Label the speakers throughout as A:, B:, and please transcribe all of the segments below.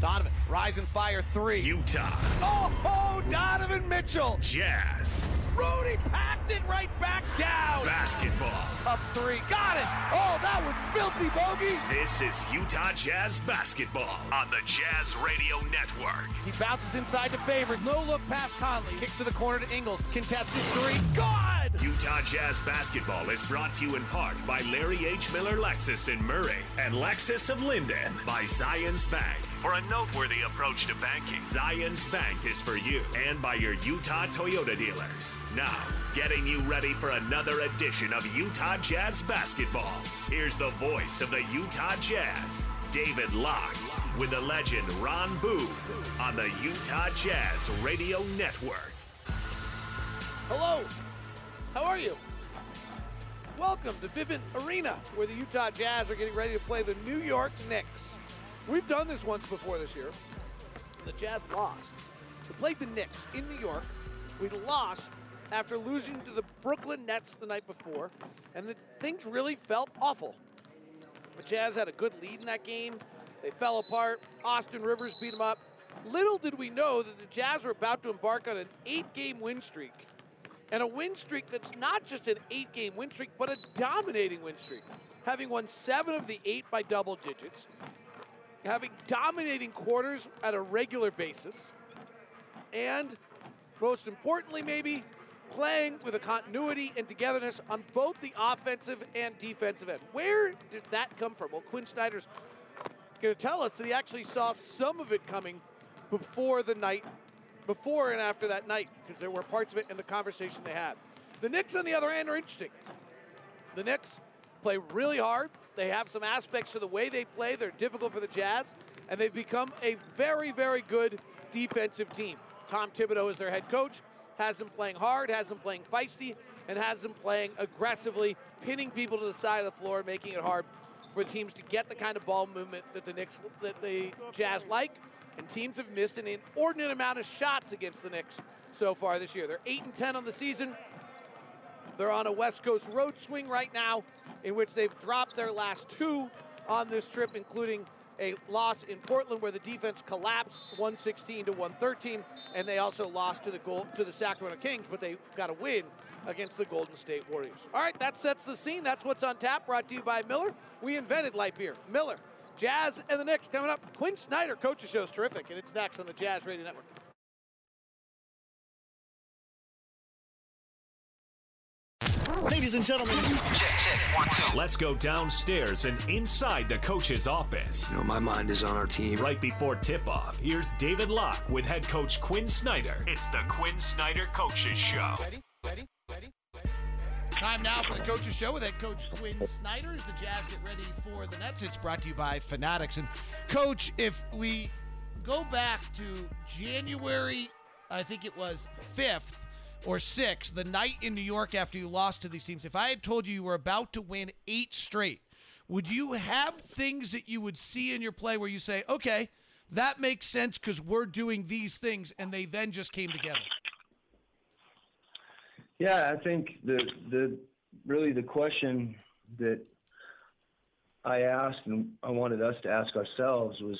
A: Donovan, rise and fire three.
B: Utah.
A: Oh, oh Donovan Mitchell.
B: Jazz.
A: Rudy packed it right back down.
B: Basketball.
A: Up three. Got it. Oh, that was filthy bogey.
B: This is Utah Jazz basketball on the Jazz Radio Network.
A: He bounces inside to Favors. No look past Conley. Kicks to the corner to Ingles. Contested three. God!
B: Utah Jazz basketball is brought to you in part by Larry H. Miller Lexus in Murray and Lexus of Lindon by Zions Bank. For a noteworthy approach to banking, Zions Bank is for you and by your Utah Toyota dealers. Now, getting you ready for another edition of Utah Jazz basketball. Here's the voice of the Utah Jazz, David Locke, with the legend Ron Boone on the Utah Jazz Radio Network.
A: Hello. How are you? Welcome to Vivint Arena, where the Utah Jazz are getting ready to play the New York Knicks. We've done this once before this year. The Jazz lost. We played the Knicks in New York. We lost after losing to the Brooklyn Nets the night before, and the things really felt awful. The Jazz had a good lead in that game. They fell apart. Austin Rivers beat them up. Little did we know that the Jazz were about to embark on an eight game win streak. And a win streak that's not just an eight game win streak, but a dominating win streak. Having won seven of the eight by double digits, having dominating quarters at a regular basis, and most importantly, maybe playing with a continuity and togetherness on both the offensive and defensive end. Where did that come from? Well, Quinn Snyder's going to tell us that he actually saw some of it coming before the night, before and after that night, because there were parts of it in the conversation they had. The Knicks, on the other hand, are interesting. The Knicks play really hard. They have some aspects to the way they play. They're difficult for the Jazz, and they've become a very, very good defensive team. Tom Thibodeau is their head coach, has them playing hard, has them playing feisty, and has them playing aggressively, pinning people to the side of the floor, making it hard for teams to get the kind of ball movement that the Knicks, that the Jazz like. And teams have missed an inordinate amount of shots against the Knicks so far this year. They're 8 and 10 on the season. They're on a West Coast road swing right now, in which they've dropped their last two on this trip, including a loss in Portland where the defense collapsed 116 to 113, and they also lost to the goal to the Sacramento Kings, but they got a win against the Golden State Warriors. All right, that sets the scene. That's what's on tap. Brought to you by Miller. We invented light beer. Miller. Jazz and the Knicks coming up. Quinn Snyder, coaches show is terrific, and it's next on the Jazz Radio Network.
B: Ladies and gentlemen, let's go downstairs and inside the coach's office.
C: You know, my mind is on our team.
B: Right before tip off, here's David Locke with head coach Quinn Snyder. It's the Quinn Snyder Coaches Show.
A: Ready? Ready? Ready? Ready? Time now for the Coaches Show with head coach Quinn Snyder as the Jazz get ready for the Nets. It's brought to you by Fanatics. And, coach, if we go back to January, I think it was 5th or six, the night in New York after you lost to these teams, if I had told you you were about to win eight straight, would you have things that you would see in your play where you say, okay, that makes sense because we're doing these things, and they then just came together?
D: Yeah, I think the the really the question that I asked and I wanted us to ask ourselves was,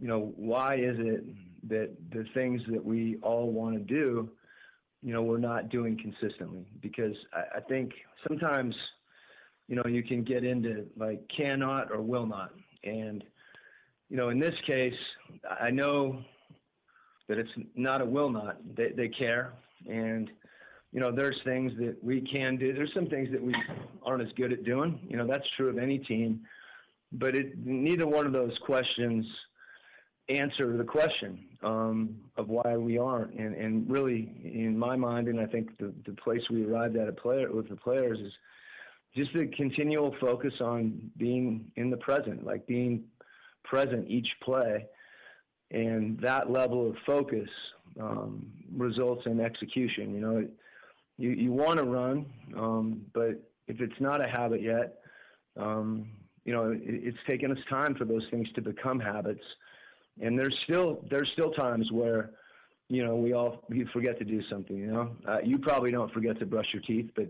D: you know, why is it that the things that we all want to do, you know, we're not doing consistently? Because I, I think sometimes, you know, you can get into like cannot or will not, and you know, in this case, I know that it's not a will not. They, they care and you know, there's things that we can do. There's some things that we aren't as good at doing. You know, that's true of any team. But it, neither one of those questions answer the question um, of why we aren't. And, and really, in my mind, and I think the, the place we arrived at a player with the players is just the continual focus on being in the present, like being present each play. And that level of focus um, results in execution. You know, you you want to run, um, but if it's not a habit yet, um, you know, it, it's taken us time for those things to become habits. And there's still there's still times where, you know, we all we forget to do something. You know, uh, you probably don't forget to brush your teeth, but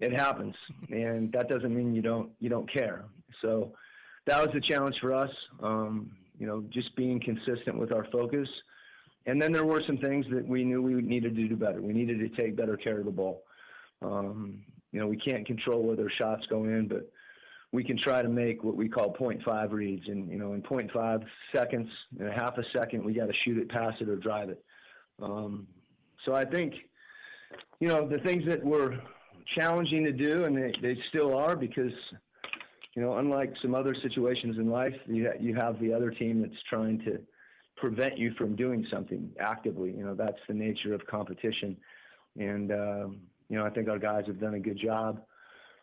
D: it happens, and that doesn't mean you don't you don't care. So that was the challenge for us. Um, you know, just being consistent with our focus. And then there were some things that we knew we needed to do better. We needed to take better care of the ball. Um, you know, we can't control whether shots go in, but we can try to make what we call 0.5 reads. And, you know, in 0.5 seconds, in a half a second, we got to shoot it, pass it, or drive it. Um, so I think, you know, the things that were challenging to do, and they, they still are because, you know, unlike some other situations in life, you, ha- you have the other team that's trying to prevent you from doing something actively. You know, that's the nature of competition. And, um, you know, I think our guys have done a good job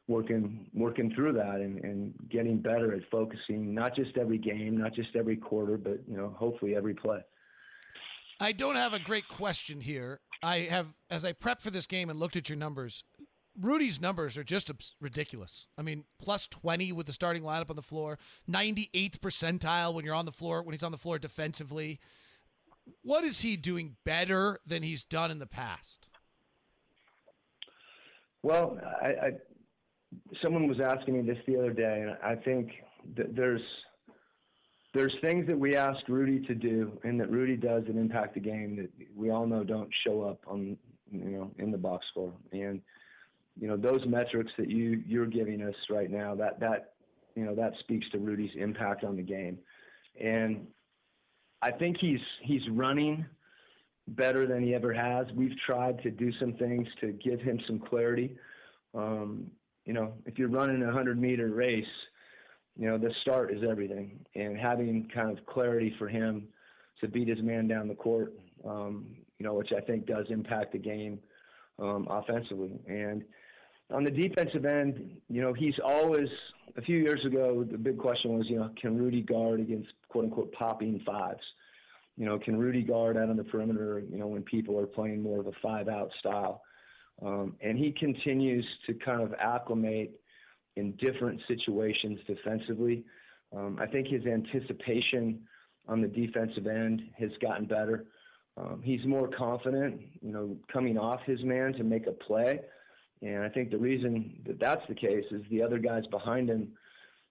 D: working working through that and, and getting better at focusing not just every game, not just every quarter, but you know, hopefully every play.
C: I don't have a great question here. I have, as I prepped for this game and looked at your numbers, Rudy's numbers are just ridiculous. I mean, plus 20 with the starting lineup on the floor, 98th percentile when you're on the floor, when he's on the floor defensively. What is he doing better than he's done in the past?
D: Well, I, I someone was asking me this the other day, and I think that there's there's things that we ask Rudy to do and that Rudy does that impact the game that we all know don't show up on you know in the box score. And you know those metrics that you you're giving us right now that that you know that speaks to Rudy's impact on the game. And I think he's he's running better than he ever has. We've tried to do some things to give him some clarity. Um, you know, if you're running a 100 meter race, you know, the start is everything. And having kind of clarity for him to beat his man down the court, um, you know, which I think does impact the game um, offensively. And on the defensive end, you know, he's always, a few years ago, the big question was, you know, can Rudy guard against quote unquote popping fives? You know, can Rudy guard out on the perimeter, you know, when people are playing more of a five out style? Um, and he continues to kind of acclimate in different situations defensively. Um, I think his anticipation on the defensive end has gotten better. Um, he's more confident, you know, coming off his man to make a play. And I think the reason that that's the case is the other guys behind him,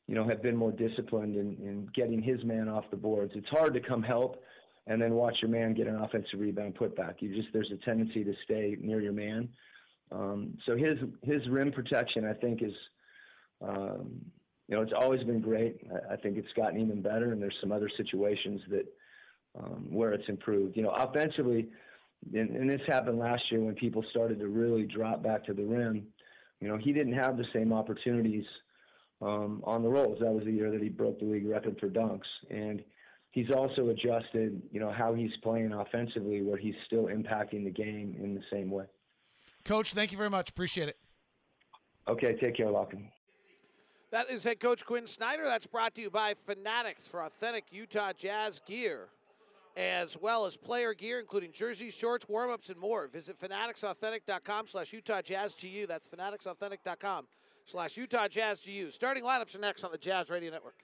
D: you know, have been more disciplined in, in getting his man off the boards. It's hard to come help and then watch your man get an offensive rebound put back. You just there's a tendency to stay near your man. Um, so his his rim protection, I think, is um, you know it's always been great. I, I, think it's gotten even better, and there's some other situations that um, where it's improved. You know, offensively, and, and this happened last year when people started to really drop back to the rim. You know, he didn't have the same opportunities um, on the rolls. That was the year that he broke the league record for dunks, and he's also adjusted. You know how he's playing offensively, where he's still impacting the game in the same way.
C: Coach, thank you very much. Appreciate it.
D: Okay, take care, Lockin.
A: That is head coach Quinn Snyder. That's brought to you by Fanatics for authentic Utah Jazz gear, as well as player gear, including jerseys, shorts, warm-ups, and more. Visit fanatics.authentic.com slash Utah Jazz GU. That's fanatics.authentic.com slash Utah Jazz GU. Starting lineups are next on the Jazz Radio Network.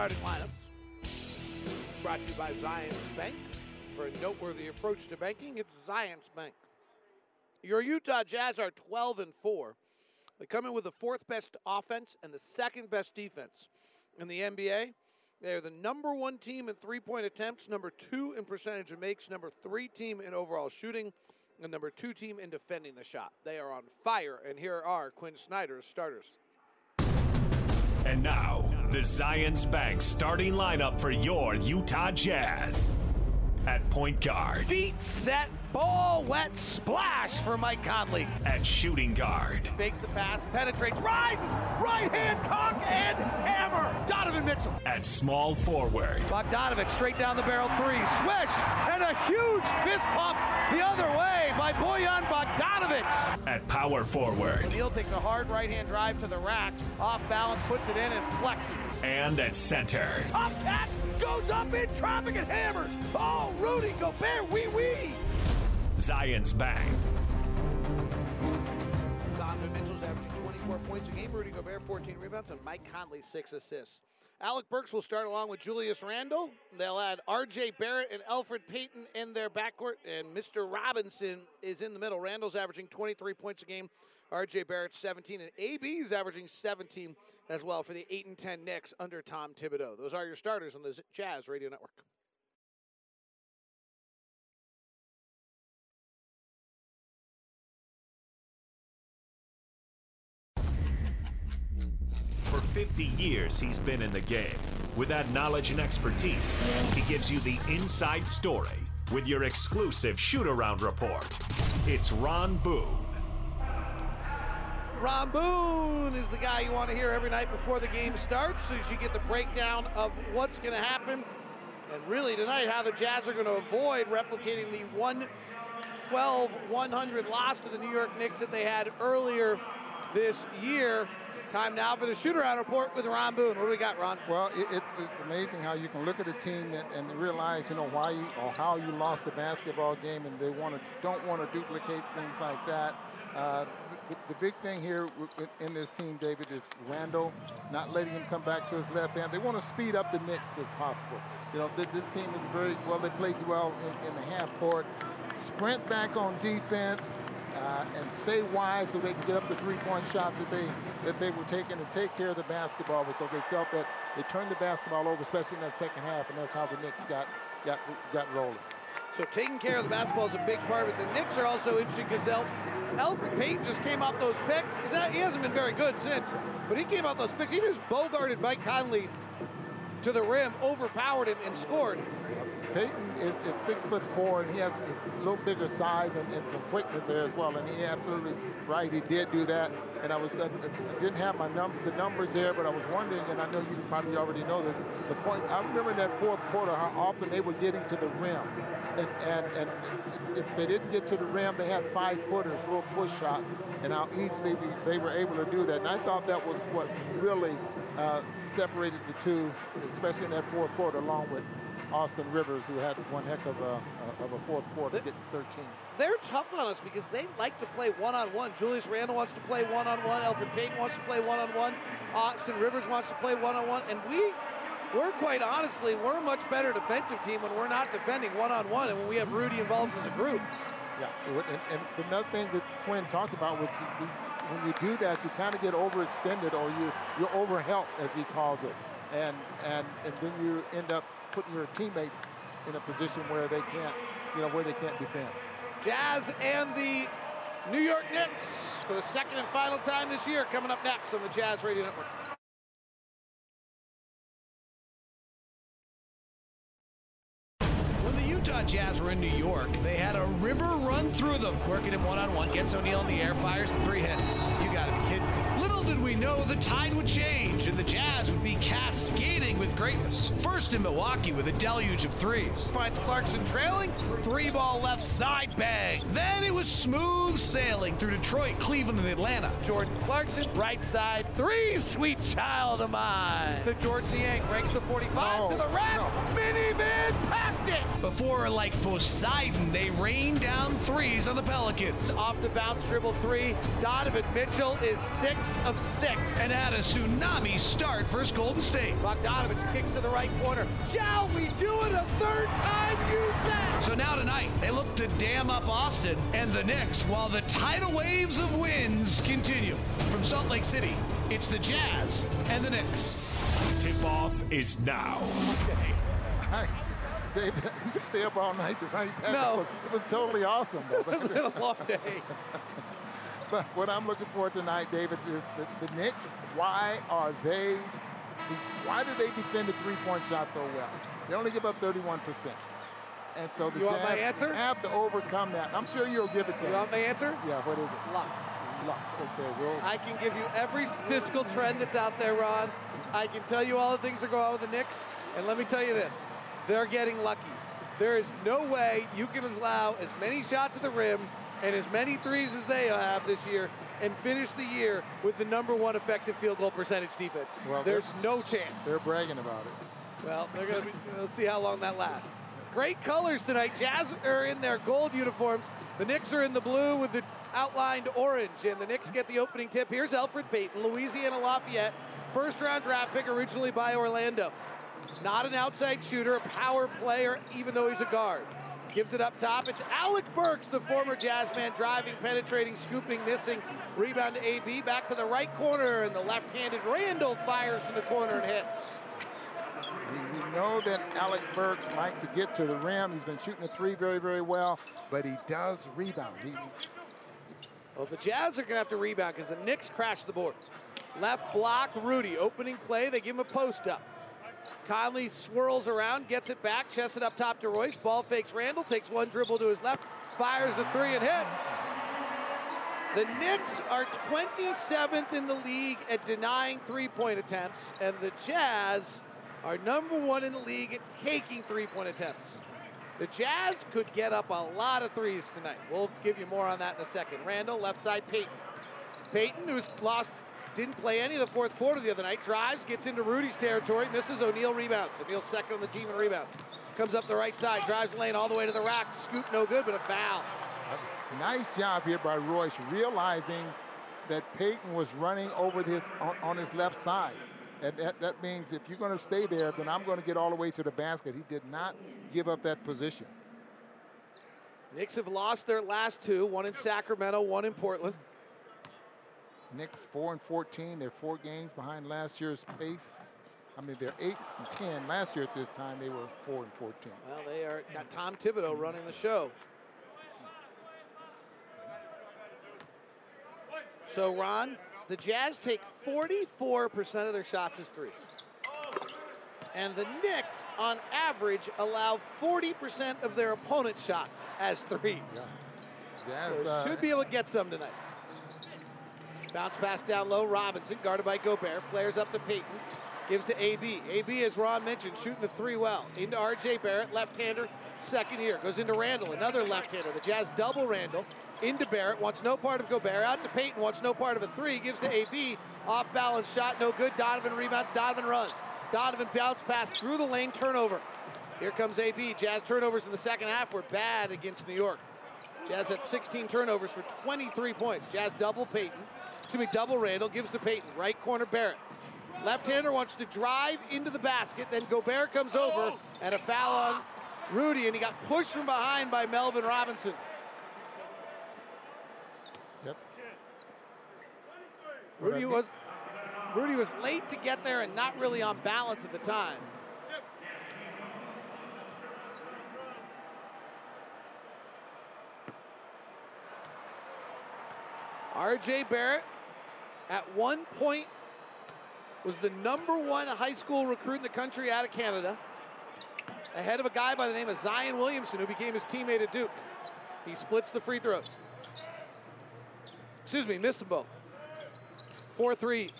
A: Starting lineups. Brought to you by Zions Bank. For a noteworthy approach to banking, it's Zions Bank. Your Utah Jazz are 12 and 4. They come in with the fourth best offense and the second best defense in the NBA. They're the number one team in three point attempts, number two in percentage of makes, number three team in overall shooting, and number two team in defending the shot. They are on fire, and here are Quinn Snyder's starters.
B: And now, the Zions Bank starting lineup for your Utah Jazz. At point guard.
A: Feet set, ball wet, splash for Mike Conley.
B: At shooting guard.
A: Fakes the pass, penetrates, rises, right hand cock and hammer. Donovan Mitchell.
B: At small forward.
A: Bogdanovich straight down the barrel three, swish, and a huge fist pump the other way by Bojan Bogdanovich.
B: At power forward.
A: Neal takes a hard right hand drive to the rack, off balance, puts it in, and flexes.
B: And at center.
A: Top catch, goes up in traffic and hammers. Oh, Rudy Gobert, wee wee.
B: Zions Bank.
A: Donovan Mitchell's averaging 24 points a game. Rudy Gobert, 14 rebounds, and Mike Conley, six assists. Alec Burks will start along with Julius Randle. They'll add R.J. Barrett and Elfrid Payton in their backcourt, and Mr. Robinson is in the middle. Randle's averaging 23 points a game. R.J. Barrett 17, and AB is averaging 17 as well for the 8 and 10 Knicks under Tom Thibodeau. Those are your starters on the Jazz Radio Network.
B: 50 years, he's been in the game. With that knowledge and expertise, he gives you the inside story with your exclusive shoot around report. It's Ron Boone.
A: Ron Boone is the guy you want to hear every night before the game starts so you get the breakdown of what's going to happen. And really tonight, how the Jazz are going to avoid replicating the 112 100 loss to the New York Knicks that they had earlier this year. Time now for the shoot-around report with Ron Boone. What do we got, Ron?
E: Well, it, it's it's amazing how you can look at a team and, and, realize, you know, why you or how you lost the basketball game, and they want to don't want to duplicate things like that. Uh, the, the, big thing here in this team, David, is Randle not letting him come back to his left hand. They want to speed up the Knicks as possible. You know, this team is very well. They played well in, in the half court. Sprint back on defense uh, and stay wide so they can get up the three-point shots that they that they were taking and take care of the basketball because they felt that they turned the basketball over, especially in that second half, and that's how the Knicks got got got rolling.
A: So taking care of the basketball is a big part of it. The Knicks are also interesting because they'll Elfrid Payton just came off those picks. He hasn't been very good since, but he came off those picks. He just bogarted Mike Conley to the rim, overpowered him, and scored.
E: Payton is, is six foot four, and he has a little bigger size and, and, some quickness there as well. And he absolutely right, he did do that. And I was I didn't have my num the numbers there, but I was wondering, and I know you probably already know this. The point I remember in that fourth quarter how often they were getting to the rim, and and, and if they didn't get to the rim, they had five footers, little push shots, and how easily they were able to do that. And I thought that was what really uh, separated the two, especially in that fourth quarter, along with Austin Rivers, who had one heck of a, of a fourth quarter, getting 13.
A: They're tough on us because they like to play one-on-one. Julius Randle wants to play one-on-one. Elfrid Payton wants to play one-on-one. Austin Rivers wants to play one-on-one. And we, we're quite honestly, we're a much better defensive team when we're not defending one-on-one and when we have Rudy involved as a group.
E: Yeah, and, and another thing that Quinn talked about was when you do that, you kind of get overextended or you, you're overhelped, as he calls it and and and then you end up putting your teammates in a position where they can't, you know, where they can't defend.
A: Jazz and the New York Knicks for the second and final time this year coming up next on the Jazz Radio Network.
C: When the Utah Jazz were in New York, they had a river run through them. Working him one-on-one, gets O'Neale in the air, fires three hits. You gotta be kidding me did we know the tide would change and the Jazz would be cascading with greatness. First in Milwaukee with a deluge of threes. Finds Clarkson trailing, three ball left side bang. Then it was smooth sailing through Detroit, Cleveland, and Atlanta.
A: Jordan Clarkson, right side, three, sweet child of mine. To Georges Niang, breaks the 45 oh, to the rack. No. Minivan packed it.
C: Before, like Poseidon, they rained down threes on the Pelicans.
A: Off the bounce, dribble three. Donovan Mitchell is six of six.
C: And had a tsunami start versus Golden State.
A: Bogdanovich kicks to the right corner. Shall we do it a third time, you bet?
C: So now tonight, they look to dam up Austin and the Knicks while the tidal waves of wins continue. From Salt Lake City, it's the Jazz and the Knicks.
B: Tip-off is now.
E: Okay. Hi. David, you stay up all night tonight.
A: No.
E: It was totally awesome.
A: it's been a long day.
E: But what I'm looking for tonight, David, is the, the Knicks. Why are they? Why do they defend the three-point shot so well? They only give up 31%. And so the
A: you
E: Jazz have to overcome that. I'm sure you'll give it to
A: you.
E: You
A: want my answer?
E: Yeah, what is it?
A: Luck.
E: Luck. Okay, we'll...
A: I can give you every statistical trend that's out there, Ron. I can tell you all the things that are going on with the Knicks. And let me tell you this. They're getting lucky. There is no way you can allow as many shots at the rim and as many threes as they have this year and finish the year with the number one effective field goal percentage defense. Well, there's no chance.
E: They're bragging about it.
A: Well, they're going to be, let's see how long that lasts. Great colors tonight. Jazz are in their gold uniforms. The Knicks are in the blue with the outlined orange, and the Knicks get the opening tip. Here's Elfrid Payton, Louisiana Lafayette, first round draft pick originally by Orlando. Not an outside shooter, a power player, even though he's a guard. Gives it up top. It's Alec Burks, the former Jazz man, driving, penetrating, scooping, missing. Rebound to AB. Back to the right corner, and the left handed Randle fires from the corner and hits.
E: We know that Alec Burks likes to get to the rim. He's been shooting the three very, very well, but he does rebound. He,
A: well, the Jazz are going to have to rebound because the Knicks crash the boards. Left block, Rudy. Opening play, they give him a post up. Conley swirls around, gets it back, chests it up top to Royce. Ball fakes Randle, takes one dribble to his left, fires the three and hits. The Knicks are 27th in the league at denying three point attempts, and the Jazz are number one in the league at taking three point attempts. The Jazz could get up a lot of threes tonight. We'll give you more on that in a second. Randle, left side, Payton. Payton, who's lost didn't play any of the fourth quarter the other night. Drives, gets into Rudy's territory, misses. O'Neale rebounds. O'Neale second on the team in rebounds. Comes up the right side, drives the lane all the way to the rack. Scoop no good, but a foul.
E: Nice job here by Royce, realizing that Payton was running over his on, on his left side. And that, that means if you're going to stay there, then I'm going to get all the way to the basket. He did not give up that position.
A: Knicks have lost their last two, one in Sacramento, one in Portland.
E: Knicks 4 and 14. They're four games behind last year's pace. I mean, they're 8 and 10. Last year at this time, they were 4 and 14.
A: Well, they are got Tom Thibodeau running the show. So, Ron, the Jazz take 44% of their shots as threes. And the Knicks, on average, allow 40% of their opponent's shots as threes. Yeah. Jazz so uh, should be able to get some tonight. Bounce pass down low. Robinson, guarded by Gobert, flares up to Payton. Gives to AB. AB, as Ron mentioned, shooting the three well. Into RJ Barrett, left-hander, second year. Goes into Randle, another left-hander. The Jazz double Randle, Into Barrett, wants no part of Gobert. Out to Payton, wants no part of a three. Gives to AB. Off balance shot, no good. Donovan rebounds. Donovan runs. Donovan bounce pass through the lane, turnover. Here comes AB. Jazz turnovers in the second half were bad against New York. Jazz had 16 turnovers for 23 points. Jazz double Payton excuse me, double Randle, gives to Payton. Right corner, Barrett. Left-hander wants to drive into the basket, then Gobert comes over, oh! and a foul on Rudy, and he got pushed from behind by Mitchell Robinson.
E: Yep.
A: Rudy was Rudy was late to get there and not really on balance at the time. RJ Barrett at one point was the number one high school recruit in the country out of Canada, ahead of a guy by the name of Zion Williamson, who became his teammate at Duke. He splits the free throws. Excuse me, missed them both. 4 3.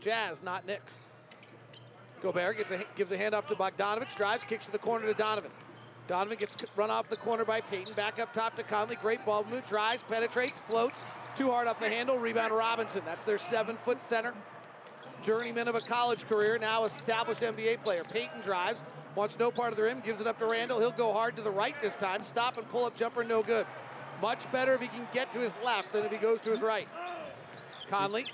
A: Jazz, not Knicks. Gobert gets a, gives a handoff to Bogdanovich, drives, kicks to the corner to Donovan. Donovan gets run off the corner by Payton. Back up top to Conley. Great ball move. Drives, penetrates, floats, too hard off the handle. Rebound Robinson. That's their seven foot center. Journeyman of a college career, now established NBA player. Payton drives, wants no part of the rim, gives it up to Randle. He'll go hard to the right this time. Stop and pull up jumper, no good. Much better if he can get to his left than if he goes to his right. Conley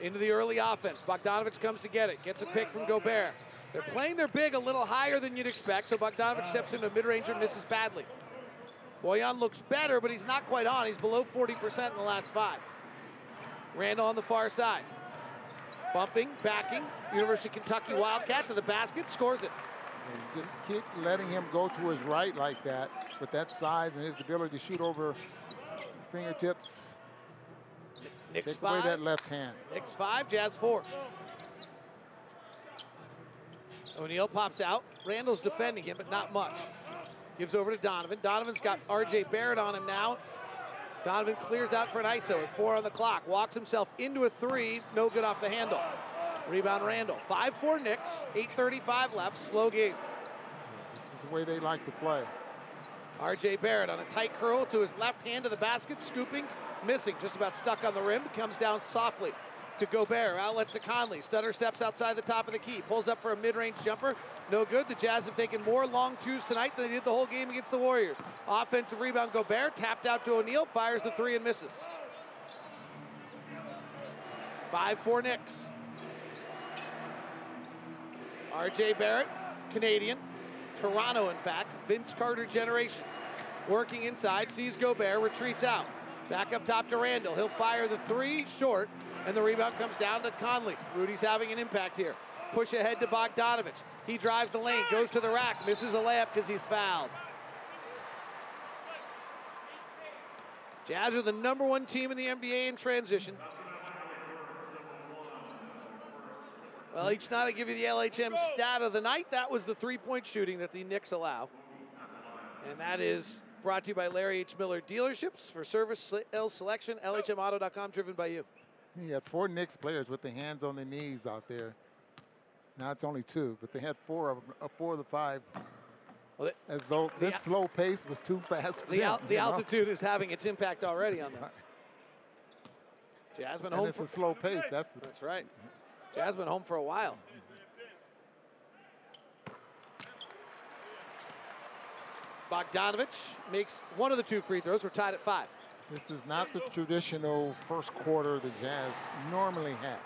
A: into the early offense. Bogdanovich comes to get it, gets a pick from Gobert. They're playing their big a little higher than you'd expect, so Bogdanovich steps into mid-range and misses badly. Bojan looks better, but he's not quite on. He's below 40% in the last five. Randle on the far side. Bumping, backing. University of Kentucky Wildcat to the basket, scores it.
E: And just keep letting him go to his right like that with that size and his ability to shoot over fingertips.
A: Knicks
E: Take
A: five.
E: away that left hand.
A: Knicks five, Jazz four. O'Neale pops out. Randle's defending him, but not much. Gives over to Donovan. Donovan's got R.J. Barrett on him now. Donovan clears out for an ISO at four on the clock. Walks himself into a three. No good off the handle. Rebound Randle. 5-4 Knicks. 8.35 left. Slow game.
E: This is the way they like to play.
A: R.J. Barrett on a tight curl to his left hand to the basket. Scooping. Missing. Just about stuck on the rim. Comes down softly. To Gobert. Outlets to Conley. Stutter steps outside the top of the key. Pulls up for a mid-range jumper. No good. The Jazz have taken more long twos tonight than they did the whole game against the Warriors. Offensive rebound. Gobert tapped out to O'Neale. Fires the three and misses. 5-4 Knicks. R.J. Barrett, Canadian. Toronto, in fact. Vince Carter generation. Working inside, sees Gobert, retreats out. Back up top to Randle. He'll fire the three short, and the rebound comes down to Conley. Rudy's having an impact here. Push ahead to Bogdanovich. He drives the lane, goes to the rack, misses a layup because he's fouled. Jazz are the number one team in the NBA in transition. Well, each night I give you the LHM stat of the night. That was the three-point shooting that the Knicks allow. And that is brought to you by Larry H. Miller Dealerships for service L selection, LHMauto.com, driven by you.
E: He had four Knicks players with their hands on their knees out there. Now it's only two, but they had four of them, uh, four of the five.
A: Well,
E: they, as though this slow pace was too fast.
A: the,
E: them,
A: the altitude know? is having its impact already on them. Jasmine
E: and
A: home.
E: it's
A: for,
E: a slow pace. That's
A: that's right. Jasmine home for a while. Bogdanovich makes one of the two free throws. We're tied at five.
E: This is not the traditional first quarter the Jazz normally have.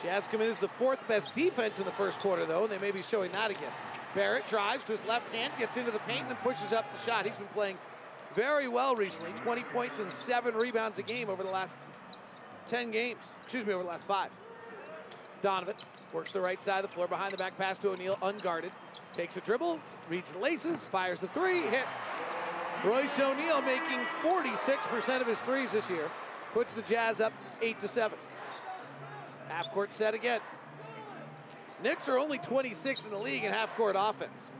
A: Jazz come in as the fourth best defense in the first quarter, though, and they may be showing that again. Barrett drives to his left hand, gets into the paint, then pushes up the shot. He's been playing very well recently 20 points and seven rebounds a game over the last 10 games. Excuse me, over the last five. Donovan works the right side of the floor behind the back pass to O'Neale, unguarded. Takes a dribble, reads the laces, fires the three, hits. Royce O'Neale making 46% of his threes this year, puts the Jazz up 8 to 7. Half court set again. Knicks are only 26th in the league in half court offense.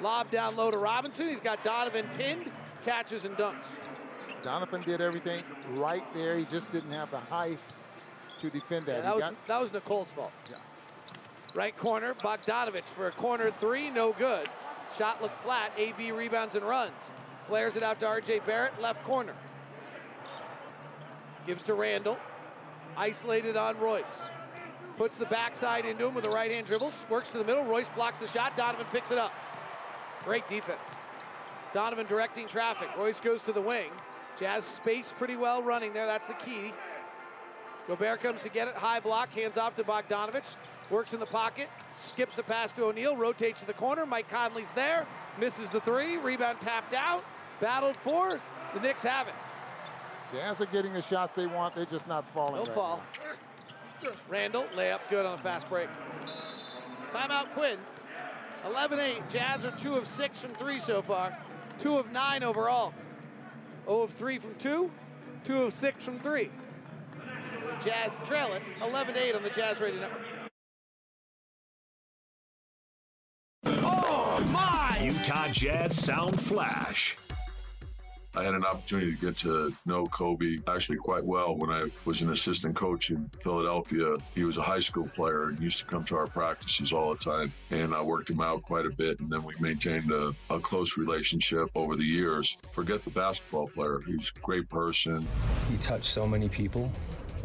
A: Lob down low to Robinson. He's got Donovan pinned, catches and dunks.
E: Donovan did everything right there. He just didn't have the height to defend that.
A: Yeah, that, was, got... that was Nicole's fault.
E: Yeah.
A: Right corner, Bogdanovich for a corner three, no good. Shot looked flat, AB rebounds and runs. Flares it out to RJ Barrett, left corner. Gives to Randle. Isolated on Royce. Puts the backside into him with a right hand dribble. Works to the middle. Royce blocks the shot. Donovan picks it up. Great defense. Donovan directing traffic. Royce goes to the wing. Jazz space pretty well running there. That's the key. Gobert comes to get it. High block. Hands off to Bogdanovich. Works in the pocket. Skips a pass to O'Neale. Rotates to the corner. Mike Conley's there. Misses the three. Rebound tapped out. Battled for. The Knicks have it.
E: Jazz are getting the shots they want. They're just not falling.
A: No
E: right
A: fall.
E: Now.
A: Randle, layup good on a fast break. Timeout Quinn. 11-8. Jazz are two of six from three so far. Two of nine overall. 0 of three from two. Two of six from three. Jazz trail it 11-8 on the Jazz Radio Network.
B: Oh my! Utah Jazz Sound Flash.
F: I had an opportunity to get to know Kobe actually quite well when I was an assistant coach in Philadelphia. He was a high school player and used to come to our practices all the time. And I worked him out quite a bit. And then we maintained a, a close relationship over the years. Forget the basketball player. He's a great person.
G: He touched so many people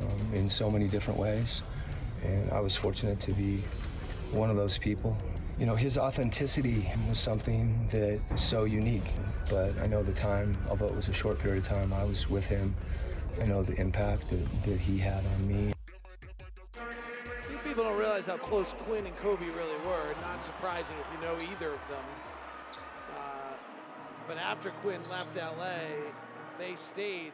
G: um, in so many different ways. And I was fortunate to be one of those people. You know, his authenticity was something that is so unique. But I know the time, although it was a short period of time I was with him, I know the impact that, that he had on me.
A: You people don't realize how close Quinn and Kobe really were. Not surprising if you know either of them. Uh, but after Quinn left LA, they stayed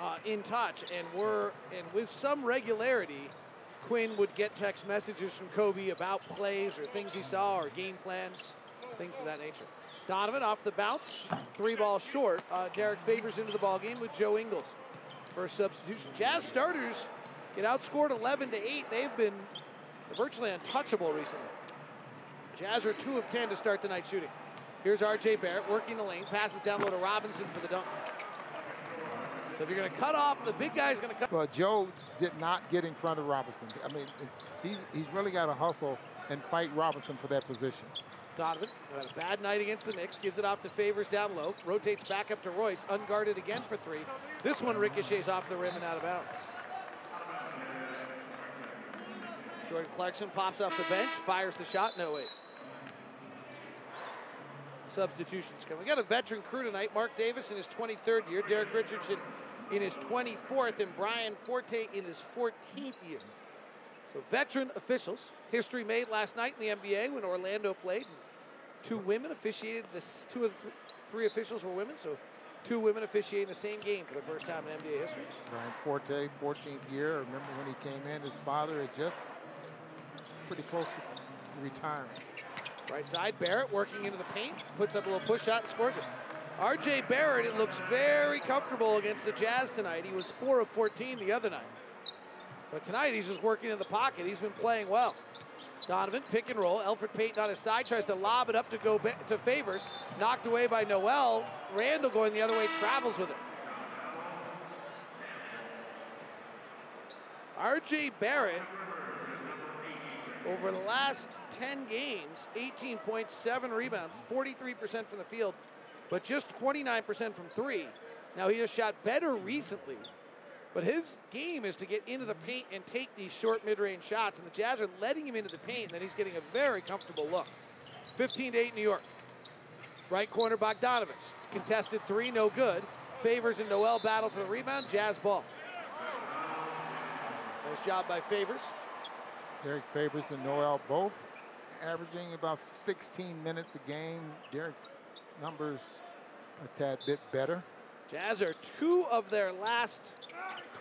A: uh, in touch and were, and with some regularity, Quinn would get text messages from Kobe about plays or things he saw or game plans, things of that nature. Donovan off the bounce, three ball short. Uh, Derrick Favors into the ball game with Joe Ingles. First substitution. Jazz starters get outscored 11 to 8. They've been virtually untouchable recently. Jazz are 2 of 10 to start the night shooting. Here's R.J. Barrett working the lane, passes down low to Robinson for the dunk. So if you're going to cut off, the big guy's going to cut.
E: Well, Joe did not get in front of Robinson. I mean, he's, he's really got to hustle and fight Robinson for that position.
A: Donovan, who had a bad night against the Knicks, gives it off to Favors down low, rotates back up to Royce, unguarded again for three. This one ricochets off the rim and out of bounds. Jordan Clarkson pops off the bench, fires the shot, no way. Substitutions coming. We got a veteran crew tonight. Mark Davis in his 23rd year, Derek Richardson in his 24th, and Brian Forte in his 14th year. So veteran officials. History made last night in the NBA when Orlando played. Two women officiated. This two of the th- three officials were women. So two women officiating the same game for the first time in NBA history.
E: Brian Forte, 14th year. Remember when he came in, his father had just pretty close to retiring.
A: Right side, Barrett working into the paint, puts up a little push shot and scores it. RJ Barrett, it looks very comfortable against the Jazz tonight. He was 4 of 14 the other night. But tonight he's just working in the pocket. He's been playing well. Donovan, pick and roll. Elfrid Payton on his side, tries to lob it up to go to Favors. Knocked away by Noel. Randle going the other way, travels with it. RJ Barrett, over the last 10 games, 18.7 rebounds, 43% from the field, but just 29% from three. Now he has shot better recently, but his game is to get into the paint and take these short mid-range shots, and the Jazz are letting him into the paint, and then he's getting a very comfortable look. 15 to 8 New York. Right corner Bogdanovich. Contested three, no good. Favors and Noel battle for the rebound. Jazz ball. Nice job by Favors.
E: Derrick Favors and Noel both averaging about 16 minutes a game. Derrick's numbers a tad bit better.
A: Jazz are two of their last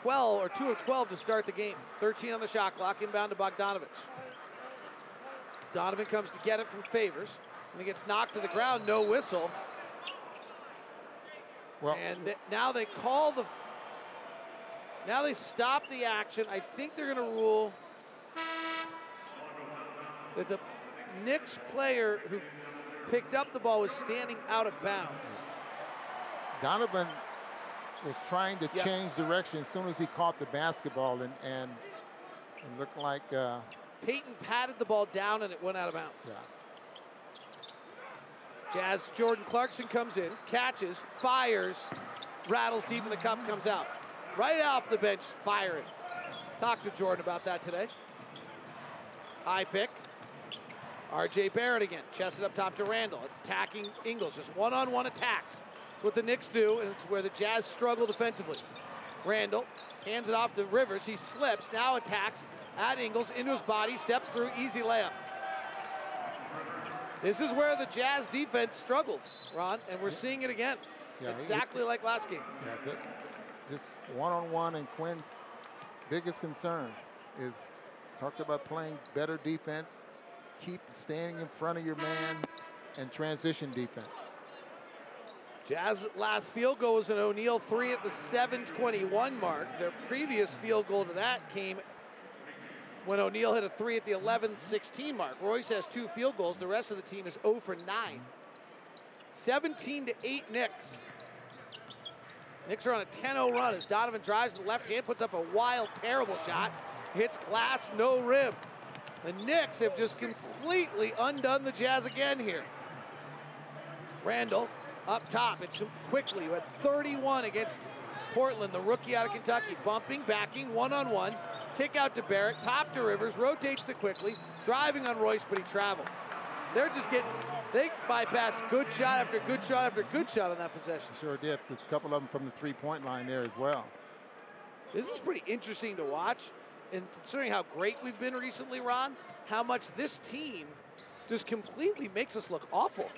A: 12, or two of 12 to start the game. 13 on the shot clock, inbound to Bogdanovich. Donovan comes to get it from Favors, and he gets knocked to the ground, no whistle.
E: Well,
A: And th- now they call the. Now they stop the action. I think they're going to rule that the Knicks player who picked up the ball was standing out of bounds.
E: Donovan was trying to
A: Yeah.
E: change direction as soon as he caught the basketball, and and it looked like uh,
A: Payton patted the ball down and it went out of bounds.
E: yeah.
A: Jazz Jordan Clarkson comes in, catches, fires, rattles deep in the cup, comes out. Right off the bench, firing. Talked to Jordan about that today. High pick. RJ Barrett again, chested up top to Randle, attacking Ingles, just one-on-one attacks. It's what the Knicks do, and it's where the Jazz struggle defensively. Randle hands it off to Rivers. He slips, now attacks at Ingles, into his body, steps through, easy layup. This is where the Jazz defense struggles, Ron, and we're seeing it again.
E: Yeah, it-
A: exactly like last game.
E: Yeah, that, just one-on-one and Quinn's biggest concern is talked about playing better defense, keep standing in front of your man, and transition defense.
A: Jazz last field goal was an O'Neale three at the 7:21 mark. Their previous field goal to that came when O'Neale hit a three at the 11:16 mark. Royce has two field goals. The rest of the team is 0 for 9. 17 to 8 Knicks. Knicks are on a 10-0 run as Donovan drives to the left hand, puts up a wild, terrible shot, hits glass, no rim. The Knicks have just completely undone the Jazz again here. Randle up top. It's Quickley had 31 against Portland, the rookie out of Kentucky. Bumping, backing, one on one. Kick out to Barrett, top to Rivers, rotates to Quickley, driving on Royce, but he traveled. They're just getting, they bypass good shot after good shot after good shot on that possession.
E: Sure did. A couple of them from the three-point line there as well.
A: This is pretty interesting to watch. And considering how great we've been recently, Ron, how much this team just completely makes us look awful.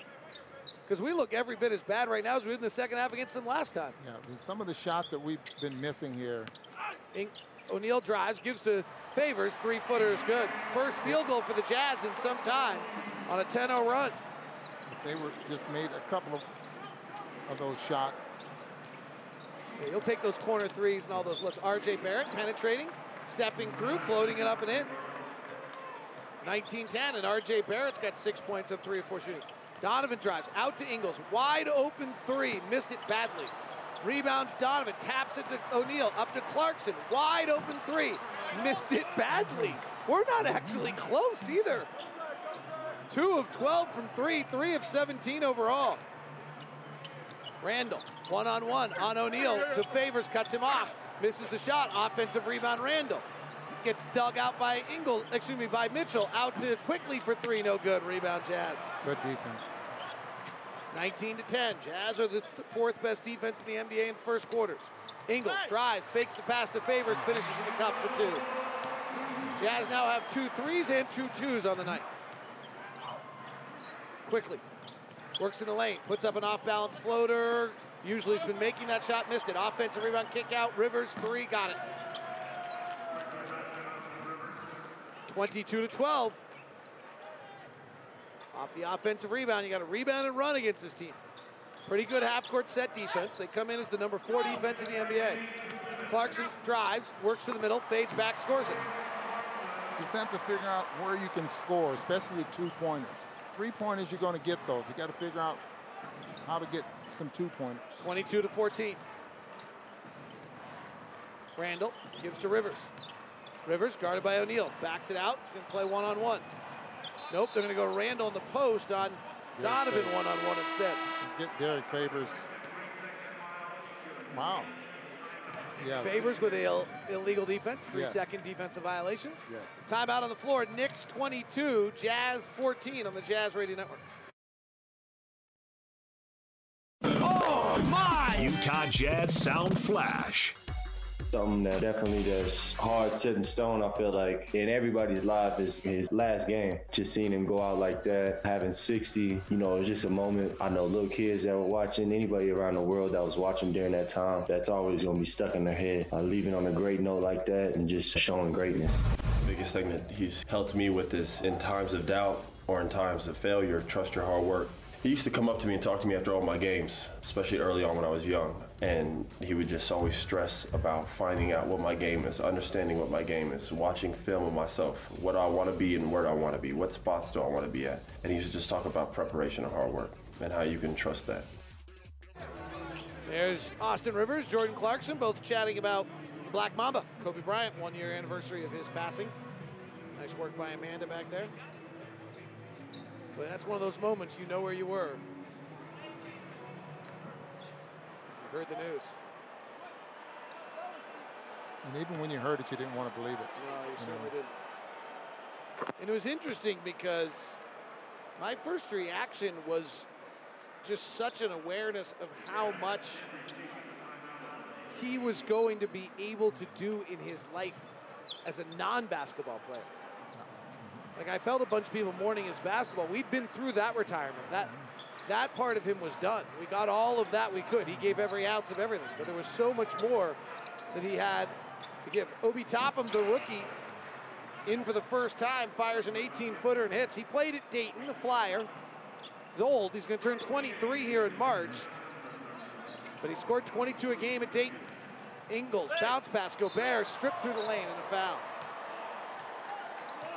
A: Because we look every bit as bad right now as we did in the second half against them last time.
E: Yeah, and some of the shots that we've been missing here.
A: O'Neale drives, gives to Favors, three footer is good. First field goal for the Jazz in some time on a 10 0 run.
E: They were just made a couple of of those shots.
A: Yeah, He'll take those corner threes and all those looks. RJ Barrett penetrating, stepping through, floating it up and in. 19 10, and RJ Barrett's got six points on three or four shooting. Donovan drives out to Ingles, wide open three, missed it badly. Rebound, Donovan taps it to O'Neale, up to Clarkson, wide open three, missed it badly. We're not actually close either. Two of 12 from three, three of 17 overall. Randle, one on one on O'Neale to Favors, cuts him off, misses the shot. Offensive rebound, Randle. gets dug out by Ingle, excuse me, by Mitchell. Out to Quickley for three, no good. Rebound Jazz.
E: Good defense.
A: 19 to 10. Jazz are the th- fourth best defense in the NBA in the first quarters. Ingles drives, fakes the pass to Favors, finishes in the cup for two. Jazz now have two threes and two twos on the night. Quickley. Works in the lane, puts up an off balance floater. Usually has been making that shot, missed it. Offensive rebound kick out. Rivers, three, got it. 22 to 12. Off the offensive rebound, you got to rebound and run against this team. Pretty good half court set defense. They come in as the number four defense in the NBA. Clarkson drives, works to the middle, fades back, scores it.
E: You have to figure out where you can score, especially two pointers. Three pointers, you're going to get those. You got to figure out how to get some two pointers.
A: 22 to 14. Randle gives to Rivers. Rivers guarded by O'Neale. Backs it out. He's going to play one on one. Nope, they're going to go Randle in the post on Donovan one on one instead.
E: Get Derrick Favors. Wow. Yeah.
A: Favors with a Ill- illegal defense, three
E: Yes.
A: second defensive violation.
E: Yes.
A: Timeout on the floor. Knicks 22, Jazz 14 on the Jazz Radio Network.
B: My! Utah Jazz Sound Flash.
H: Something that definitely that's hard set in stone, I feel like, in everybody's life is his last game. Just seeing him go out like that, having 60, you know, it was just a moment. I know little kids that were watching, anybody around the world that was watching during that time, that's always going to be stuck in their head. Uh, leaving on a great note like that and just showing greatness.
I: biggest thing that he's helped me with is in times of doubt or in times of failure, trust your hard work. He used to come up to me and talk to me after all my games, especially early on when I was young. And he would just always stress about finding out what my game is, understanding what my game is, watching film of myself, what I want to be and where I want to be, what spots do I want to be at. And he used to just talk about preparation and hard work and how you can trust that.
A: There's Austin Rivers, Jordan Clarkson, both chatting about Black Mamba. Kobe Bryant, one year anniversary of his passing. Nice work by Amanda back there. But that's one of those moments you know where you were. You heard the news.
E: And even when you heard it, you didn't want to believe it.
A: No, you
E: You
A: certainly
E: know.
A: didn't. And it was interesting because my first reaction was just such an awareness of how much he was going to be able to do in his life as a non-basketball player. Like I felt a bunch of people mourning his basketball. We'd been through that retirement. That that part of him was done. We got all of that we could. He gave every ounce of everything, but there was so much more that he had to give. Obi Toppin, the rookie, in for the first time, fires an 18-footer and hits. He played at Dayton, a flyer. He's old. He's going to turn 23 here in March. But he scored 22 a game at Dayton. Ingles, bounce pass, Gobert, stripped through the lane and a foul.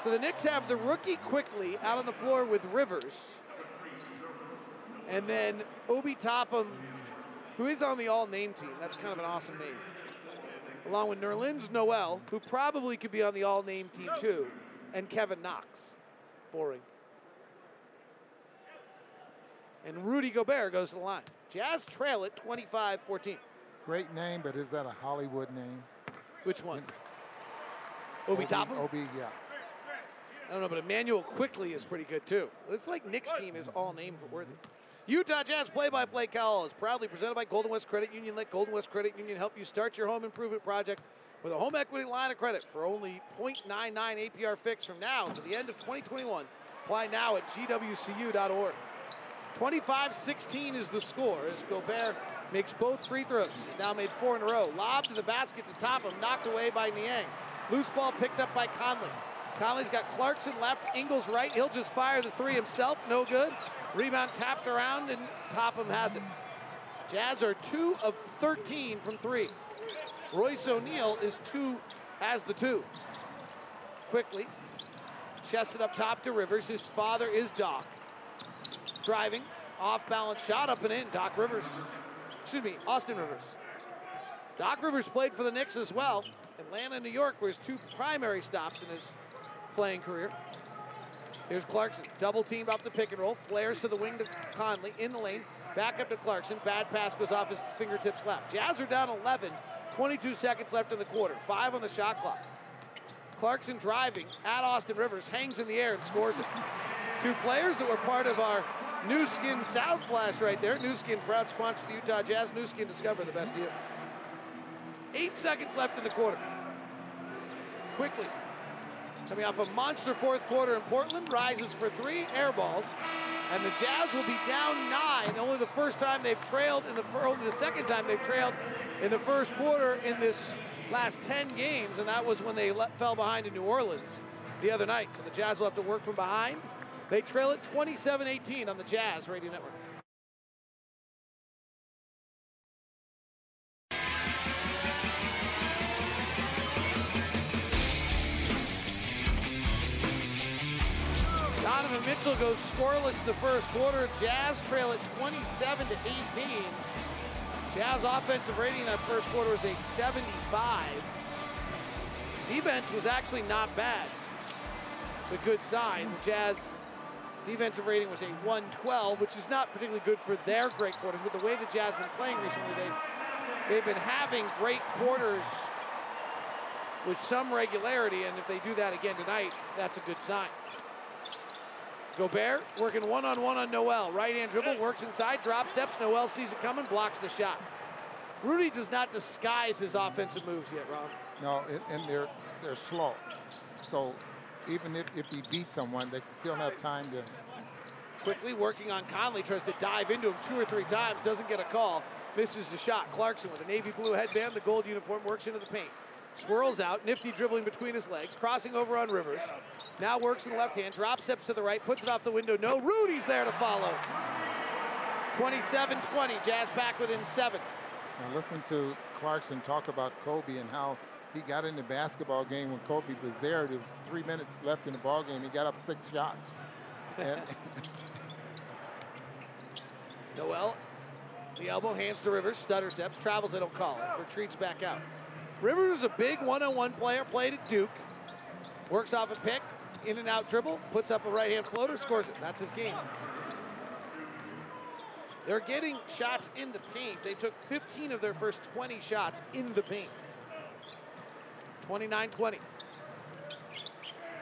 A: So the Knicks have the rookie Quickley out on the floor with Rivers. And then Obi Toppin, who is on the all name team. That's kind of an awesome name. Along with Nerlens Noel, who probably could be on the all name team too, and Kevin Knox. Boring. And Rudy Gobert goes to the line. Jazz trail it 25 14.
E: Great name, but is that a Hollywood name?
A: Which one? Obi Toppin?
E: Obi, yeah.
A: I don't know, but Immanuel Quickley is pretty good too. It's like Knicks team is all name worthy. Utah Jazz play-by-play call is proudly presented by Golden West Credit Union. Let Golden West Credit Union help you start your home improvement project with a home equity line of credit for only 0.99 APR fix from now to the end of 2021. Apply now at gwcu.org. 25-16 is the score as Gobert makes both free throws. He's now made four in a row. Lob to the basket to Toppin, knocked away by Niang. Loose ball picked up by Conley. Conley's got Clarkson left, Ingles right. He'll just fire the three himself, no good. Rebound tapped around and Toppin has it. Jazz are two of 13 from three. Royce O'Neale is two, has the two. Quickley, chested up top to Rivers. His father is Doc. Driving, off balance shot up and in. Doc Rivers, excuse me, Austin Rivers. Doc Rivers played for the Knicks as well. Atlanta, New York were his two primary stops in his playing career. Here's Clarkson, double teamed off the pick and roll, flares to the wing to Conley, in the lane, back up to Clarkson, bad pass goes off his fingertips left. Jazz are down 11, 22 seconds left in the quarter, five on the shot clock. Clarkson driving at Austin Rivers, hangs in the air and scores it. Two players that were part of our Nu Skin Sound Flash right there. Nu Skin, proud sponsor of the Utah Jazz. Nu Skin, discover the best deal. Eight seconds left in the quarter. Quickley, coming off a monster fourth quarter in Portland, rises for three air balls, and the Jazz will be down nine. Only the first time they've trailed in the only the second time they've trailed in the first quarter in this last 10 games, and that was when they let, fell behind in New Orleans the other night. So the Jazz will have to work from behind. They trail it 27-18 on the Jazz Radio Network. Donovan Mitchell goes scoreless in the first quarter. Jazz trail at 27 to 18. Jazz offensive rating in that first quarter was a 75. Defense was actually not bad. It's a good sign. The Jazz defensive rating was a 112, which is not particularly good for their great quarters. But the way the Jazz have been playing recently, they, they've been having great quarters with some regularity, and if they do that again tonight, that's a good sign. Gobert working one-on-one on Noel. Right-hand dribble, works inside, drop steps. Noel sees it coming, blocks the shot. Rudy does not disguise his offensive moves yet, Rob.
E: No, and they're they're slow. So even if, if he beats someone, they still have time to.
A: Quickley working on Conley, tries to dive into him two or three times, doesn't get a call, misses the shot. Clarkson with a navy blue headband, the gold uniform, works into the paint. Swirls out, nifty dribbling between his legs, crossing over on Rivers. Now works in the left hand, drop steps to the right, puts it off the window. No, Rudy's there to follow. 27-20, Jazz back within seven.
E: Now listen to Clarkson talk about Kobe and how he got in the basketball game when Kobe was there. There was three minutes left in the ball game. He got up six shots. And
A: Noel, the elbow, hands to Rivers, stutter steps, travels, they don't call it, retreats back out. Rivers is a big one-on-one player, played at Duke, works off a pick, in and out dribble, puts up a right hand floater, scores it. That's his game. They're getting shots in the paint. They took 15 of their first 20 shots in the paint. 29 20.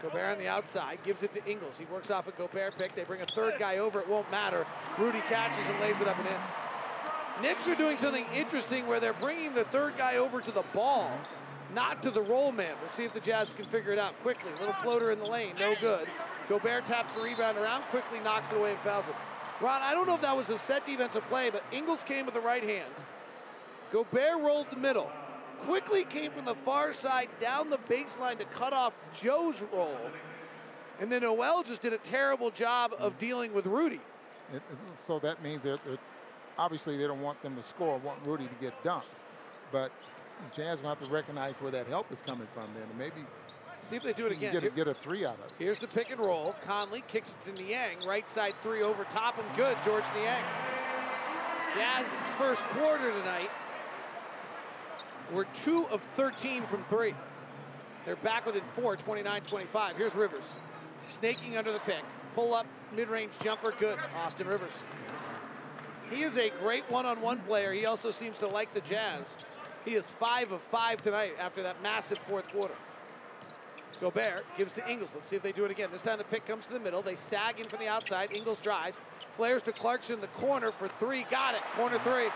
A: Gobert on the outside, gives it to Ingles. He works off a Gobert pick. They bring a third guy over. It won't matter. Rudy catches and lays it up and in. Knicks are doing something interesting where they're bringing the third guy over to the ball not to the roll man. We'll see if the Jazz can figure it out quickly. Little floater in the lane, no good. Gobert taps the rebound around, Quickley knocks it away and fouls it. Ron, I don't know if that was a set defensive play, but Ingles came with the right hand. Gobert rolled the middle. Quickley came from the far side down the baseline to cut off Joe's roll. And then Noel just did a terrible job of dealing with Rudy.
E: So that means that obviously they don't want them to score, want Rudy to get dunks. But Jazz to have to recognize where that help is coming from then. And maybe
A: See if they do it again.
E: Get a, get a, three out of it.
A: Here's the pick and roll. Conley kicks it to Niang. Right side three over top him. Good, George Niang. Jazz first quarter tonight. We're two of 13 from three. They're back within four, 29-25. Here's Rivers. Snaking under the pick. Pull up, mid-range jumper, good. Austin Rivers. He is a great one-on-one player. He also seems to like the Jazz. He is five of five tonight after that massive fourth quarter. Gobert gives to Ingles. Let's see if they do it again. This time the pick comes to the middle. They sag in from the outside. Ingles drives. Flares to Clarkson the corner for three. Got it. Corner three.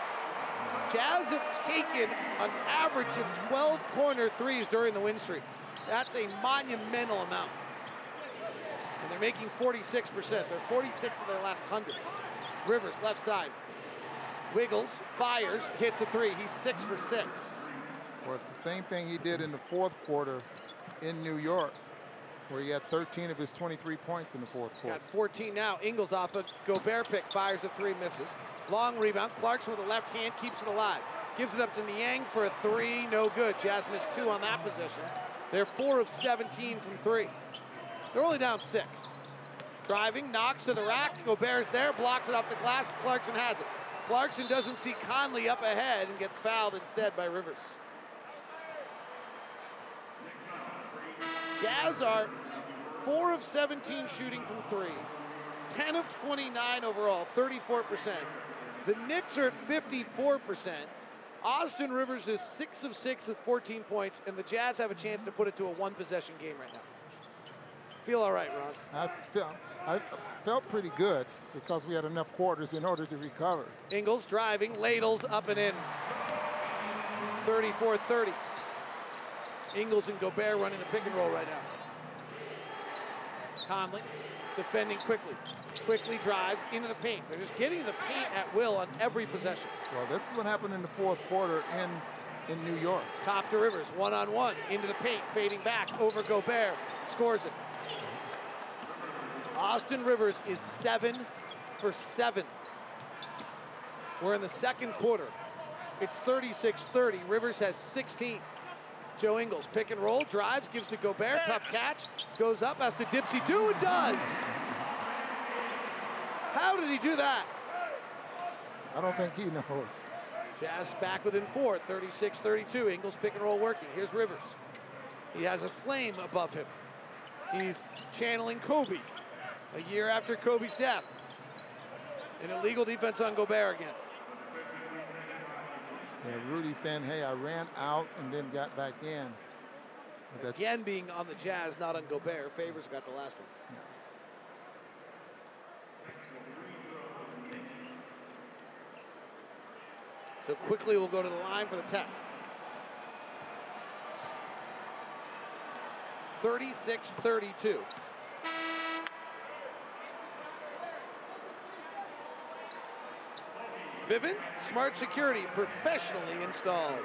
A: Jazz have taken an average of 12 corner threes during the win streak. That's a monumental amount. And they're making 46%. They're 46 of their last 100. Rivers, left side. Wiggles, fires, hits a three. He's six for six.
E: Well, it's the same thing he did in the fourth quarter in New York, where he had 13 of his 23 points in the fourth
A: He's
E: quarter.
A: got 14 now. Ingles off a Gobert pick, fires a three, misses. Long rebound. Clarkson with the left hand keeps it alive. Gives it up to Niang for a three, no good. Jazz missed two on that position. They're four of 17 from three. They're only down six. Driving, knocks to the rack. Gobert's there, blocks it off the glass. Clarkson has it. Clarkson doesn't see Conley up ahead and gets fouled instead by Rivers. Jazz are 4 of 17 shooting from three, 10 of 29 overall, 34%. The Knicks are at 54%. Austin Rivers is six of six with 14 points, and the Jazz have a chance to put it to a one possession game right now. Feel all right, Ron?
E: I felt, I felt pretty good because we had enough quarters in order to recover.
A: Ingles driving, ladles up and in. 34 30. Ingles and Gobert running the pick and roll right now. Conley defending Quickley. Quickley drives into the paint. They're just getting the paint at will on every possession.
E: Well, this is what happened in the fourth quarter in in New York.
A: Top to Rivers, one on one, into the paint, fading back over Gobert, scores it. Austin Rivers is seven for seven. We're in the second quarter. It's 36 30. Rivers has 16. Joe Ingles, pick and roll, drives, gives to Gobert, tough catch, goes up, has to dipsy do, and does. How did he do that?
E: I don't think he knows.
A: Jazz back within four, 36 32. Ingles pick and roll working. Here's Rivers. He has a flame above him. He's channeling Kobe a year after Kobe's death. An illegal defense on Gobert again.
E: Yeah, Rudy saying, hey, I ran out and then got back in.
A: Again being on the Jazz, not on Gobert. Favors got the last one. Yeah. So Quickley we'll go to the line for the tech. 36-32. Vivint Smart Security, professionally installed.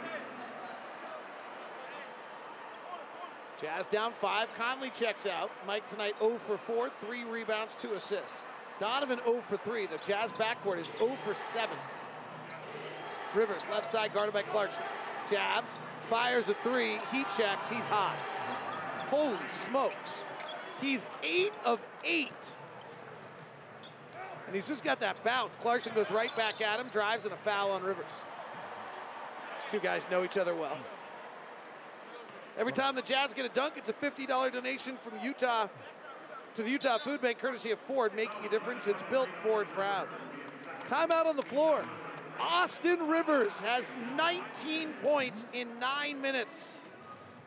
A: Jazz down five. Conley checks out. Mike tonight 0 for 4, three rebounds, two assists. Donovan 0 for 3. The Jazz backcourt is 0 for 7. Rivers, left side, guarded by Clarkson. Jabs, fires a three. He checks. He's hot. Holy smokes. He's eight of eight. And he's just got that bounce. Clarkson goes right back at him, drives, and a foul on Rivers. These two guys know each other well. Every time the Jazz get a dunk, it's a $50 donation from Utah to the Utah Food Bank, courtesy of Ford, making a difference. It's built Ford proud. Timeout on the floor. Austin Rivers has 19 points in nine minutes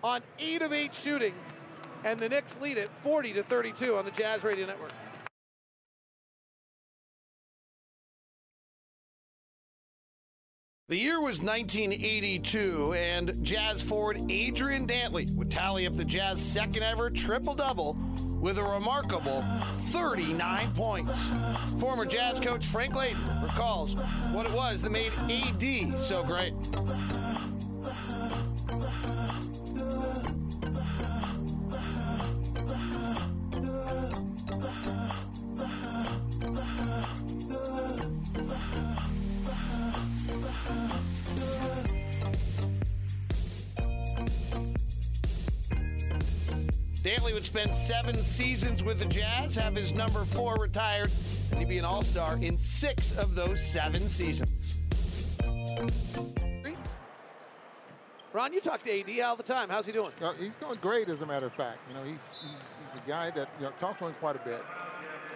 A: on eight of eight shooting, and the Knicks lead it 40 to 32 on the Jazz Radio Network. The year was 1982, and Jazz forward Adrian Dantley would tally up the Jazz second ever triple double with a remarkable 39 points. Former Jazz coach Frank Layden recalls what it was that made AD so great. Dantley would spend seven seasons with the Jazz, have his number four retired, and he'd be an all star in six of those seven seasons. Ron, you talk to AD all the time. How's he doing?
E: Uh, he's doing great, as a matter of fact. You know, he's, he's, he's a guy that, you know, talk to him quite a bit.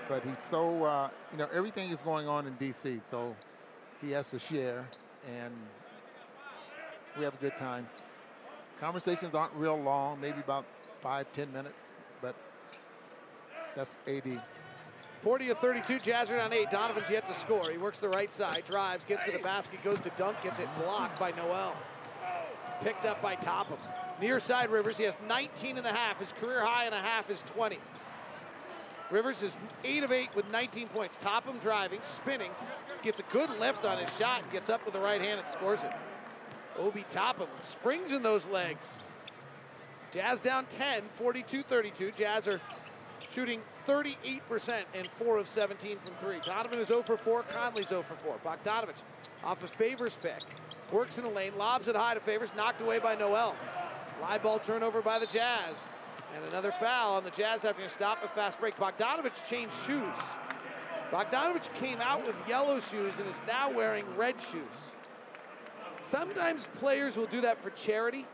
E: But he's so, uh, you know, everything is going on in D.C., so he has to share, and we have a good time. Conversations aren't real long, maybe about five, ten minutes, but that's AD.
A: 40 of 32, Jazz are down eight. Donovan's yet to score. He works the right side, drives, gets to the basket, goes to dunk, gets it blocked by Noel. Picked up by Toppin. Near side Rivers, he has 19 and a half. His career high and a half is 20. Rivers is 8 of 8 with 19 points. Toppin driving, spinning, gets a good lift on his shot, and gets up with the right hand and scores it. Obi Toppin springs in those legs. Jazz down 10, 42-32. Jazz are shooting 38% and 4 of 17 from 3. Donovan is 0 for 4. Conley's 0 for 4. Bogdanovich off a Favors pick. Works in the lane, lobs it high to Favors, knocked away by Noel. Live ball turnover by the Jazz. And another foul on the Jazz having to stop a fast break. Bogdanovich changed shoes. Bogdanovich came out with yellow shoes and is now wearing red shoes. Sometimes players will do that for charity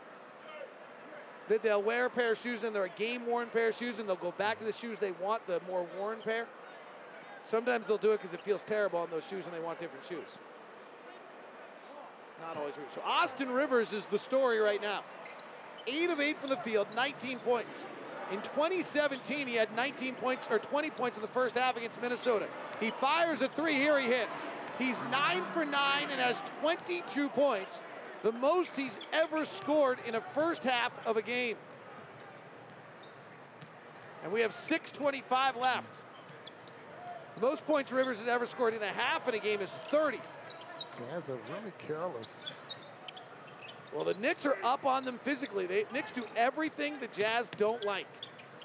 A: that they'll wear a pair of shoes and they're a game worn pair of shoes and they'll go back to the shoes they want, the more worn pair. Sometimes they'll do it because it feels terrible on those shoes and they want different shoes. Not always. So Austin Rivers is the story right now. Eight of eight from the field, 19 points. In 2017, he had 19 points or 20 points in the first half against Minnesota. He fires a three. Here he hits. He's nine for nine and has 22 points, the most he's ever scored in a first half of a game. And we have 6:25 left. The most points Rivers has ever scored in a half in a game is 30.
E: Jazz are really careless.
A: Well, the Knicks are up on them physically. The Knicks do everything the Jazz don't like.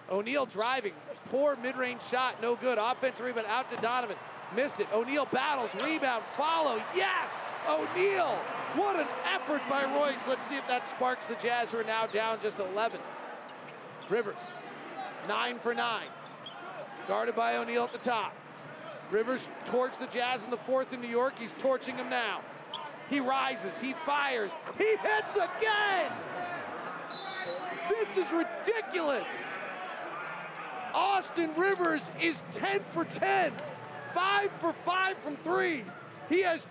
A: O'Neale driving, poor mid-range shot, no good. Offensive rebound out to Donovan, missed it. O'Neale battles, rebound, follow, yes! O'Neale, what an effort by Royce. Let's see if that sparks the Jazz who are now down just 11. Rivers, nine for nine. Guarded by O'Neale at the top. Rivers torched the Jazz in the fourth in New York. He's torching them now. He rises, he fires, he hits again! This is ridiculous! Austin Rivers is 10 for 10, 5 for 5 from 3. He has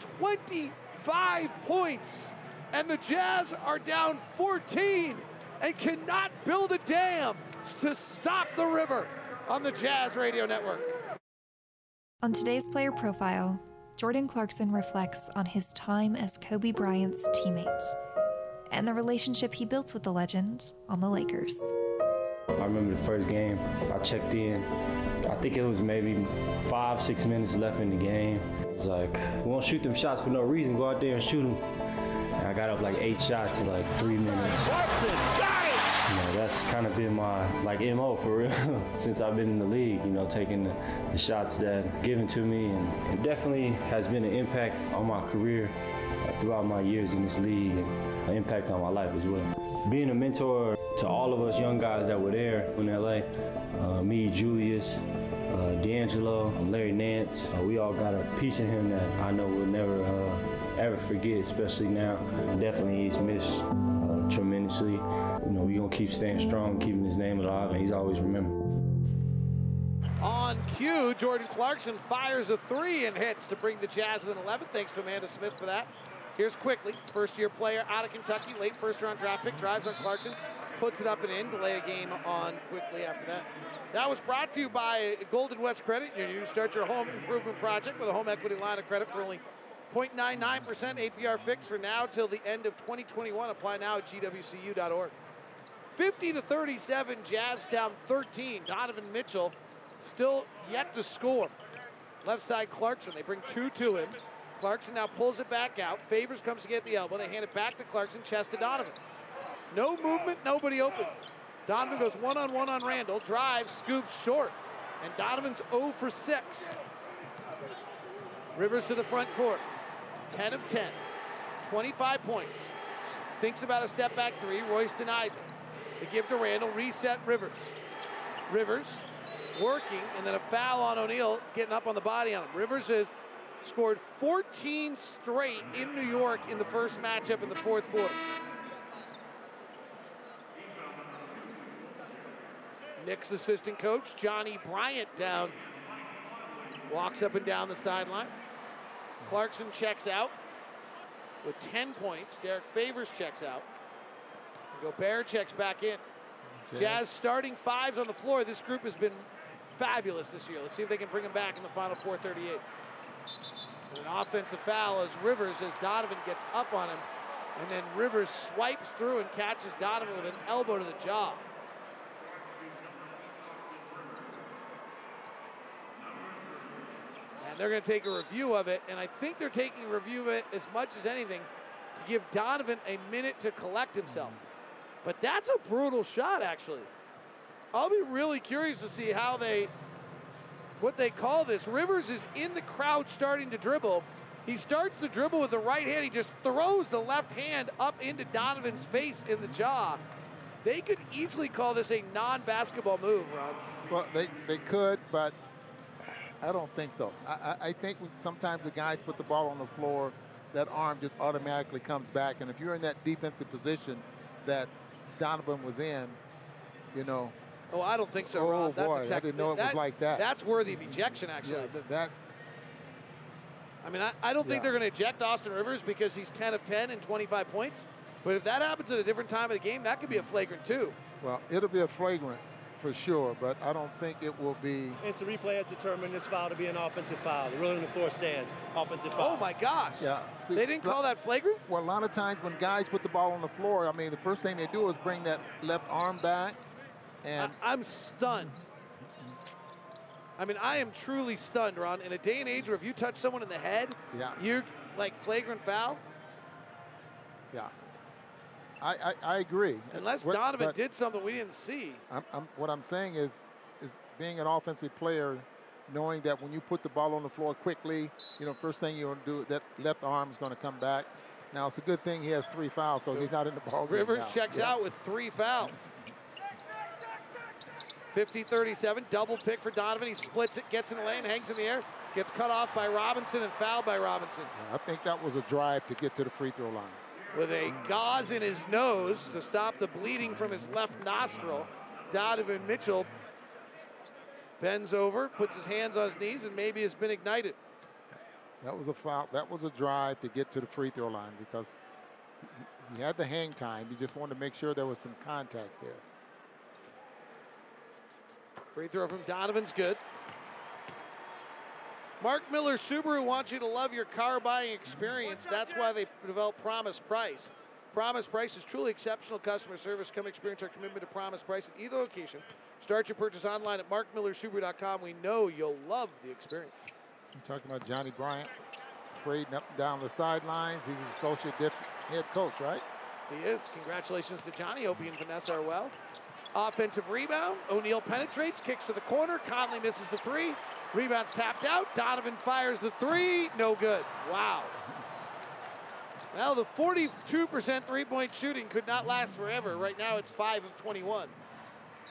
A: 25 points, and the Jazz are down 14 and cannot build a dam to stop the river on the Jazz Radio Network.
J: On today's player profile, Jordan Clarkson reflects on his time as Kobe Bryant's teammate and the relationship he built with the legend on the Lakers.
H: I remember the first game, I checked in. I think it was maybe five, six minutes left in the game. It was like, we won't shoot them shots for no reason. Go out there and shoot them. And I got up like eight shots in like three minutes.
A: Clarkson got it!
H: You know, that's kind of been my like MO for real since I've been in the league, you know, taking the, the shots that given to me and it definitely has been an impact on my career uh, throughout my years in this league and an impact on my life as well. Being a mentor to all of us young guys that were there in LA, uh, me, Julius, uh, D'Angelo, Larry Nance, uh, we all got a piece of him that I know we'll never uh, ever forget, especially now. Definitely he's missed uh, tremendously. You know, we're gonna keep staying strong, keeping his name alive, and he's always remembered.
A: On cue, Jordan Clarkson fires a three and hits to bring the Jazz within 11. Thanks to Amanda Smith for that. Here's Quickley, first year player out of Kentucky, late first round draft pick, drives on Clarkson, puts it up and in, delay a game on Quickley after that. That was brought to you by Golden West Credit. You start your home improvement project with a home equity line of credit for only 0.99% APR fixed for now till the end of 2021. Apply now at gwcu.org. 50 to 37, Jazz down 13. Donovan Mitchell still yet to score. Left side Clarkson. They bring two to him. Clarkson now pulls it back out. Favors comes to get the elbow. They hand it back to Clarkson. Chest to Donovan. No movement, nobody open. Donovan goes one on one on Randle. Drives, scoops short. And Donovan's 0 for 6. Rivers to the front court. 10 of 10. 25 points. Thinks about a step back three. Royce denies it. They give to Randle. Reset Rivers. Rivers working, and then a foul on O'Neale, getting up on the body on him. Rivers has scored 14 straight in New York in the first matchup in the fourth quarter. Knicks assistant coach Johnny Bryant down, walks up and down the sideline. Clarkson checks out with 10 points. Derrick Favors checks out. Gobert checks back in. Jazz. Jazz starting fives on the floor. This group has been fabulous this year. Let's see if they can bring them back in the final 438. An offensive foul as Rivers, as Donovan gets up on him, and then Rivers swipes through and catches Donovan with an elbow to the jaw. And they're going to take a review of it, and I think they're taking a review of it as much as anything to give Donovan a minute to collect himself. But that's a brutal shot, actually. I'll be really curious to see how they, what they call this. Rivers is in the crowd starting to dribble. He starts the dribble with the right hand. He just throws the left hand up into Donovan's face in the jaw. They could easily call this a non-basketball move, Ron.
E: Well, they, they could, but I don't think so. I, I, I think sometimes the guys put the ball on the floor, that arm just automatically comes back. And if you're in that defensive position that Donovan was in, you know.
A: Oh, I don't think so,
E: oh
A: Ron.
E: boy,
A: that's
E: I didn't know it
A: that,
E: was like that.
A: That's worthy of ejection, actually.
E: Yeah, that, that
A: I mean, I, I don't think they're going to eject Austin Rivers because he's 10 of 10 and 25 points. But if that happens at a different time of the game, that could be a flagrant too.
E: Well, it'll be a flagrant for sure, but I don't think it will be.
K: It's a replay has determined this foul to be an offensive foul. The ruling on the floor stands. Offensive foul.
A: Oh my gosh.
E: Yeah. See,
A: They didn't call that flagrant?
E: Well, a lot of times when guys put the ball on the floor, I mean, the first thing they do is bring that left arm back, and
A: I, am stunned. I mean, I am truly stunned, Ron. In a day and age where if you touch someone in the head,
E: Yeah.
A: you're like flagrant foul.
E: yeah, I I, I agree.
A: Unless
E: What-
A: Donovan did something we didn't see.
E: I'm, I'm, what I'm saying is, is being an offensive player, knowing that when you put the ball on the floor quickly, you know, first thing you're going to do, that left arm is going to come back. Now it's a good thing he has three fouls because he's not in the ball game
A: Rivers checks
E: Yeah.
A: out with three fouls. 50-37, double pick for Donovan. He splits it, gets in the lane, hangs in the air, gets cut off by Robinson and fouled by Robinson.
E: I think that was a drive to get to the free throw line.
A: With a gauze in his nose to stop the bleeding from his left nostril, Donovan Mitchell bends over, puts his hands on his knees, and maybe has been ignited.
E: That was a foul. That was a drive to get to the free throw line because he- he had the hang time. He just wanted to make sure there was some contact there.
A: Free throw from Donovan's good. Mark Miller Subaru wants you to love your car buying experience. That's why they developed Promise Price. Promise Price is truly exceptional customer service. Come experience our commitment to Promise Price at either location. Start your purchase online at markmillersubaru.com. We know you'll love the experience.
E: I'm talking about Johnny Bryant parading up and down the sidelines. He's the associate head coach, right?
A: He is. Congratulations to Johnny. Hope he and Vanessa are well. Offensive rebound. O'Neale penetrates, kicks to the corner. Conley misses the three. Rebounds tapped out. Donovan fires the three. No good. Wow. Well, the 42% three point shooting could not last forever. Right now it's 5 of 21.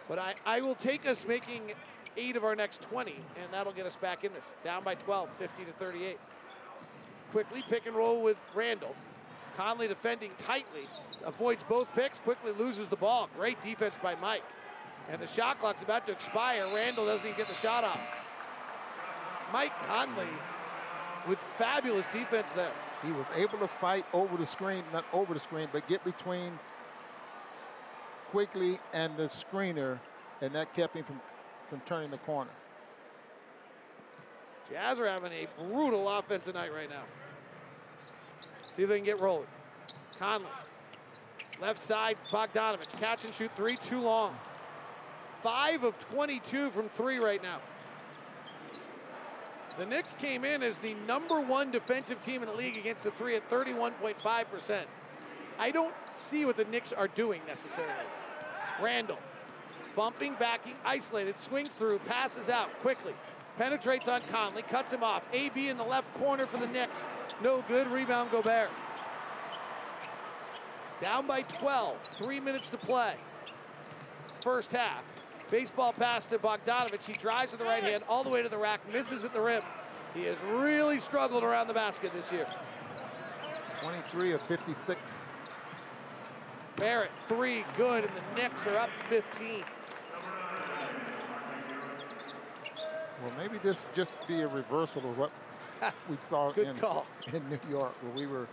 A: But I, I will take us making eight of our next 20, and that'll get us back in this. Down by 12, 50 to 38. Quickley pick and roll with Randle. Conley defending tightly, avoids both picks, Quickley loses the ball. Great defense by Mike. And the shot clock's about to expire. Randle doesn't even get the shot off. Mike Conley with fabulous defense there.
E: He was able to fight over the screen, not over the screen, but get between Quickley and the screener, and that kept him from, from turning the corner.
A: Jazz are having a brutal offensive night right now. See if they can get rolling. Conley. Left side, Bogdanovich. Catch and shoot three, too long. Five of 22 from three right now. The Knicks came in as the number one defensive team in the league against the three at 31.5%. I don't see what the Knicks are doing necessarily. Randle, bumping, backing, isolated, swings through, passes out Quickley, penetrates on Conley, cuts him off. AB in the left corner for the Knicks. No good. Rebound Gobert. Down by 12. Three minutes to play. First half. Baseball pass to Bogdanovich. He drives with the right hand all the way to the rack, misses at the rim. He has really struggled around the basket this year.
E: 23 of 56.
A: Barrett, three, good, and the Knicks are up 15.
E: Well, maybe this just be a reversal of what we saw in,
A: call.
E: in New York, where we were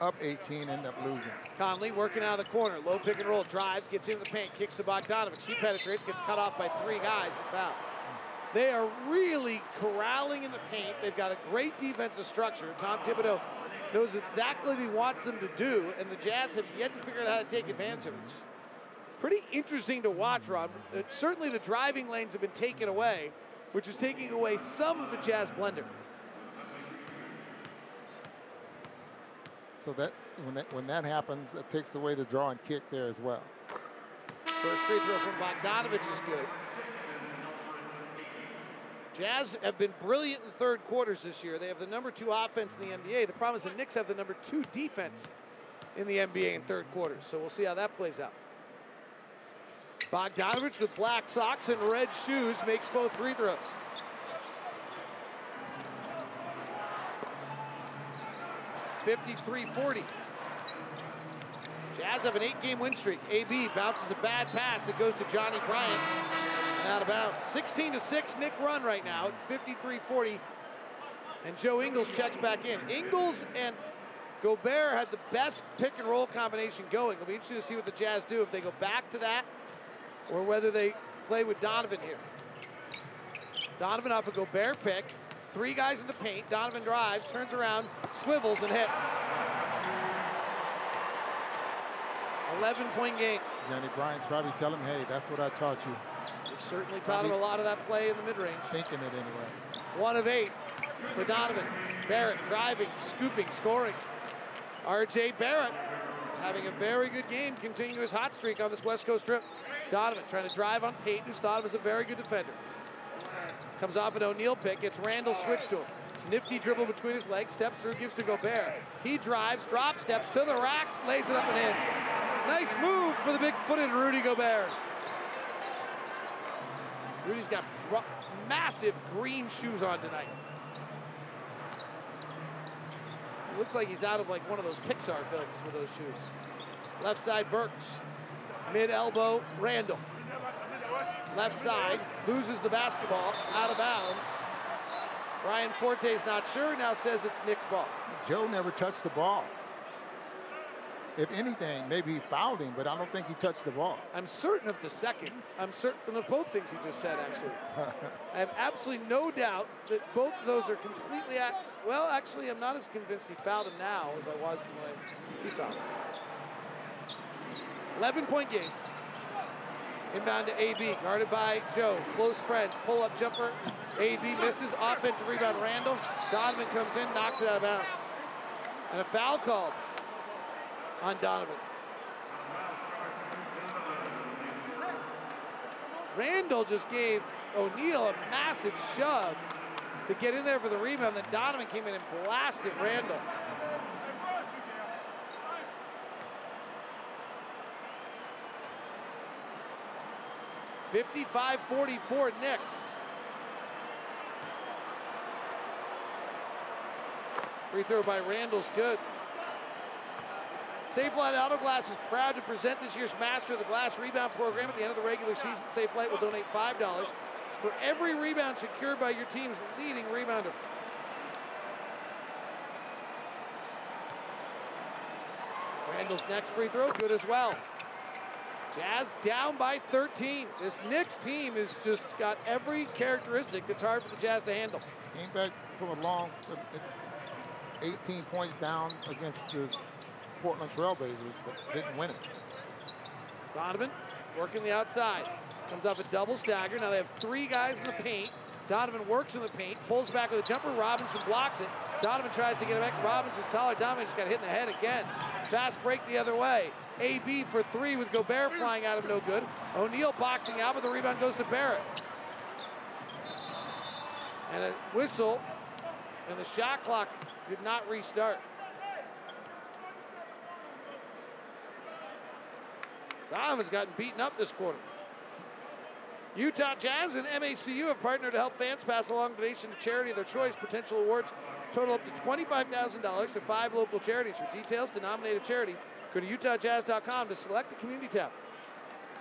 E: up 18, ended up losing.
A: Conley working out of the corner. Low pick and roll. Drives, gets into the paint, kicks to Bogdanovich. He penetrates, gets cut off by three guys and foul. They are really corralling in the paint. They've got a great defensive structure. Tom Thibodeau knows exactly what he wants them to do, and the Jazz have yet to figure out how to take advantage of it. Pretty interesting to watch, Ron. Uh, certainly the driving lanes have been taken away, which is taking away some of the Jazz blender.
E: So that when that when that happens, it takes away the draw and kick there as well.
A: First free throw from Bogdanovich is good. Jazz have been brilliant in third quarters this year. They have the number two offense in the NBA. The problem is the Knicks have the number two defense in the NBA in third quarters. So we'll see how that plays out. Bogdanovich with black socks and red shoes makes both free throws. Fifty-three forty. Jazz have an eight-game win streak. AB bounces a bad pass that goes to Johnny Bryant and out of bounds. 16 to 6 Knick run right now. It's 53-40. And Joe Ingles checks back in. Ingles and Gobert had the best pick and roll combination going. It'll be interesting to see what the Jazz do if they go back to that or whether they play with Donovan here. Donovan off a Gobert pick. Three guys in the paint. Donovan drives, turns around, swivels, and hits. 11 point game.
E: Johnny Bryant's probably telling him, hey, that's what I taught you.
A: He certainly taught him a lot of that play in the mid range.
E: Thinking it anyway.
A: One of eight for Donovan. Barrett driving, scooping, scoring. RJ Barrett having a very good game, continuing his hot streak on this West Coast trip. Donovan trying to drive on Payton, who's thought of as a very good defender. Comes off an O'Neale pick, gets Randle switched to him. Nifty dribble between his legs, steps through, gives to Gobert. He drives, drop steps to the racks, lays it up and in. Nice move for the big-footed Rudy Gobert. Rudy's got massive green shoes on tonight. Looks like he's out of like one of those Pixar films with those shoes. Left side Burks. Mid elbow Randle. Left side loses the basketball out of bounds. Brian Forte's not sure, now says it's Knicks ball.
E: Joe never touched the ball. If anything, maybe he fouled him, but I don't think he touched the ball.
A: I'm certain of the second. I'm certain of both things he just said, actually. I have absolutely no doubt that both of those are completely. At, well, actually, I'm not as convinced he fouled him now as I was when he fouled him. 11 point game. Inbound to AB, guarded by Joe. Close friends, pull up jumper. AB misses, offensive rebound. Randle. Donovan comes in, knocks it out of bounds. And a foul called on Donovan. Randle just gave O'Neale a massive shove to get in there for the rebound. Then Donovan came in and blasted Randle. Fifty-five forty-four Knicks. Free throw by Randle's good. Safelite Auto Glass is proud to present this year's Master of the Glass Rebound Program. At the end of the regular season, Safelite will donate $5 for every rebound secured by your team's leading rebounder. Randle's next free throw, good as well. Jazz down by 13. This Knicks team has just got every characteristic that's hard for the Jazz to handle.
E: Came back from a long uh, 18 points down against the Portland Trailblazers, but didn't win it.
A: Donovan working the outside. Comes off a double stagger. Now they have three guys in the paint. Donovan works in the paint, pulls back with a jumper. Robinson blocks it. Donovan tries to get it back. Robinson's taller. Donovan just got hit in the head again. Fast break the other way. AB for three with Gobert flying out of no good. O'Neale boxing out, but the rebound goes to Barrett. And a whistle, and the shot clock did not restart. Donovan's gotten beaten up this quarter. Utah Jazz and MACU have partnered to help fans pass along donation to charity of their choice. Potential awards total up to $25,000 to five local charities. For details to nominate a charity, go to utahjazz.com to select the community tab.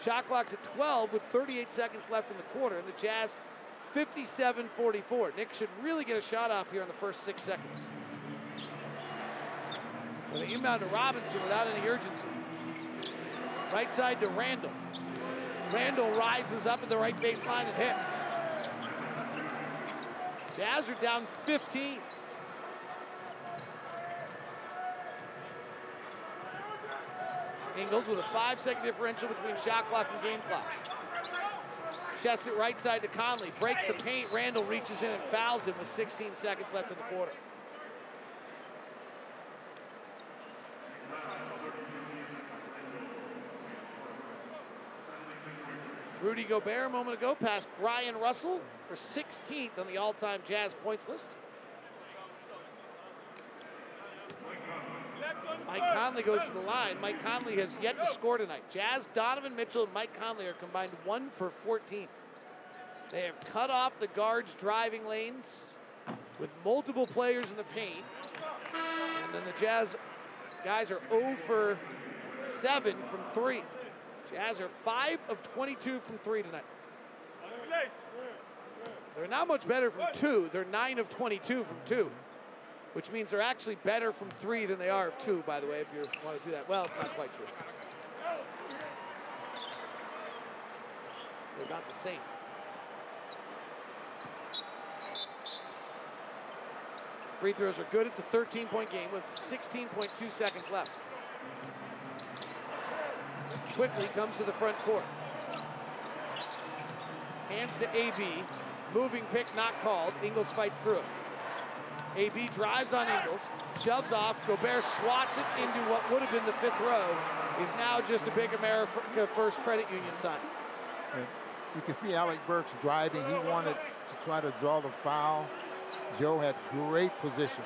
A: Shot clock's at 12 with 38 seconds left in the quarter, and the Jazz 57-44. Nick should really get a shot off here in the first six seconds. With an inbound to Robinson without any urgency. Right side to Randle. Randle rises up at the right baseline and hits. Jazz are down 15. Ingles with a five second differential between shot clock and game clock. Chests it right side to Conley. Breaks the paint. Randle reaches in and fouls him with 16 seconds left in the quarter. Rudy Gobert a moment ago passed Brian Russell for 16th on the all-time Jazz points list. Mike Conley goes to the line. Mike Conley has yet to score tonight. Jazz, Donovan Mitchell, and Mike Conley are combined one for 14. They have cut off the guards' driving lanes with multiple players in the paint. And then the Jazz guys are 0 for 7 from 3. Jazz are 5 of 22 from 3 tonight. They're not much better from two. They're 9 of 22 from two, which means they're actually better from three than they are of two, by the way, if you want to do that. Well, it's not quite true. They're about the same. Free throws are good. It's a 13 point game with 16.2 seconds left. Quickley comes to the front court. Hands to AB. Moving pick not called. Ingles fights through it. AB drives on Ingles, shoves off. Gobert swats it into what would have been the fifth row. Is now just a big America First Credit Union sign.
E: You can see Alec Burks driving. He wanted to try to draw the foul. Joe had great position.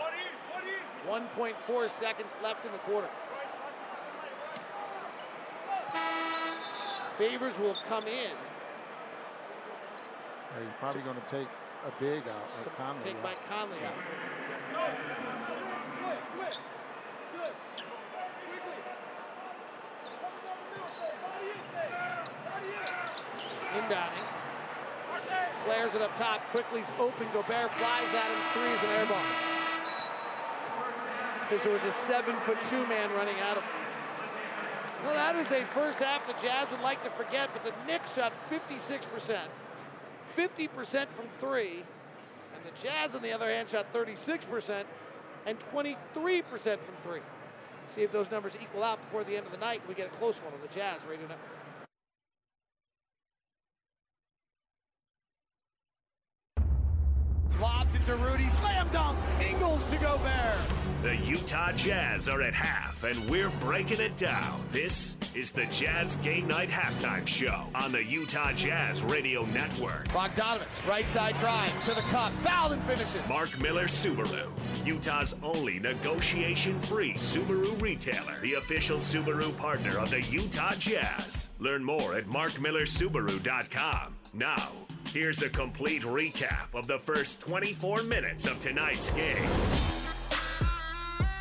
A: 1.4 seconds left in the quarter. Favors will come in.
E: He's probably going to take a big out.
A: To
E: Conley
A: take
E: out.
A: Mike Conley out. Inbounding. Flares it up top. Quickley's open. Gobert flies at him. Three is an air ball. Because there was a seven foot two man running at him. Well, that is a first half the Jazz would like to forget, but the Knicks shot 56%, 50% from three, and the Jazz, on the other hand, shot 36% and 23% from three. See if those numbers equal out before the end of the night. We get a close one on the Jazz Radio Network. Lobs it to Rudy. Slam dunk. Ingles to Gobert.
B: The Utah Jazz are at half, and we're breaking it down. This is the Jazz Game Night Halftime Show on the Utah Jazz Radio Network.
A: Bogdanovich, right side drive to the cup. Fouled and finishes.
B: Mark Miller Subaru, Utah's only negotiation free Subaru retailer, the official Subaru partner of the Utah Jazz. Learn more at markmillersubaru.com. Now, here's a complete recap of the first 24 minutes of tonight's game.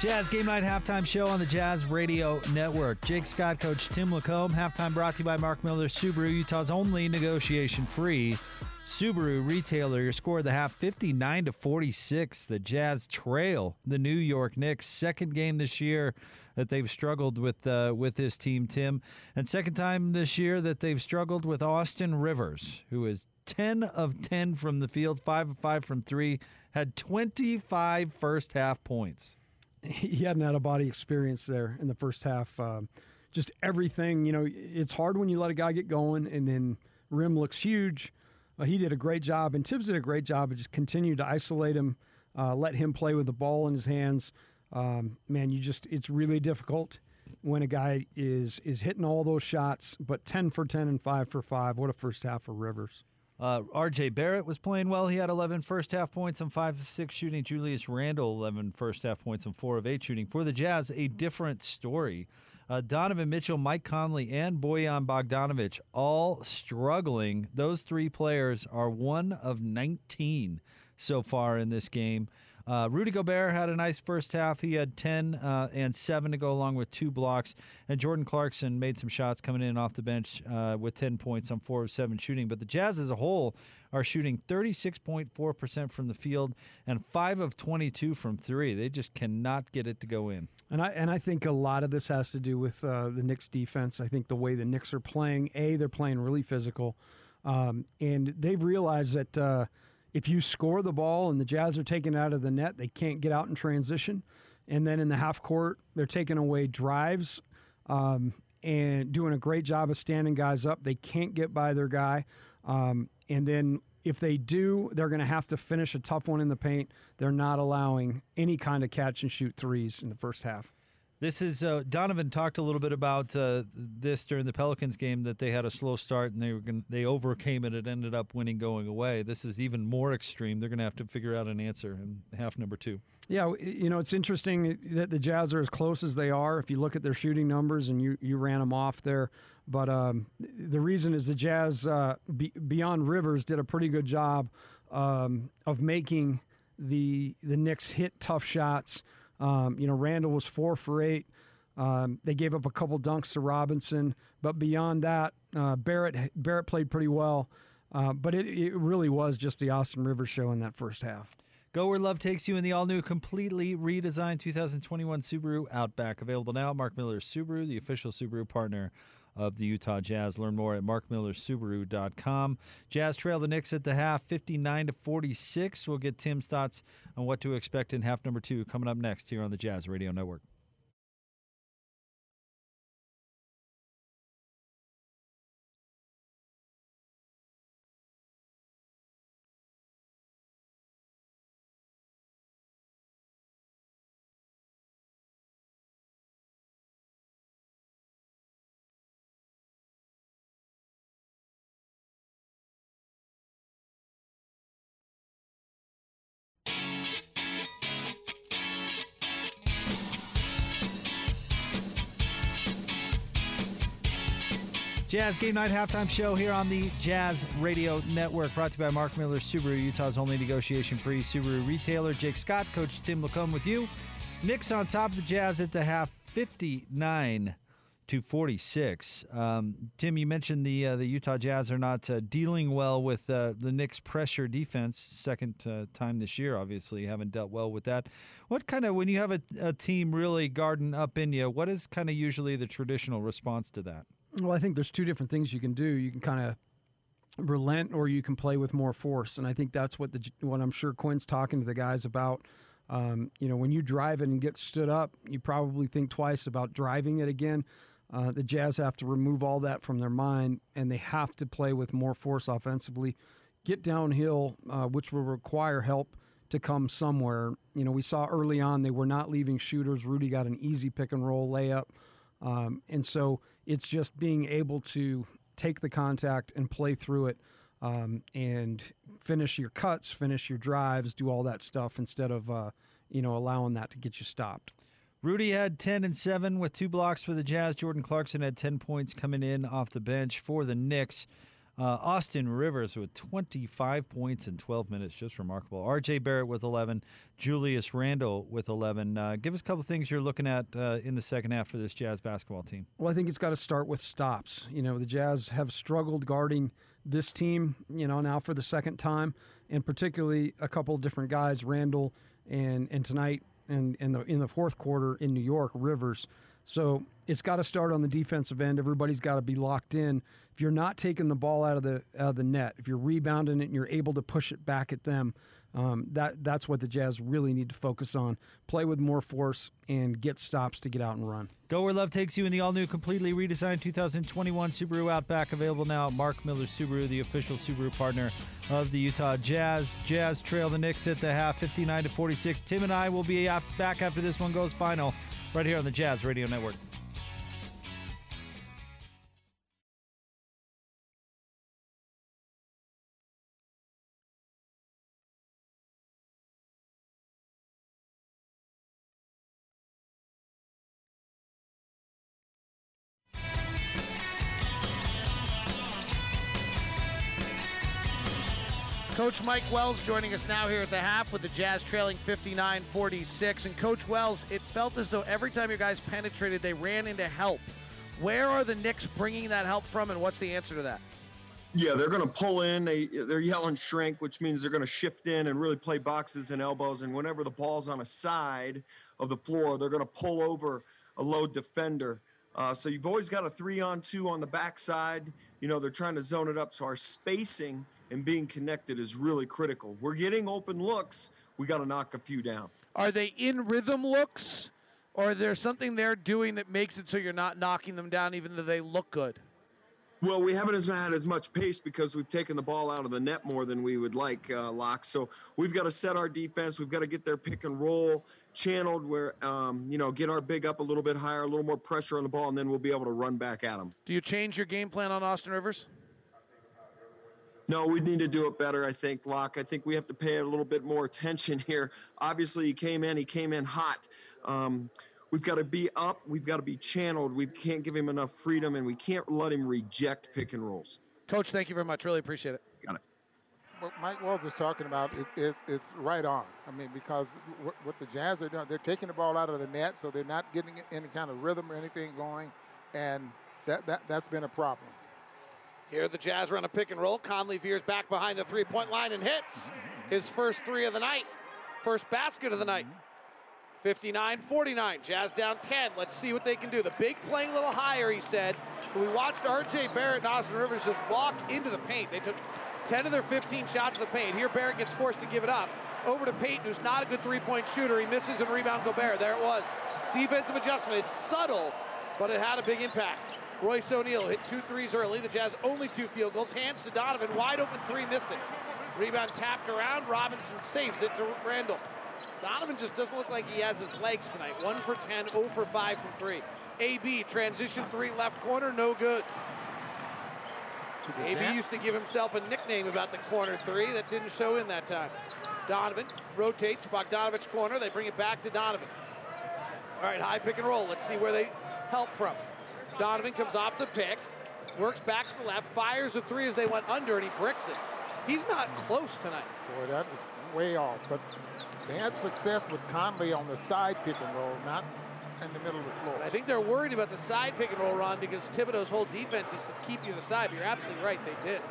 L: Jazz Game Night Halftime Show on the Jazz Radio Network. Jake Scott, Coach Tim Lacombe. Halftime brought to you by Mark Miller Subaru, Utah's only negotiation-free Subaru retailer. Your score of the half, 59 to 46. The Jazz trail the New York Knicks. Second game this year that they've struggled with uh, with this team, Tim, and second time this year that they've struggled with Austin Rivers, who is 10 of 10 from the field, 5 of 5 from 3, had 25 first half points.
M: he had an out of body experience there in the first half. Um, just everything, you know, it's hard when you let a guy get going and then rim looks huge. Uh, he did a great job, and Thibs did a great job of just continuing to isolate him, uh, let him play with the ball in his hands. Um, man, you just it's really difficult when a guy is is hitting all those shots, but ten for ten and five for five. What a first half for Rivers.
L: Uh, RJ Barrett was playing well. He had 11 first half points and 5 of 6 shooting. Julius Randle, 11 first half points and 4 of 8 shooting. For the Jazz, a different story. Uh, Donovan Mitchell, Mike Conley, and Bojan Bogdanovich all struggling. Those three players are one of 19 so far in this game. Uh, Rudy Gobert had a nice first half. He had 10 uh, and 7 to go along with two blocks. And Jordan Clarkson made some shots coming in off the bench uh, with 10 points on 4 of 7 shooting. But the Jazz as a whole are shooting 36.4% from the field and 5 of 22 from 3. They just cannot get it to go in.
M: And I and I think a lot of this has to do with uh, the Knicks defense. I think the way the Knicks are playing, a they're playing really physical, um, and they've realized that uh, if you score the ball and the Jazz are taken out of the net, they can't get out in transition, and then in the half court they're taking away drives um, and doing a great job of standing guys up. They can't get by their guy, um, and then if they do, they're going to have to finish a tough one in the paint. They're not allowing any kind of catch and shoot threes in the first half.
L: This is uh, Donovan talked a little bit about uh, this during the Pelicans game that they had a slow start and they were gonna, they overcame it. It ended up winning going away. This is even more extreme. They're going to have to figure out an answer in half number two.
M: Yeah, you know it's interesting that the Jazz are as close as they are. If you look at their shooting numbers, and you you ran them off there, but um, the reason is the Jazz uh, be, beyond Rivers did a pretty good job um, of making the the Knicks hit tough shots. Um, you know, Randle was four for eight. Um, they gave up a couple dunks to Robinson, but beyond that, uh, Barrett Barrett played pretty well. Uh, but it, it really was just the Austin Rivers show in that first half.
L: Go where love takes you in the all new, completely redesigned 2021 Subaru Outback. Available now at Mark Miller Subaru, the official Subaru partner of the Utah Jazz. Learn more at markmillersubaru.com. Jazz trail the Knicks at the half, 59 to 46. We'll get Tim's thoughts on what to expect in half number two coming up next here on the Jazz Radio Network. Jazz Game Night Halftime Show here on the Jazz Radio Network, brought to you by Mark Miller Subaru, Utah's only negotiation free Subaru retailer. Jake Scott, Coach Tim LaComb with you. Knicks on top of the Jazz at the half, 59 to 46. Um, Tim, you mentioned the uh, the Utah Jazz are not uh, dealing well with uh, the Knicks' pressure defense. Second uh, time this year, obviously, haven't dealt well with that. What kind of when you have a, a team really guarding up in you, what is kind of usually the traditional response to that?
M: Well, I think there's two different things you can do. You can kind of relent, or you can play with more force, and I think that's what the what I'm sure Quinn's talking to the guys about. Um, you know, when you drive it and get stood up, you probably think twice about driving it again. Uh, the Jazz have to remove all that from their mind, and they have to play with more force offensively, get downhill, uh, which will require help to come somewhere. You know, we saw early on they were not leaving shooters. Rudy got an easy pick and roll layup. Um, and so it's just being able to take the contact and play through it um, and finish your cuts, finish your drives, do all that stuff instead of, uh, you know, allowing that to get you stopped.
L: Rudy had 10 and 7 with two blocks for the Jazz. Jordan Clarkson had 10 points coming in off the bench for the Knicks. Uh, Austin Rivers with 25 points in 12 minutes, just remarkable. R.J. Barrett with 11, Julius Randle with 11. Uh, give us a couple things you're looking at uh, in the second half for this Jazz basketball team.
M: Well, I think it's got to start with stops. You know, the Jazz have struggled guarding this team, you know, now for the second time, and particularly a couple of different guys, Randle and and tonight and in the in the fourth quarter in New York, Rivers. So it's got to start on the defensive end. Everybody's got to be locked in. If you're not taking the ball out of the out of the net, if you're rebounding it and you're able to push it back at them, um, that that's what the Jazz really need to focus on. Play with more force and get stops to get out and run.
L: Go where love takes you in the all new, completely redesigned 2021 Subaru Outback. Available now at Mark Miller Subaru, the official Subaru partner of the Utah Jazz. Jazz trail the Knicks at the half, 59 to 46. Tim and I will be back after this one goes final right here on the Jazz Radio Network.
A: Coach Mike Wells joining us now here at the half with the Jazz trailing 59 46. And Coach Wells, it felt as though every time your guys penetrated, they ran into help. Where are the Knicks bringing that help from, and what's the answer to that?
N: Yeah, they're going to pull in. They, they're yelling shrink, which means they're going to shift in and really play boxes and elbows. And whenever the ball's on a side of the floor, they're going to pull over a low defender. Uh, so you've always got a three on two on the backside. You know, they're trying to zone it up. So our spacing – and being connected is really critical. We're getting open looks. We got to knock a few down.
A: Are they in rhythm looks, or is there something they're doing that makes it so you're not knocking them down, even though they look good?
N: Well, we haven't had as much pace because we've taken the ball out of the net more than we would like, uh, Locke. So we've got to set our defense. We've got to get their pick and roll channeled where, um, you know, get our big up a little bit higher, a little more pressure on the ball, and then we'll be able to run back at them.
A: Do you change your game plan on Austin Rivers?
N: No, we need to do it better, I think, Locke. I think we have to pay a little bit more attention here. Obviously, he came in, he came in hot. Um, we've got to be up, we've got to be channeled. We can't give him enough freedom, and we can't let him reject pick and rolls.
A: Coach, thank you very much. Really appreciate it.
N: Got it.
E: What Mike Wells is talking about is, is, is right on. I mean, because what, what the Jazz are doing, they're taking the ball out of the net, so they're not getting any kind of rhythm or anything going, and that, that, that's been a problem.
A: Here the Jazz run a pick and roll. Conley veers back behind the three point line and hits his first three of the night. First basket of the night. 59 49. Jazz down 10. Let's see what they can do. The big playing a little higher, he said. We watched RJ Barrett and Austin Rivers just walk into the paint. They took 10 of their 15 shots to the paint. Here Barrett gets forced to give it up. Over to Payton, who's not a good three point shooter. He misses and rebound Gobert. There it was. Defensive adjustment. It's subtle, but it had a big impact. Royce O'Neale hit two threes early. The Jazz only two field goals. Hands to Donovan. Wide open three, missed it. Rebound tapped around. Robinson saves it to Randle. Donovan just doesn't look like he has his legs tonight. One for 10, 0 for 5 from three. AB, transition three, left corner, no good. AB used to give himself a nickname about the corner three that didn't show in that time. Donovan rotates, Bogdanovich corner. They bring it back to Donovan. All right, high pick and roll. Let's see where they help from. Donovan comes off the pick, works back to the left, fires a three as they went under, and he bricks it. He's not close tonight.
E: Boy, that is way off. But they had success with Conley on the side pick and roll, not in the middle of the floor.
A: I think they're worried about the side pick and roll, Ron, because Thibodeau's whole defense is to keep you to the side. But you're absolutely right, they did.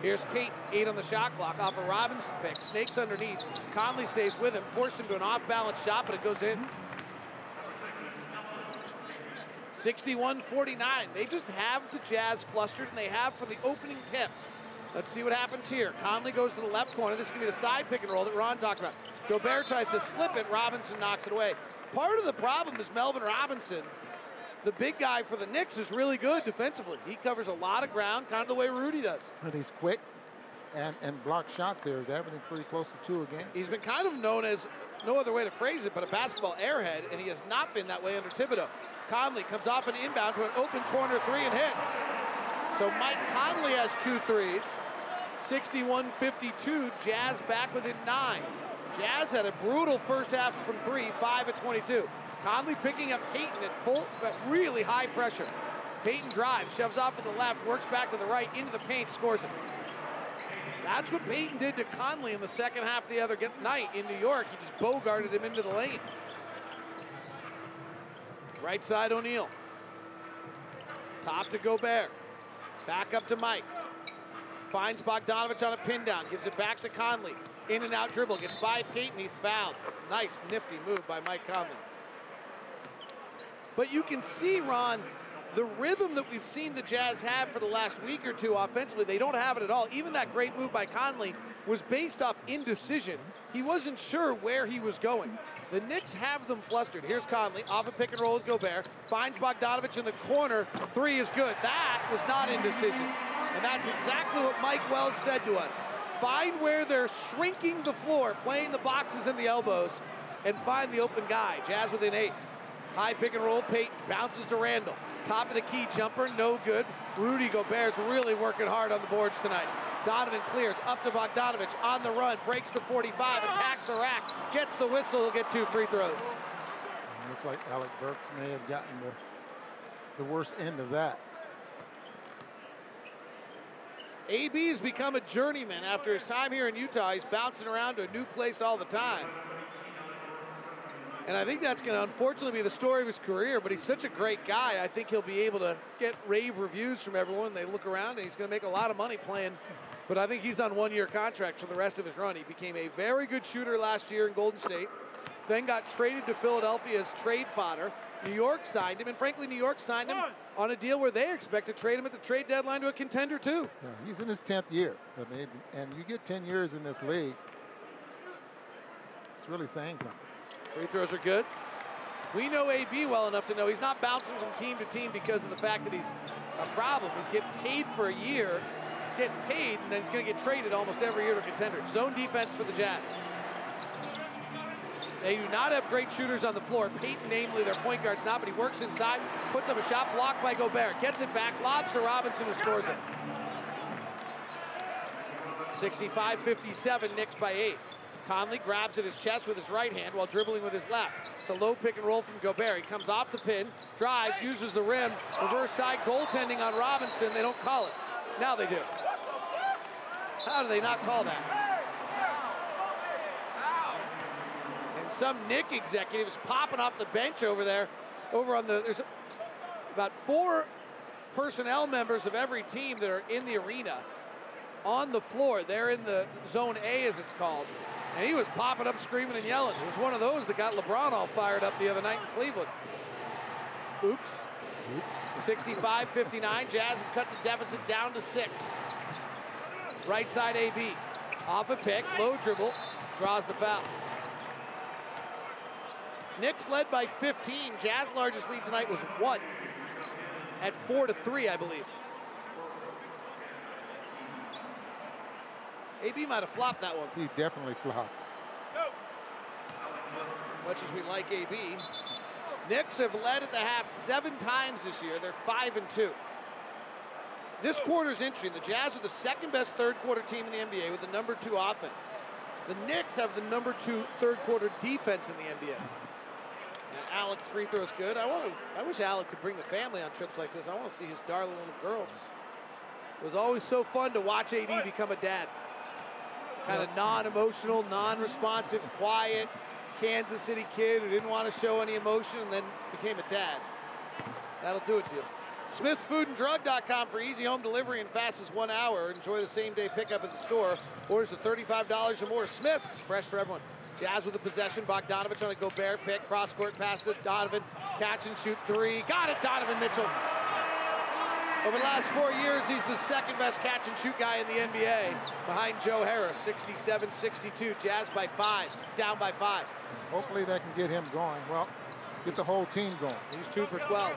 A: Here's Pete, eight on the shot clock, off a Robinson pick. Snakes underneath. Conley stays with him, forced him to an off-balance shot, but it goes in. 61-49. They just have the Jazz flustered, and they have for the opening tip. Let's see what happens here. Conley goes to the left corner. This is going to be the side pick and roll that Ron talked about. Gobert tries to slip it. Robinson knocks it away. Part of the problem is Melvin Robinson, the big guy for the Knicks, is really good defensively. He covers a lot of ground, kind of the way Rudy does.
E: And he's quick and, and block shots here. He's averaging pretty close to two a game.
A: He's been kind of known as, no other way to phrase it, but a basketball airhead, and he has not been that way under Thibodeau. Conley comes off an inbound to an open corner three and hits. So Mike Conley has two threes. 61-52, Jazz back within nine. Jazz had a brutal first half from three, five at 22. Conley picking up Payton at full, but really high pressure. Payton drives, shoves off to the left, works back to the right, into the paint, scores it. That's what Payton did to Conley in the second half of the other night in New York. He just bogarted him into the lane. Right side O'Neale. Top to Gobert. Back up to Mike. Finds Bogdanovich on a pin down. Gives it back to Conley. In and out dribble. Gets by Payton. He's fouled. Nice, nifty move by Mike Conley. But you can see, Ron, the rhythm that we've seen the Jazz have for the last week or two offensively, they don't have it at all. Even that great move by Conley was based off indecision. He wasn't sure where he was going. The Knicks have them flustered. Here's Conley off a pick and roll with Gobert. Finds Bogdanovich in the corner. Three is good. That was not indecision. And that's exactly what Mike Wells said to us. Find where they're shrinking the floor, playing the boxes and the elbows, and find the open guy. Jazz within eight. High pick and roll. Payton bounces to Randle. Top of the key jumper, no good. Rudy Gobert's really working hard on the boards tonight. Donovan clears up to Bogdanovich on the run, breaks the 45, attacks the rack, gets the whistle, he'll get two free throws.
E: It looked like Alec Burks may have gotten the, the worst end of that.
A: AB's become a journeyman after his time here in Utah. He's bouncing around to a new place all the time. And I think that's going to unfortunately be the story of his career, but he's such a great guy. I think he'll be able to get rave reviews from everyone. They look around and he's going to make a lot of money playing. But I think he's on one year contract for the rest of his run. He became a very good shooter last year in Golden State, then got traded to Philadelphia as trade fodder. New York signed him, and frankly, New York signed him on a deal where they expect to trade him at the trade deadline to a contender, too.
E: Yeah, he's in his 10th year. I mean, and you get 10 years in this league, it's really saying something.
A: Free throws are good. We know AB well enough to know he's not bouncing from team to team because of the fact that he's a problem. He's getting paid for a year. He's getting paid, and then he's going to get traded almost every year to contender. Zone defense for the Jazz. They do not have great shooters on the floor. Payton, namely, their point guard's not, but he works inside, puts up a shot blocked by Gobert, gets it back, lobs to Robinson, who scores it. 65-57, Knicks by eight. Conley grabs at his chest with his right hand while dribbling with his left. It's a low pick and roll from Gobert. He comes off the pin, drives, uses the rim, reverse side goaltending on Robinson. They don't call it. Now they do. How do they not call that? And some Knick executives popping off the bench over there, over on the, there's about four personnel members of every team that are in the arena on the floor. They're in the zone A, as it's called. And he was popping up, screaming, and yelling. It was one of those that got LeBron all fired up the other night in Cleveland. Oops. Oops. 65 59. Jazz have cut the deficit down to six. Right side AB. Off a pick, low dribble, draws the foul. Knicks led by 15. Jazz largest lead tonight was one at four to three, I believe. AB might have flopped that one.
E: He definitely flopped.
A: As much as we like AB. Knicks have led at the half seven times this year. They're five and two. This quarter's interesting. The Jazz are the second best third quarter team in the NBA with the number two offense. The Knicks have the number two third quarter defense in the NBA. And Alec's free throws good. I want to. I wish Alec could bring the family on trips like this. I want to see his darling little girls. It was always so fun to watch AB become a dad. Kind of non-emotional, non-responsive, quiet Kansas City kid who didn't want to show any emotion and then became a dad. That'll do it to you. SmithsFoodAndDrug.com for easy home delivery in fast as one hour. Enjoy the same day pickup at the store. Orders of $35 or more. Smith's, fresh for everyone. Jazz with the possession. Bogdanovich on a Gobert pick. Cross court pass to Donovan. Catch and shoot three. Got it, Donovan Mitchell. Over the last four years, he's the second best catch and shoot guy in the NBA behind Joe Harris, 67 62. Jazz by five, down by five.
E: Hopefully that can get him going. Well, get the whole team going.
A: He's two for 12.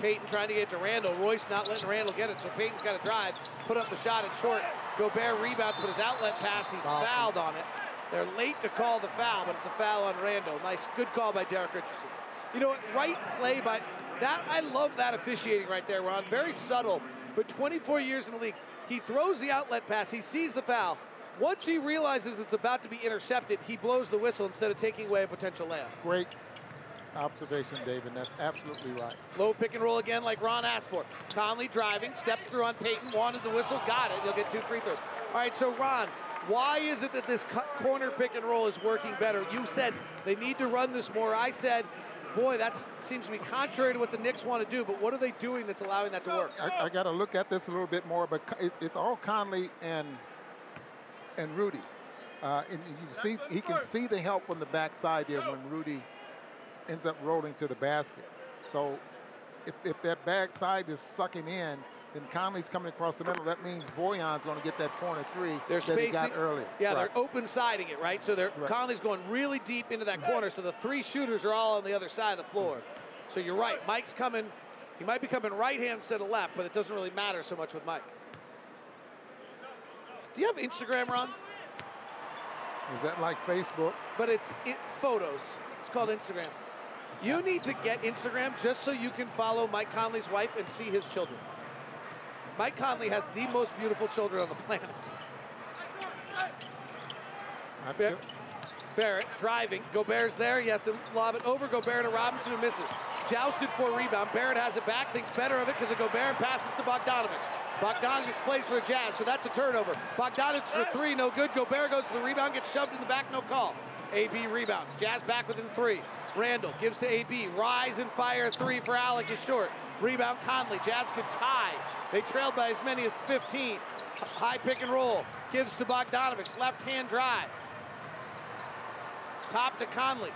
A: Payton trying to get to Randle. Royce not letting Randle get it, so Payton's got to drive, put up the shot. It's short. Gobert rebounds, but his outlet pass, he's
E: Foul.
A: fouled on it. They're late to call the foul, but it's a foul on Randle. Nice, good call by Derek Richardson. You know what? Right play by that. I love that officiating right there, Ron. Very subtle, but 24 years in the league. He throws the outlet pass. He sees the foul. Once he realizes it's about to be intercepted, he blows the whistle instead of taking away a potential layup.
E: Great observation, David. That's absolutely right.
A: Low pick and roll again, like Ron asked for. Conley driving, steps through on Payton, wanted the whistle, got it. He'll get two free throws. All right, so Ron, why is it that this co- corner pick and roll is working better? You said they need to run this more. I said, boy, that seems to be contrary to what the Knicks want to do. But what are they doing that's allowing that to work?
E: I, I got to look at this a little bit more, but it's, it's all Conley and and Rudy. Uh, and you see he can see the help on the backside there when Rudy ends up rolling to the basket. So if, if that backside is sucking in, then Conley's coming across the middle. That means Bojan's going to get that corner three
A: They're
E: that he got
A: spacing-
E: earlier.
A: Yeah,
E: Right.
A: they're open siding it, right? So they're
E: Right.
A: Conley's going really deep into that corner. So the three shooters are all on the other side of the floor. So you're right. Mike's coming. He might be coming right hand instead of left, but it doesn't really matter so much with Mike. Do you have Instagram, Ron?
E: Is that like Facebook?
A: But it's it, photos. It's called Instagram. You need to get Instagram just so you can follow Mike Conley's wife and see his children. Mike Conley has the most beautiful children on the planet. Bar- Barrett driving. Gobert's there. He has to lob it over Gobert to Robinson who misses. Jousted for a rebound. Barrett has it back. Thinks better of it because of Gobert and passes to Bogdanovich. Bogdanovich plays for the Jazz, so that's a turnover. Bogdanovich for three, no good. Gobert goes to the rebound, gets shoved in the back, no call. AB rebounds. Jazz back within three. Randle gives to AB. Rise and fire three for Alec is short. Rebound Conley. Jazz could tie. They trailed by as many as 15. High pick and roll. Gives to Bogdanovich. Left hand drive. Top to Conley.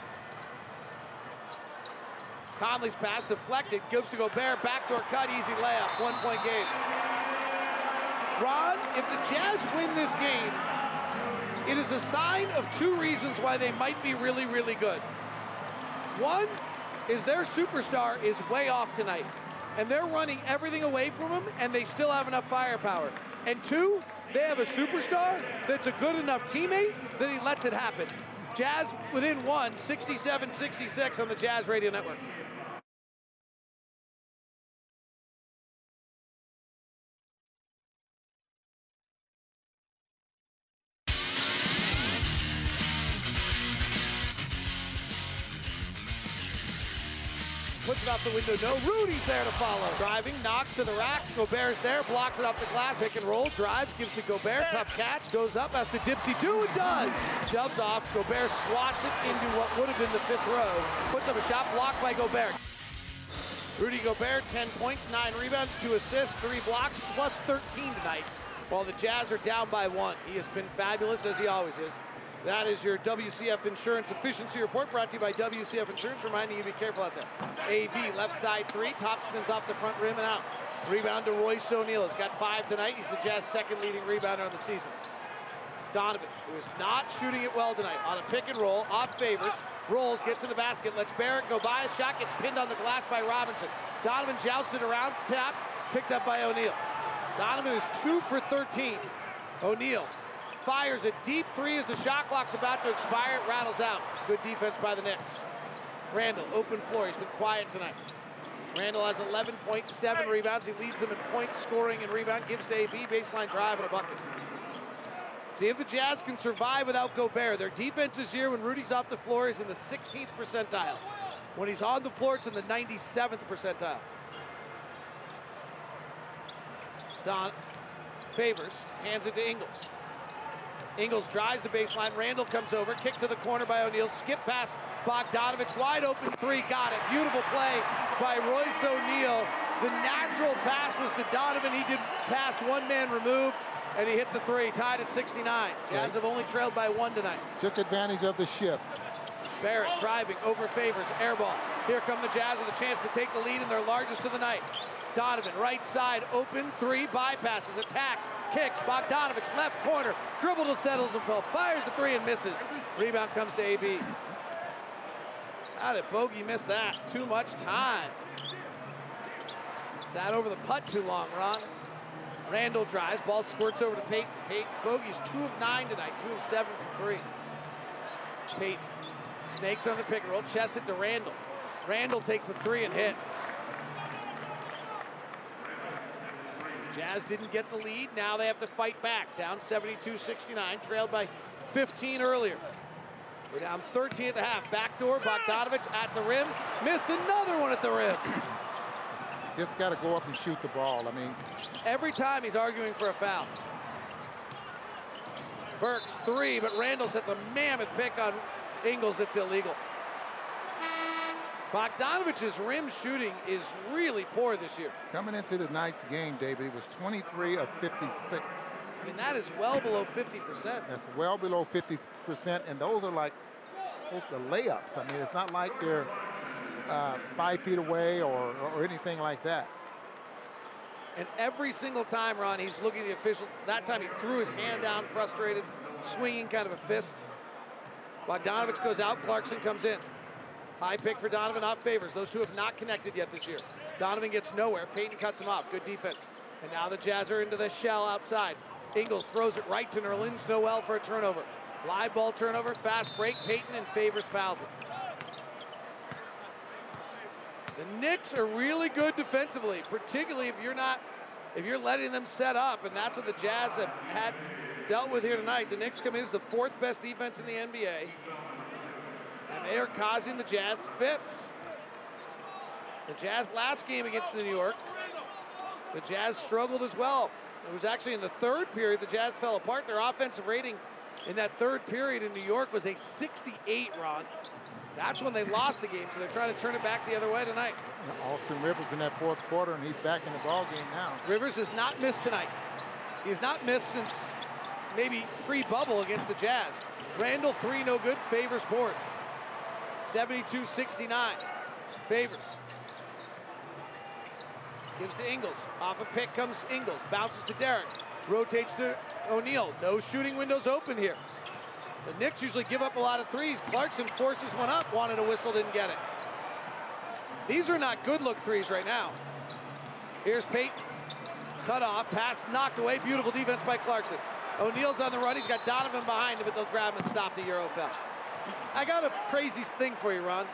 A: Conley's pass deflected. Gives to Gobert. Backdoor cut. Easy layup. One point game. Ron, if the Jazz win this game, it is a sign of two reasons why they might be really, really good. One is their superstar is way off tonight, and they're running everything away from him, and they still have enough firepower. And two, they have a superstar that's a good enough teammate that he lets it happen. Jazz within one, 67 66 on the Jazz Radio Network. No, Rudy's there to follow. Driving, knocks to the rack. Gobert's there, blocks it off the glass. Pick and roll, drives, gives to Gobert. Tough catch, goes up, has to Dipsy do and does. Shoves off. Gobert swats it into what would have been the fifth row. Puts up a shot blocked by Gobert. Rudy Gobert, 10 points, 9 rebounds, 2 assists, 3 blocks, plus 13 tonight, while the Jazz are down by 1. He has been fabulous, as he always is. That is your WCF Insurance Efficiency Report brought to you by WCF Insurance, reminding you to be careful out there. AB, left side three, top spins off the front rim and out. Rebound to Royce O'Neale. He's got five tonight. He's the Jazz second leading rebounder on the season. Donovan, who is not shooting it well tonight, on a pick and roll, off Favors, rolls, gets in the basket, lets Barrett go by. His shot gets pinned on the glass by Robinson. Donovan jousted around, tapped, picked up by O'Neale. Donovan is two for 13. O'Neale fires a deep three as the shot clock's about to expire. It rattles out. Good defense by the Knicks. Randle, open floor. He's been quiet tonight. Randle has 11.7 rebounds. He leads them in points, scoring, and rebound. Gives to AB, baseline drive, and a bucket. See if the Jazz can survive without Gobert. Their defense is here when Rudy's off the floor is in the 16th percentile. When he's on the floor, it's in the 97th percentile. Don favors, hands it to Ingles. Ingles drives the baseline. Randle comes over, kick to the corner by O'Neale, skip pass. Bogdanovich wide open three, got it. Beautiful play by Royce O'Neale. The natural pass was to Donovan. He did pass one man removed, and he hit the three, tied at 69. Jazz have only trailed by one tonight.
E: Took advantage of the shift.
A: Barrett driving over Favors, air ball. Here come the Jazz with a chance to take the lead in their largest of the night. Donovan, right side, open, three, bypasses, attacks, kicks, Bogdanovich, left corner, dribble to settles himself, fires the three and misses. Rebound comes to AB. How did Bogey miss that? Too much time. Sat over the putt too long, Ron. Randle drives, ball squirts over to Payton. Payton, Bogey's two of nine tonight, two of seven from three. Payton snakes on the pick and roll, chests it to Randle. Randle takes the three and hits. Jazz didn't get the lead. Now they have to fight back. Down 72-69, trailed by 15 earlier. We're down 13 at the half. Backdoor, Bogdanovich at the rim. Missed another one at the rim.
E: Just got to go up and shoot the ball. I mean,
A: every time he's arguing for a foul. Burks three, but Randle sets a mammoth pick on Ingles. It's illegal. Bogdanovich's rim shooting is really poor this year.
E: Coming into the night's game, David, he was 23 of 56.
A: I mean, that is well below 50%.
E: That's well below 50%, and those are like those are layups. I mean, it's not like they're uh, five feet away or, or anything like that.
A: And every single time, Ron, he's looking at the official. That time he threw his hand down, frustrated, swinging kind of a fist. Bogdanovich goes out, Clarkson comes in. High pick for Donovan off Favors. Those two have not connected yet this year. Donovan gets nowhere. Payton cuts him off. Good defense. And now the Jazz are into the shell outside. Ingles throws it right to Nerlens Noel for a turnover. Live ball turnover, fast break. Payton and Favors fouls it. The Knicks are really good defensively, particularly if you're not, if you're letting them set up, and that's what the Jazz have had dealt with here tonight. The Knicks come in as the fourth best defense in the NBA. And they are causing the Jazz fits. The Jazz last game against New York, the Jazz struggled as well. It was actually in the third period the Jazz fell apart. Their offensive rating in that third period in New York was a 68, Ron. That's when they lost the game, so they're trying to turn it back the other way tonight.
E: Austin Rivers in that fourth quarter, and he's back in the ball game now.
A: Rivers has not missed tonight. He's not missed since maybe pre-bubble against the Jazz. Randle, three no good, Favors boards. 72-69, Favors. Gives to Ingles. Off a pick comes Ingles. Bounces to Derek. Rotates to O'Neale. No shooting windows open here. The Knicks usually give up a lot of threes. Clarkson forces one up. Wanted a whistle, didn't get it. These are not good look threes right now. Here's Payton. Cut off. Pass knocked away. Beautiful defense by Clarkson. O'Neale's on the run. He's got Donovan behind him, but they'll grab him and stop the Euro foul. I got a crazy thing for you, Ron.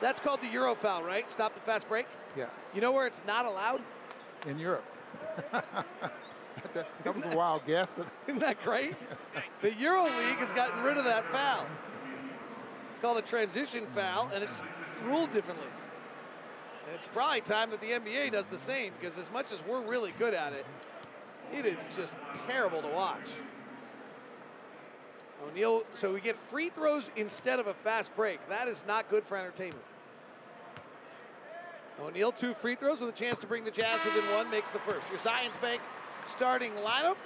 A: That's called the Euro foul, right? Stop the fast break?
E: Yes.
A: You know where it's not allowed?
E: In Europe. that was a wild guess.
A: Isn't that great? the Euro League has gotten rid of that foul. It's called a transition foul, and it's ruled differently. And it's probably time that the NBA does the same, because as much as we're really good at it, it is just terrible to watch. O'Neale, so we get free throws instead of a fast break. That is not good for entertainment. O'Neale, two free throws with a chance to bring the Jazz within one, makes the first. Your Zions Bank starting lineup.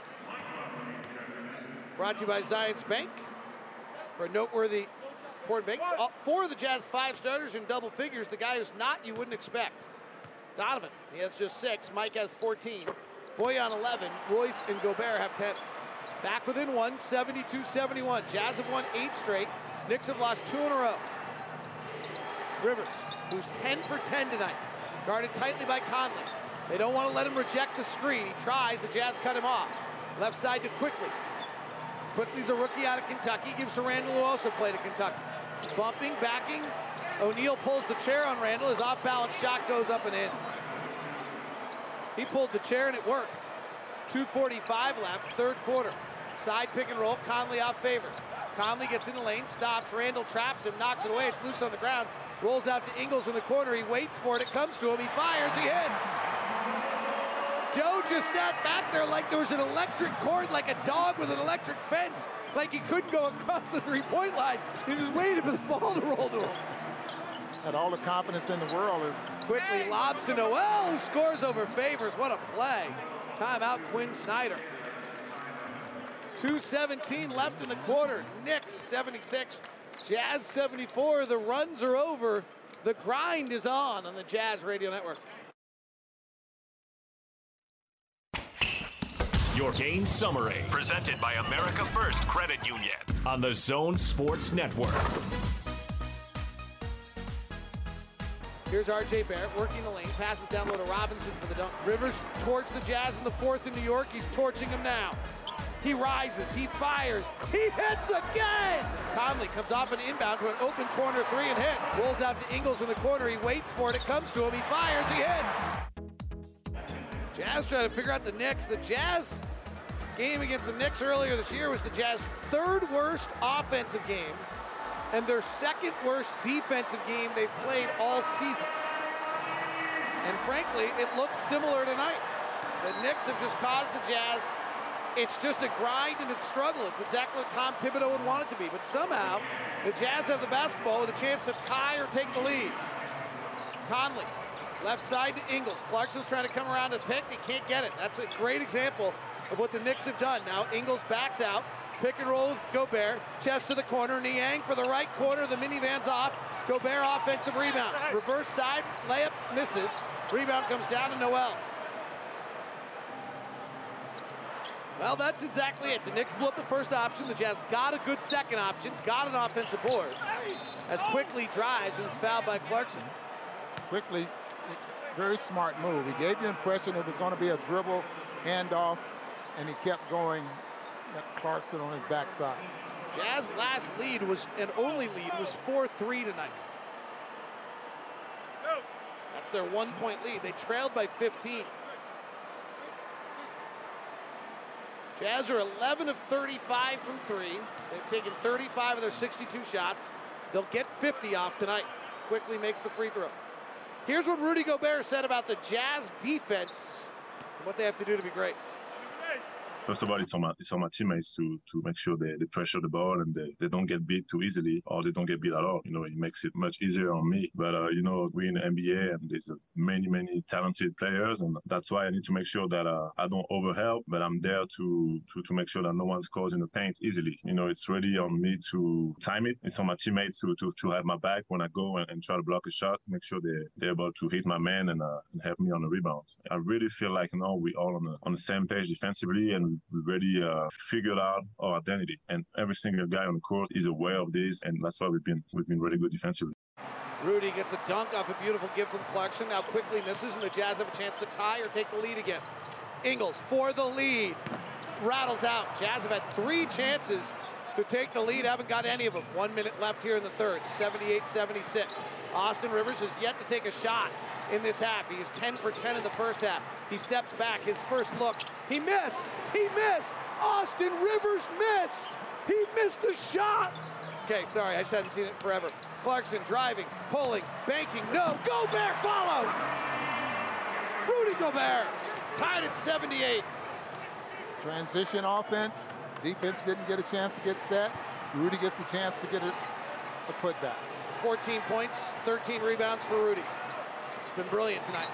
A: Brought to you by Zions Bank. For a noteworthy important bank. All, four of the Jazz five starters in double figures. The guy who's not, you wouldn't expect. Donovan, he has just six. Mike has 14. Bojan 11. Royce and Gobert have 10. Back within one, 72-71. Jazz have won eight straight. Knicks have lost two in a row. Rivers, who's 10 for 10 tonight, guarded tightly by Conley. They don't want to let him reject the screen. He tries, the Jazz cut him off. Left side to Quickley. Quickley's a rookie out of Kentucky, gives to Randle, who also played at Kentucky. Bumping, backing. O'Neale pulls the chair on Randle. His off-balance shot goes up and in. He pulled the chair and it worked. 2.45 left, third quarter. Side pick and roll, Conley off favors. Conley gets in the lane, stops, Randle traps him, knocks it away, it's loose on the ground. Rolls out to Ingles in the corner, he waits for it, it comes to him, he fires, he hits. Joe just sat back there like there was an electric cord, like a dog with an electric fence, like he couldn't go across the three-point line. He just waited for the ball to roll to him.
E: Had all the confidence in the world. Is
A: Quickley lobs to Noel, who scores over Favors. What a play. Timeout, Quinn Snyder. 2.17 left in the quarter. Knicks 76, Jazz 74. The runs are over. The grind is on on the Jazz Radio Network.
B: Your game summary, presented by America First Credit Union on the Zone Sports Network.
A: Here's R.J. Barrett working the lane, passes down low to Robinson for the dunk. Rivers towards the Jazz in the fourth in New York. He's torching him now. He rises, he fires, he hits again! Conley comes off an inbound to an open corner three and hits. Rolls out to Ingles in the corner, he waits for it, it comes to him, he fires, he hits! Jazz trying to figure out the Knicks. The Jazz game against the Knicks earlier this year was the Jazz third worst offensive game and their second worst defensive game they've played all season. And frankly, it looks similar tonight. The Knicks have just caused the Jazz. It's just a grind and a struggle. It's exactly what Tom Thibodeau would want it to be. But somehow, the Jazz have the basketball with a chance to tie or take the lead. Conley, left side to Ingles. Clarkson's trying to come around and pick. He can't get it. That's a great example of what the Knicks have done. Now Ingles backs out. Pick and roll with Gobert. Chest to the corner. Niang for the right corner. The minivan's off. Gobert offensive rebound. Reverse side. Layup misses. Rebound comes down to Noel. Well, that's exactly it. The Knicks blew up the first option. The Jazz got a good second option, got an offensive board. As Quickley drives and is fouled by Clarkson.
E: Quickley, very smart move. He gave the impression it was going to be a dribble handoff, and he kept going at Clarkson on his backside.
A: Jazz last lead was, and only lead, was 4-3 tonight. That's their one-point lead. They trailed by 15. Jazz are 11 of 35 from three. They've taken 35 of their 62 shots. They'll get 50 off tonight. Quickley makes the free throw. Here's what Rudy Gobert said about the Jazz defense and what they have to do to be great.
O: First of all, it's on my it's on my teammates to to make sure they, they pressure the ball and they, they don't get beat too easily or they don't get beat at all. You know, it makes it much easier on me. But uh, you know, we're in the NBA and there's many many talented players, and that's why I need to make sure that uh, I don't overhelp, but I'm there to, to to make sure that no one scores in the paint easily. You know, it's really on me to time it. It's on my teammates to to, to have my back when I go and, and try to block a shot. Make sure they they're able to hit my man and, uh, and help me on the rebound. I really feel like you know we all on the on the same page defensively and we really uh, figured out our identity. And every single guy on the court is aware of this, and that's why we've been we've been really good defensively.
A: Rudy gets a dunk off a beautiful give from Clarkson. Now Quickley misses, and the Jazz have a chance to tie or take the lead again. Ingles for the lead. Rattles out. Jazz have had three chances to take the lead. Haven't got any of them. One minute left here in the third. 78-76. Austin Rivers has yet to take a shot in this half. He is 10 for 10 in the first half. He steps back. His first look. He missed. He missed. Austin Rivers missed. He missed a shot. Okay, sorry, I just hadn't seen it forever. Clarkson driving, pulling, banking. No, Gobert followed. Rudy Gobert tied at 78.
E: Transition offense. Defense didn't get a chance to get set. Rudy gets a chance to get a, a putback.
A: 14 points, 13 rebounds for Rudy. Been brilliant tonight.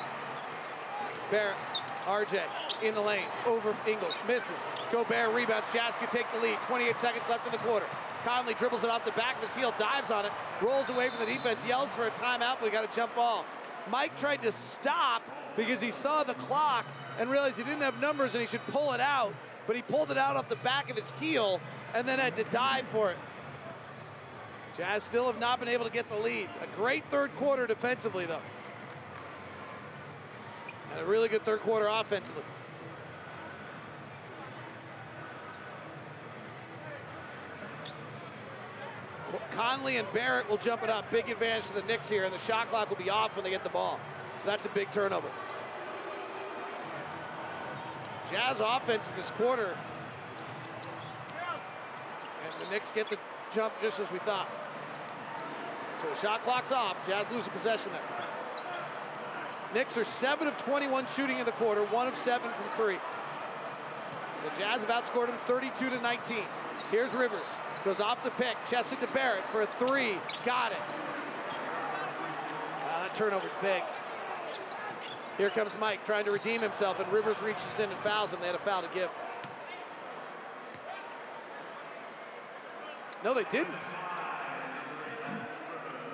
A: Barrett, RJ in the lane, over Ingles, misses. Gobert rebounds, Jazz can take the lead. 28 seconds left in the quarter. Conley dribbles it off the back of his heel, dives on it, rolls away from the defense, yells for a timeout, but we got a jump ball. Mike tried to stop because he saw the clock and realized he didn't have numbers and he should pull it out, but he pulled it out off the back of his heel and then had to dive for it. Jazz still have not been able to get the lead. A great third quarter defensively, though. And a really good third quarter offensively. Conley and Barrett will jump it up. Big advantage to the Knicks here, and the shot clock will be off when they get the ball. So that's a big turnover. Jazz offense this quarter. And the Knicks get the jump just as we thought. So the shot clock's off. Jazz lose possession there. Knicks are 7 of 21 shooting in the quarter, 1 of 7 from 3. So Jazz have outscored them 32 to 19. Here's Rivers. Goes off the pick, chested to Barrett for a three. Got it. Wow, that turnover's big. Here comes Mike trying to redeem himself, and Rivers reaches in and fouls him. They had a foul to give. No, they didn't.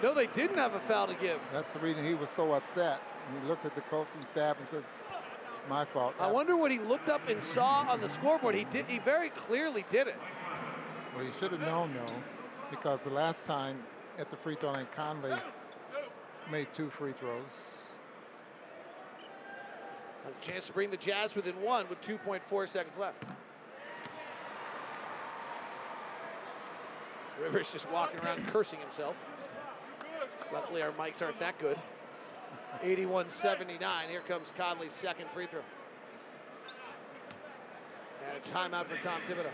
A: No, they didn't have a foul to give.
E: That's the reason he was so upset. And he looks at the coaching staff and says, "My fault."
A: I wonder what he looked up and saw on the scoreboard. He did. He very clearly did it.
E: Well, he should have known though, because the last time at the free throw line, Conley made two free throws.
A: A chance to bring the Jazz within one with 2.4 seconds left. Rivers just walking around cursing himself. Luckily, our mics aren't that good. 81-79. Here comes Conley's second free throw. And a timeout for Tom Thibodeau.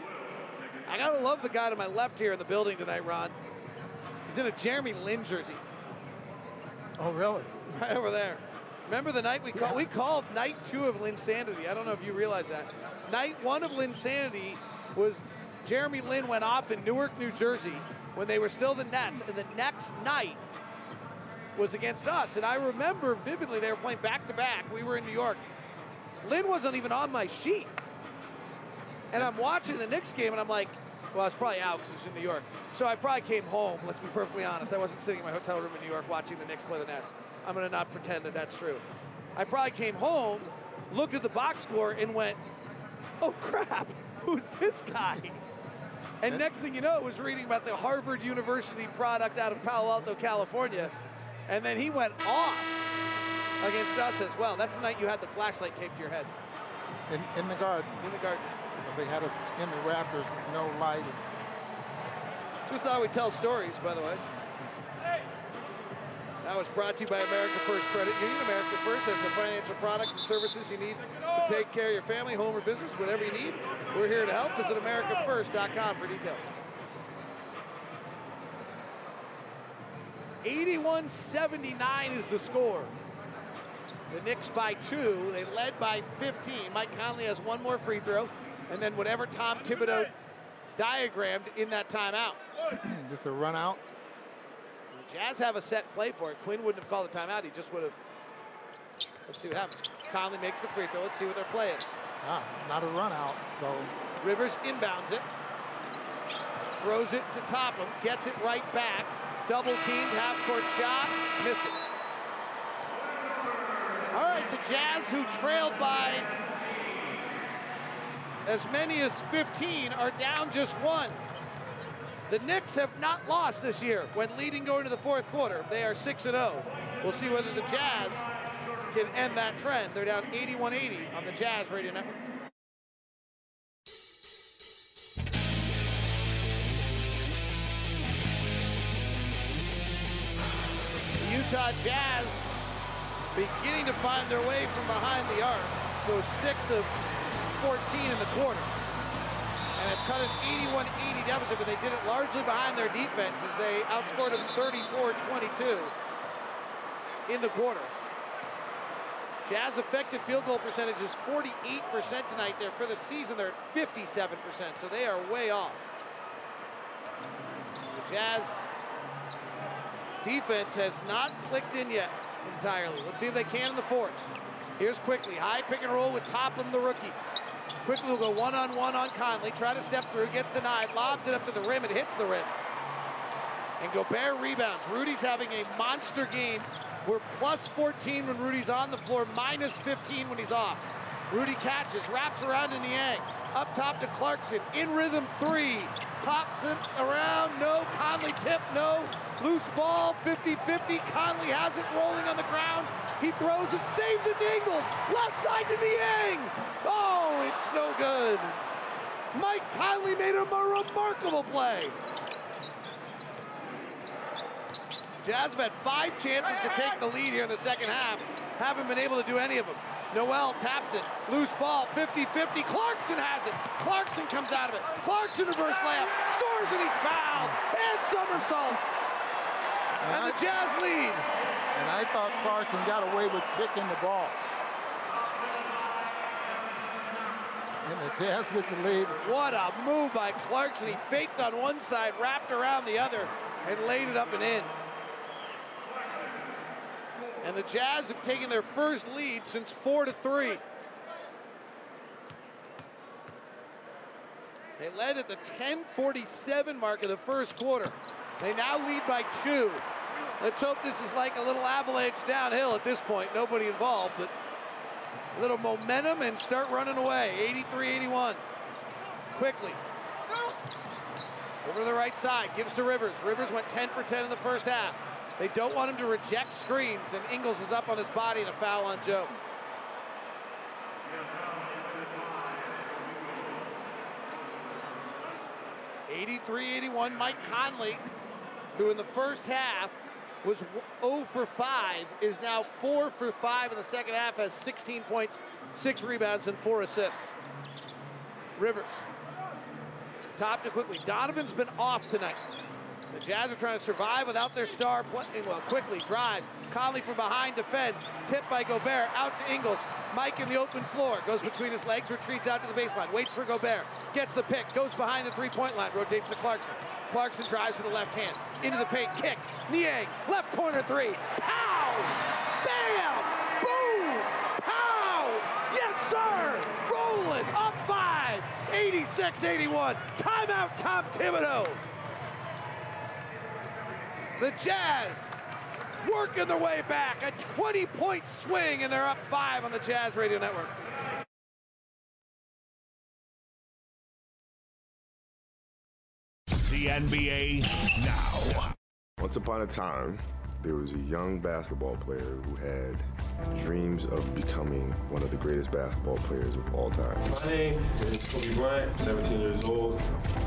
A: I gotta love the guy to my left here in the building tonight, Ron. He's in a Jeremy Lin jersey.
E: Oh, really?
A: Right over there. Remember the night we called? We called night two of Lin Sanity. I don't know if you realize that. Night one of Lin Sanity was Jeremy Lin went off in Newark, New Jersey, when they were still the Nets, and the next night was against us. And I remember vividly they were playing back to back. We were in New York. Lin wasn't even on my sheet. And I'm watching the Knicks game, and I'm like, well, I was probably out because it was in New York. So I probably came home, let's be perfectly honest. I wasn't sitting in my hotel room in New York watching the Knicks play the Nets. I'm going to not pretend that that's true. I probably came home, looked at the box score, and went, oh crap, who's this guy? And next thing you know, I was reading about the Harvard University product out of Palo Alto, California. And then he went off against us as well. That's the night you had the flashlight taped to your head.
E: In, in the garden.
A: In the garden.
E: Because they had us in the rafters with no light.
A: Just thought we'd tell stories, by the way. That was brought to you by America First Credit Union. America First has the financial products and services you need to take care of your family, home, or business, whatever you need. We're here to help. Visit AmericaFirst.com for details. 81-79 is the score. The Knicks by two. They led by 15. Mike Conley has one more free throw, and then whatever Tom Thibodeau diagrammed in that timeout.
E: Just a run out.
A: The Jazz have a set play for it. Quinn wouldn't have called the timeout. He just would have. Let's see what happens. Conley makes the free throw. Let's see what their play is.
E: Ah, it's not a run out, so.
A: Rivers inbounds it. Throws it to Toppin. Gets it right back. Double teamed, half court shot. Missed it. All right, the Jazz, who trailed by as many as 15, are down just one. The Knicks have not lost this year when leading going to the fourth quarter. They are 6 0. We'll see whether the Jazz can end that trend. They're down 81 80 on the Jazz Radio Network. Utah Jazz beginning to find their way from behind the arc. Go 6 of 14 in the quarter and have cut an 81-80 deficit, but they did it largely behind their defense as they outscored them 34-22 in the quarter. Jazz effective field goal percentage is 48% tonight. There for the season, they're at 57%, so they are way off. The Jazz Defense has not clicked in yet entirely. Let's see if they can in the fourth. Here's Quickley, high pick and roll with Toppin, the rookie. Quickley will go one-on-one on Conley, try to step through, gets denied, lobs it up to the rim, and hits the rim. And Gobert rebounds. Rudy's having a monster game. We're plus 14 when Rudy's on the floor, minus 15 when he's off. Rudy catches, wraps around in the Niang. Up top to Clarkson. In rhythm three. Tops around. No. Conley tip. No. Loose ball. 50-50. Conley has it rolling on the ground. He throws it, saves it to Ingles. Left side to Niang. Oh, it's no good. Mike Conley made a remarkable play. Jazz had five chances to take the lead here in the second half. Haven't been able to do any of them. Noel taps it. Loose ball, 50-50. Clarkson has it. Clarkson comes out of it. Clarkson reverse layup. Scores and he's fouled. And somersaults. And, and the Jazz lead.
E: And I thought Clarkson got away with kicking the ball. And the Jazz get the lead.
A: What a move by Clarkson. He faked on one side, wrapped around the other, and laid it up and in. And the Jazz have taken their first lead since four to three. They led at the 10:47 mark of the first quarter. They now lead by two. Let's hope this is like a little avalanche downhill at this point. Nobody involved, but a little momentum and start running away. 83-81. Quickley. Over to the right side, gives to Rivers. Rivers went 10 for 10 in the first half. They don't want him to reject screens, and Ingles is up on his body and a foul on Joe. Eighty-three, eighty-one. Mike Conley, who in the first half was 0 for 5, is now 4 for 5 in the second half, has 16 points, 6 rebounds, and 4 assists. Rivers. Top to Quickley. Donovan's been off tonight. The Jazz are trying to survive without their star playing eh, well. Quickley drives. Conley from behind defends. Tipped by Gobert. Out to Ingles. Mike in the open floor. Goes between his legs. Retreats out to the baseline. Waits for Gobert. Gets the pick. Goes behind the three-point line. Rotates to Clarkson. Clarkson drives with the left hand. Into the paint. Kicks. Niang. Left corner three. Pow! Bam! Boom! Pow! Yes, sir! Rolling. Up five. 86-81. Timeout, Tom Thibodeau. The Jazz working their way back. A 20-point swing, and they're up five on the Jazz Radio Network.
B: The NBA now.
P: Once upon a time, there was a young basketball player who had dreams of becoming one of the greatest basketball players of all time.
I: My name is Kobe Bryant, I'm 17 years old.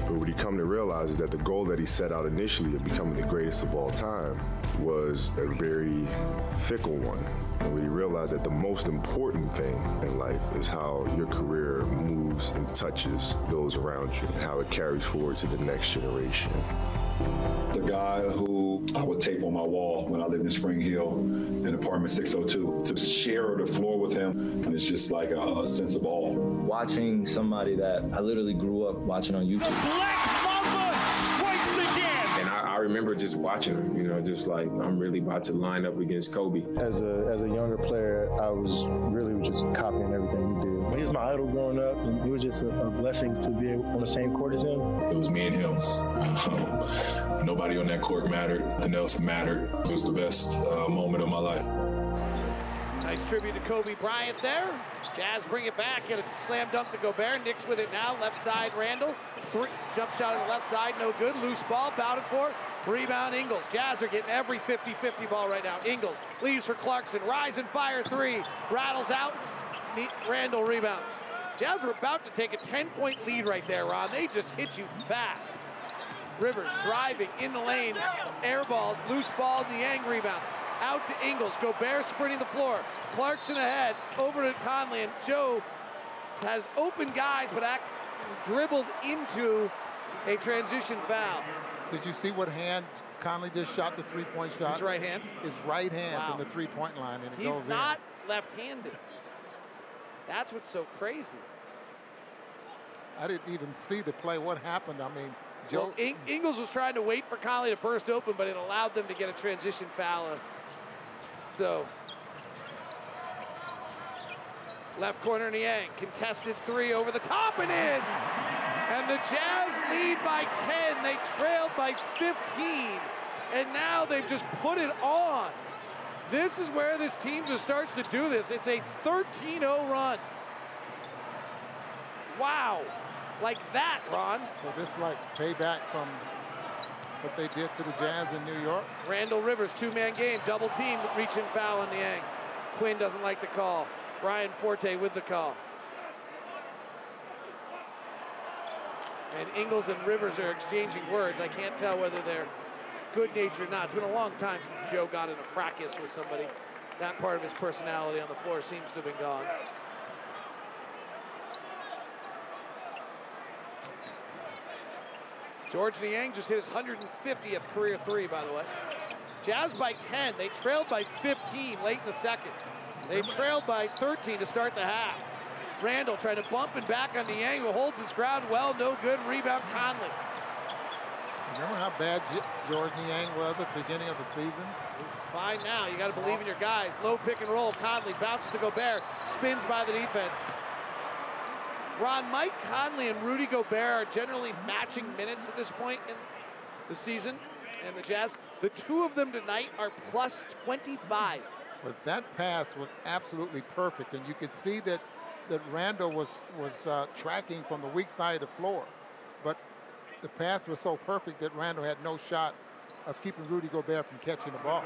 P: But what he come to realize is that the goal that he set out initially of becoming the greatest of all time was a very fickle one. And what he realized that the most important thing in life is how your career moves and touches those around you and how it carries forward to the next generation.
Q: The guy who I would tape on my wall when I lived in Spring Hill in apartment 602. To share the floor with him, and it's just like a, a sense of awe.
G: Watching somebody that I literally grew up watching on YouTube.
R: And I, I remember just watching him, you know, just like I'm really about to line up against Kobe.
S: As a as a younger player, I was really just copying everything he did. He was my idol growing up, and it was just a, a blessing to be on the same court as him.
Q: It was me and him. Um, nobody on that court mattered. Nothing else mattered. It was the best uh, moment of my life.
A: Nice tribute to Kobe Bryant there. Jazz bring it back. Get a slam dunk to Gobert. Knicks with it now. Left side, Randle. Three, jump shot on the left side, no good. Loose ball, bounded for. Rebound, Ingles. Jazz are getting every 50-50 ball right now. Ingles leaves for Clarkson. Rise and fire three. Rattles out. Randle rebounds. Jazz are about to take a 10-point lead right there, Ron. They just hit you fast. Rivers driving in the lane. Air balls, loose ball, Niang rebounds. Out to Ingles. Gobert sprinting the floor. Clarkson ahead. Over to Conley. And Joe has open guys, but acts dribbled into a transition foul.
E: Did you see what hand Conley just shot the three-point shot?
A: His right hand?
E: His right hand
A: Wow.
E: from the three-point line, and it
A: He's
E: goes
A: not left-handed. That's what's so crazy.
E: I didn't even see the play. What happened? I mean,
A: Well, In- Ingles was trying to wait for Conley to burst open, but it allowed them to get a transition foul. So, left corner Niang, contested three over the top and in. And the Jazz lead by 10. They trailed by 15. And now they've just put it on. This is where this team just starts to do this. It's a 13 0 run. Wow. Like that, Ron.
E: So this like payback from what they did to the Jazz in New York.
A: Randle Rivers, two-man game, double team, reaching foul on Niang. Quinn doesn't like the call. Brian Forte with the call. And Ingles and Rivers are exchanging words. I can't tell whether they're good natured or not. It's been a long time since Joe got in a fracas with somebody. That part of his personality on the floor seems to have been gone. George Niang just hit his 150th career three, by the way. Jazz by 10. They trailed by 15 late in the second. They trailed by 13 to start the half. Randle trying to bump and back on Niang, who holds his ground well. No good. Rebound Conley.
E: Remember how bad J- George Niang was at the beginning of the season?
A: He's fine now. You got to believe in your guys. Low pick and roll. Conley bounces to Gobert. Spins by the defense. Ron, Mike Conley and Rudy Gobert are generally matching minutes at this point in the season. And the Jazz, the two of them tonight are plus 25.
E: But that pass was absolutely perfect, and you could see that that Randle was was uh, tracking from the weak side of the floor. But the pass was so perfect that Randle had no shot of keeping Rudy Gobert from catching the ball.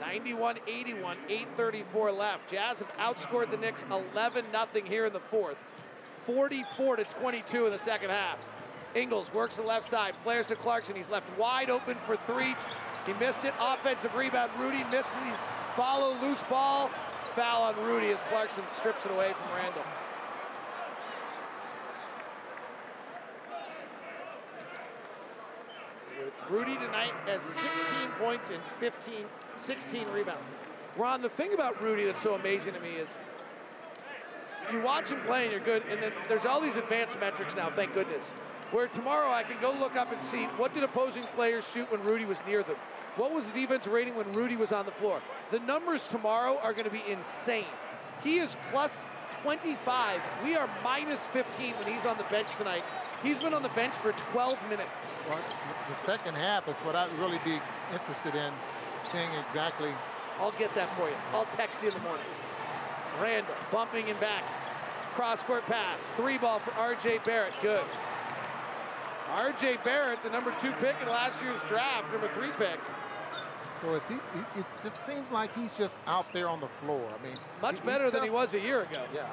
A: 91 81, 8.34 left. Jazz have outscored the Knicks 11 0 here in the fourth, 44 to 22 in the second half. Ingles works the left side, flares to Clarkson. He's left wide open for three. He missed it. Offensive rebound. Rudy missed the follow loose ball. Foul on Rudy as Clarkson strips it away from Randle. Rudy tonight has 16 points and 15, 16 rebounds. Ron, the thing about Rudy that's so amazing to me is you watch him play and you're good, and then there's all these advanced metrics now, thank goodness. Where tomorrow I can go look up and see what did opposing players shoot when Rudy was near them? What was the defense rating when Rudy was on the floor? The numbers tomorrow are going to be insane. He is plus 25. We are minus 15 when he's on the bench tonight. He's been on the bench for 12 minutes.
E: Well, the second half is what I'd really be interested in seeing exactly.
A: I'll get that for you. I'll text you in the morning. Randle bumping and back. Cross court pass. Three ball for R.J. Barrett. Good. R.J. Barrett, the number two pick in last year's draft, number three pick.
E: So he, it just seems like he's just out there on the floor. I mean,
A: much
E: he,
A: better
E: he
A: than he was a year ago.
E: Yeah.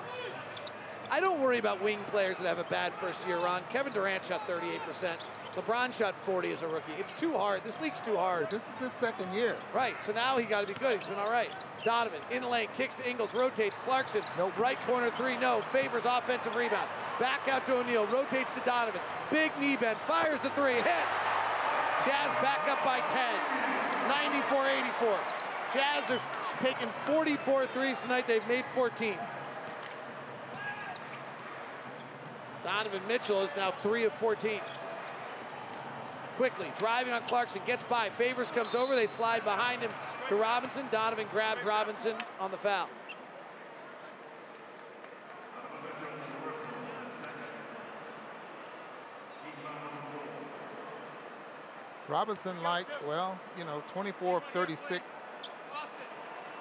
A: I don't worry about wing players that have a bad first year, Ron. Kevin Durant shot 38%. LeBron shot 40 as a rookie. It's too hard. This league's too hard.
E: This is his second year.
A: Right, so now he got to be good. He's been all right. Donovan in the lane, kicks to Ingles, rotates. Clarkson, nope. right corner three, no. Favors offensive rebound. Back out to O'Neale, rotates to Donovan. Big knee bend, fires the three, hits. Jazz back up by 10, 94-84. Jazz are taking 44 threes tonight. They've made 14. Donovan Mitchell is now 3 of 14. Quickley, driving on Clarkson, gets by. Favors comes over, they slide behind him to Robinson. Donovan grabs Robinson on the foul.
E: Robinson, like, well, you know, 24 of 36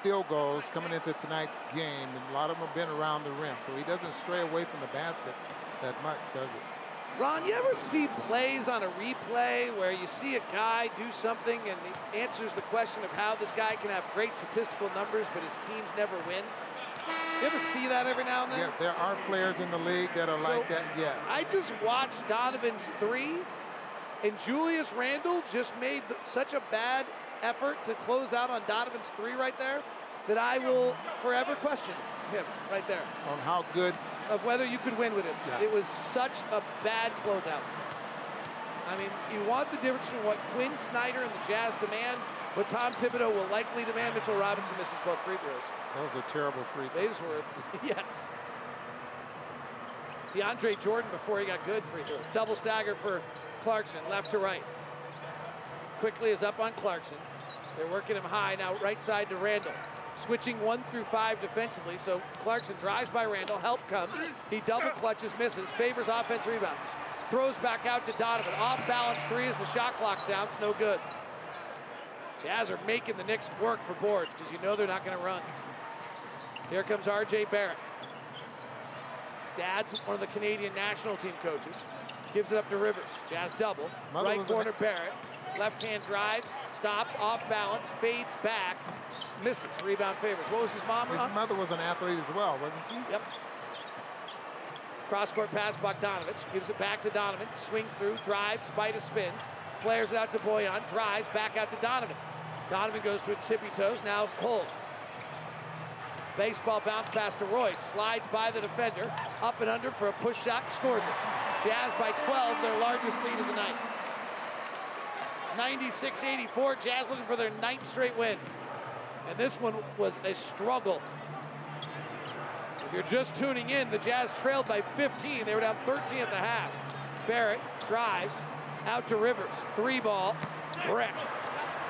E: field goals coming into tonight's game, and a lot of them have been around the rim, so he doesn't stray away from the basket that much, does it?
A: Ron, you ever see plays on a replay where you see a guy do something and he answers the question of how this guy can have great statistical numbers, but his teams never win? You ever see that every now and then?
E: Yes, there are players in the league that are
A: So,
E: like that, yes.
A: I just watched Donovan's three, and Julius Randle just made such a bad effort to close out on Donovan's three right there that I will forever question him right there
E: On how good
A: of whether you could win with it.
E: Yeah.
A: It was such a bad closeout. I mean, you want the difference between what Quinn Snyder and the Jazz demand, but Tom Thibodeau will likely demand. Mitchell Robinson misses both free throws.
E: Those are terrible free throws.
A: Those were, yes. DeAndre Jordan before he got good free throws. Double stagger for Clarkson, left to right. Quickley is up on Clarkson. They're working him high now, right side to Randle. Switching one through five defensively, so Clarkson drives by Randle, help comes. He double clutches, misses, Favors offense rebounds. Throws back out to Donovan. Off balance three as the shot clock sounds, no good. Jazz are making the Knicks work for boards because you know they're not going to run. Here comes RJ Barrett. His dad's one of the Canadian national team coaches. Gives it up to Rivers. Jazz double.
E: Mother
A: right corner Barrett. Left hand drive. Stops off balance. Fades back. Misses. Rebound Favors. What was his mom?
E: His
A: Ron?
E: mother was an athlete as well, wasn't she?
A: Yep. Cross court pass, Bogdanovich gives it back to Donovan. Swings through, drives, Spida spins, flares it out to Bojan, drives back out to Donovan. Donovan goes to a tippy toes, now holds. Baseball bounce pass to Royce, slides by the defender, up and under for a push shot, scores it. Jazz by 12, their largest lead of the night. 96-84, Jazz looking for their ninth straight win. And this one was a struggle if you're just tuning in, the Jazz trailed by 15. They were down 13 at the half. Barrett drives out to Rivers. Three ball, brick.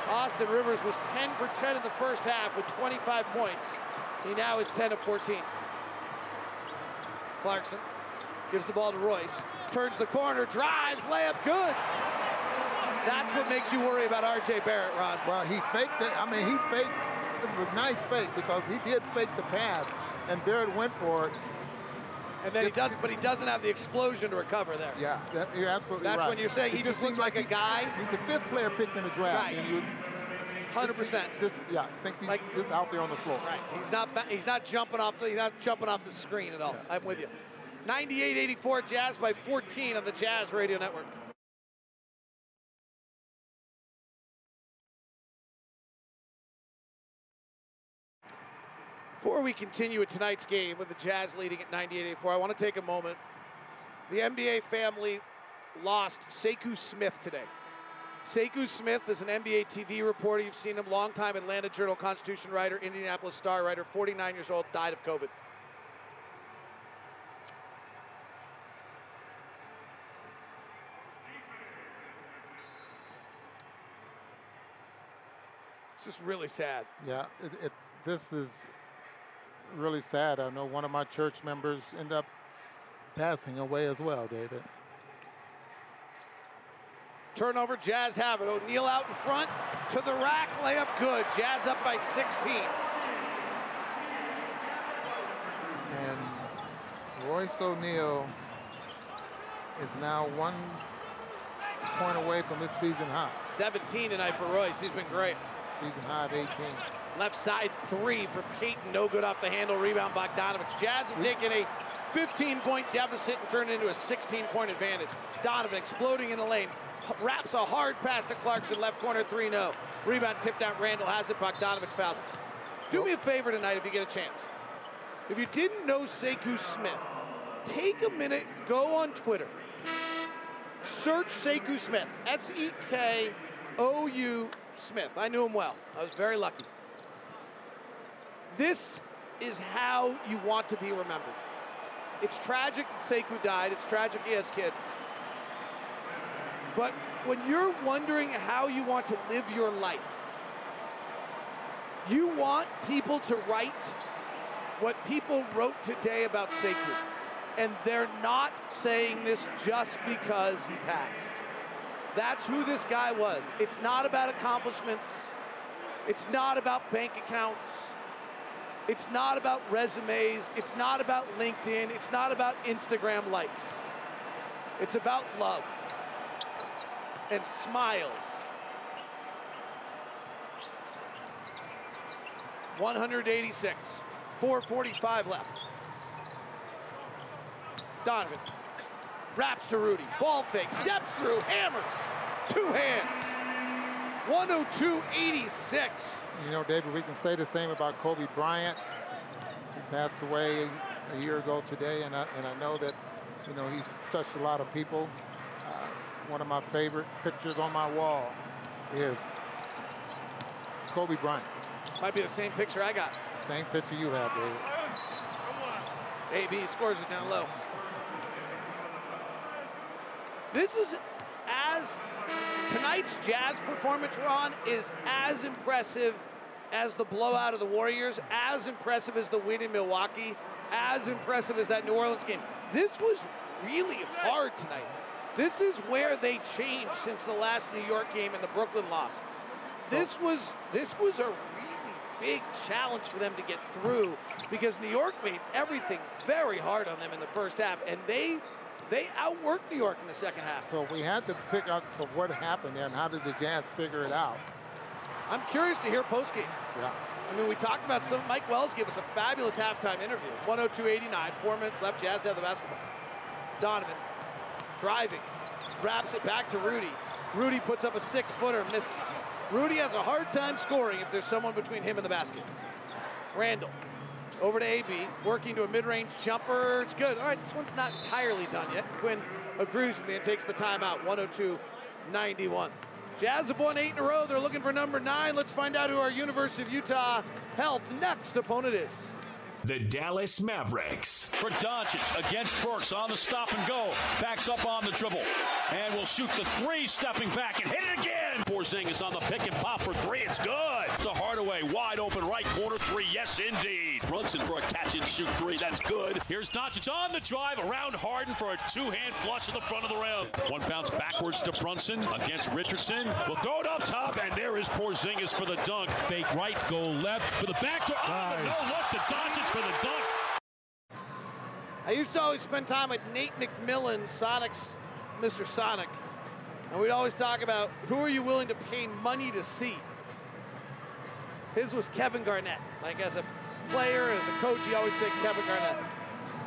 A: Austin Rivers was 10 for 10 in the first half with 25 points. He now is 10 of 14. Clarkson gives the ball to Royce. Turns the corner, drives, layup, good. That's what makes you worry about R.J. Barrett, Ron.
E: Well, he faked it. I mean, he faked. It was a nice fake because he did fake the pass, and Barrett went for it.
A: And then he doesn't, but he doesn't have the explosion to recover there.
E: Yeah, that, you're absolutely
A: That's
E: right.
A: when you're saying
E: It
A: he just looks like a
E: he-
A: guy.
E: He's the fifth player picked in the draft.
A: Right.
E: and you-
A: 100%.
E: Just yeah, I think he's just out there on the floor.
A: Right. He's not he's not jumping off the he's not jumping off the screen at all. I'm with you. 98-84 Jazz by 14 on the Jazz Radio Network. Before we continue with tonight's game with the Jazz leading at 98-84, I want to take a moment. The NBA family lost Sekou Smith today. Sekou Smith is an NBA TV reporter. You've seen him, longtime Atlanta Journal Constitution writer, Indianapolis Star writer, 49 years old, died of COVID. This is really sad.
E: Yeah, it, it, this is really sad. I know one of my church members ended up passing away as well, David.
A: Turnover, Jazz have it. O'Neale out in front to the rack, layup good. Jazz up by 16.
E: And Royce O'Neale is now one point away from his season high.
A: 17 tonight for Royce. He's been great.
E: Season high of 18.
A: Left side three for Payton. No good off the handle. Rebound Bogdanovich. Jazz have taken a 15 point deficit and turned into a 16 point advantage. Donovan exploding in the lane. Wraps a hard pass to Clarkson. Left corner 3 0. Rebound tipped out. Randle has it. Bogdanovich fouls. Do me a favor tonight if you get a chance. If you didn't know Sekou Smith, take a minute, go on Twitter, search Sekou Smith, S E K O U Smith. I knew him well. I was very lucky. This is how you want to be remembered. It's tragic that Sekou died. It's tragic he has kids. But when you're wondering how you want to live your life, you want people to write what people wrote today about Sekou. And they're not saying this just because he passed. That's who this guy was. It's not about accomplishments. It's not about bank accounts. It's not about resumes. It's not about LinkedIn. It's not about Instagram likes. It's about love and smiles. 186. 445 left. Donovan wraps to Rudy. Ball fake. Steps through. Hammers. Two hands. 102-86.
E: You know, David, we can say the same about Kobe Bryant, who passed away a year ago today, and I, and I know that, you know, he's touched a lot of people. Uh, one of my favorite pictures on my wall is Kobe Bryant.
A: Might be the same picture I got.
E: Same picture you have, David.
A: AB scores it down low. This is as tonight's Jazz performance, Ron, is as impressive as the blowout of the Warriors, as impressive as the win in Milwaukee, as impressive as that New Orleans game. This was really hard tonight. This is where they changed since the last New York game and the Brooklyn loss. This was this was a really big challenge for them to get through because New York made everything very hard on them in the first half, and they they outworked New York in the second half.
E: So we had to pick up so what happened there and how did the Jazz figure it out?
A: I'm curious to hear postgame.
E: Yeah.
A: I mean, we talked about some. Mike Wells gave us a fabulous halftime interview. 102.89, four minutes left. Jazz have the basketball. Donovan driving, wraps it back to Rudy. Rudy puts up a six footer, misses. Rudy has a hard time scoring if there's someone between him and the basket. Randle over to AB, working to a mid range jumper. It's good. All right, this one's not entirely done yet. Quinn agrees with me and takes the timeout. 102 91. Jazz have won eight in a row. They're looking for number nine. Let's find out who our University of Utah Health next opponent is.
B: The Dallas Mavericks.
T: For Doncic against Burks on the stop and go. Backs up on the dribble. And will shoot the three, stepping back and hit it again. Porzingis on the pick and pop for three. It's good. To Hardaway, wide open right corner three. Yes, indeed. Brunson for a catch and shoot three. That's good. Here's Doncic on the drive around Harden for a two-hand flush at the front of the rim. One bounce backwards to Brunson against Richardson. Will throw it up top, and there is Porzingis for the dunk. Fake right, go left for the back to oh, no look to Doncic for the dunk.
A: I used to always spend time with Nate McMillan, Sonic's Mr. Sonic. And we'd always talk about who are you willing to pay money to see? His was Kevin Garnett. Like as a player, as a coach, he always said Kevin Garnett.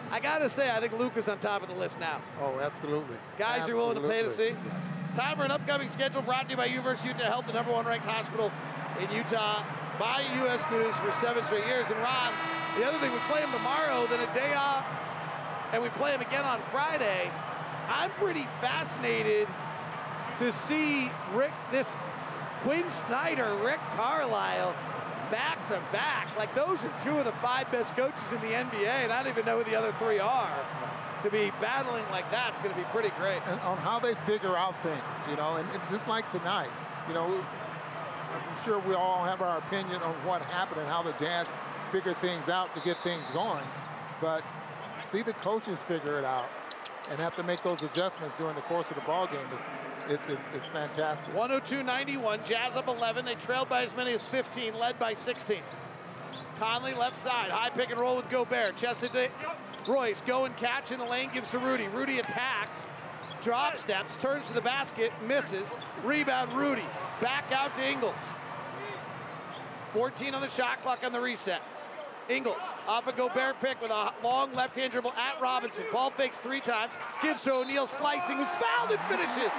A: I gotta say, I think Luke is on top of the list now.
E: Oh, absolutely.
A: Guys
E: absolutely.
A: you're willing to pay to see. Time for an upcoming schedule brought to you by University of Utah Health, the number one ranked hospital in Utah by U.S. News for seven straight years. And Ron, the other thing, we play him tomorrow, then a day off, and we play him again on Friday. I'm pretty fascinated to see Rick, this Quinn Snyder, Rick Carlisle, back to back. Like those are two of the five best coaches in the NBA, and I don't even know who the other three are. To be battling like that's going to be pretty great.
E: And on how they figure out things, you know, and just like tonight, you know, I'm sure we all have our opinion on what happened and how the Jazz figure things out to get things going. But see the coaches figure it out and have to make those adjustments during the course of the ball game is, is, is, is fantastic.
A: 102-91, Jazz up 11. They trailed by as many as 15, led by 16. Conley left side, high pick and roll with Gobert. Chested to Royce, go and catch in the lane, gives to Rudy. Rudy attacks, drop steps, turns to the basket, misses. Rebound Rudy, back out to Ingles. 14 on the shot clock on the reset. Ingles off a Gobert pick with a long left-hand dribble at Robinson. Ball fakes three times, gives to O'Neale slicing, who's fouled and finishes.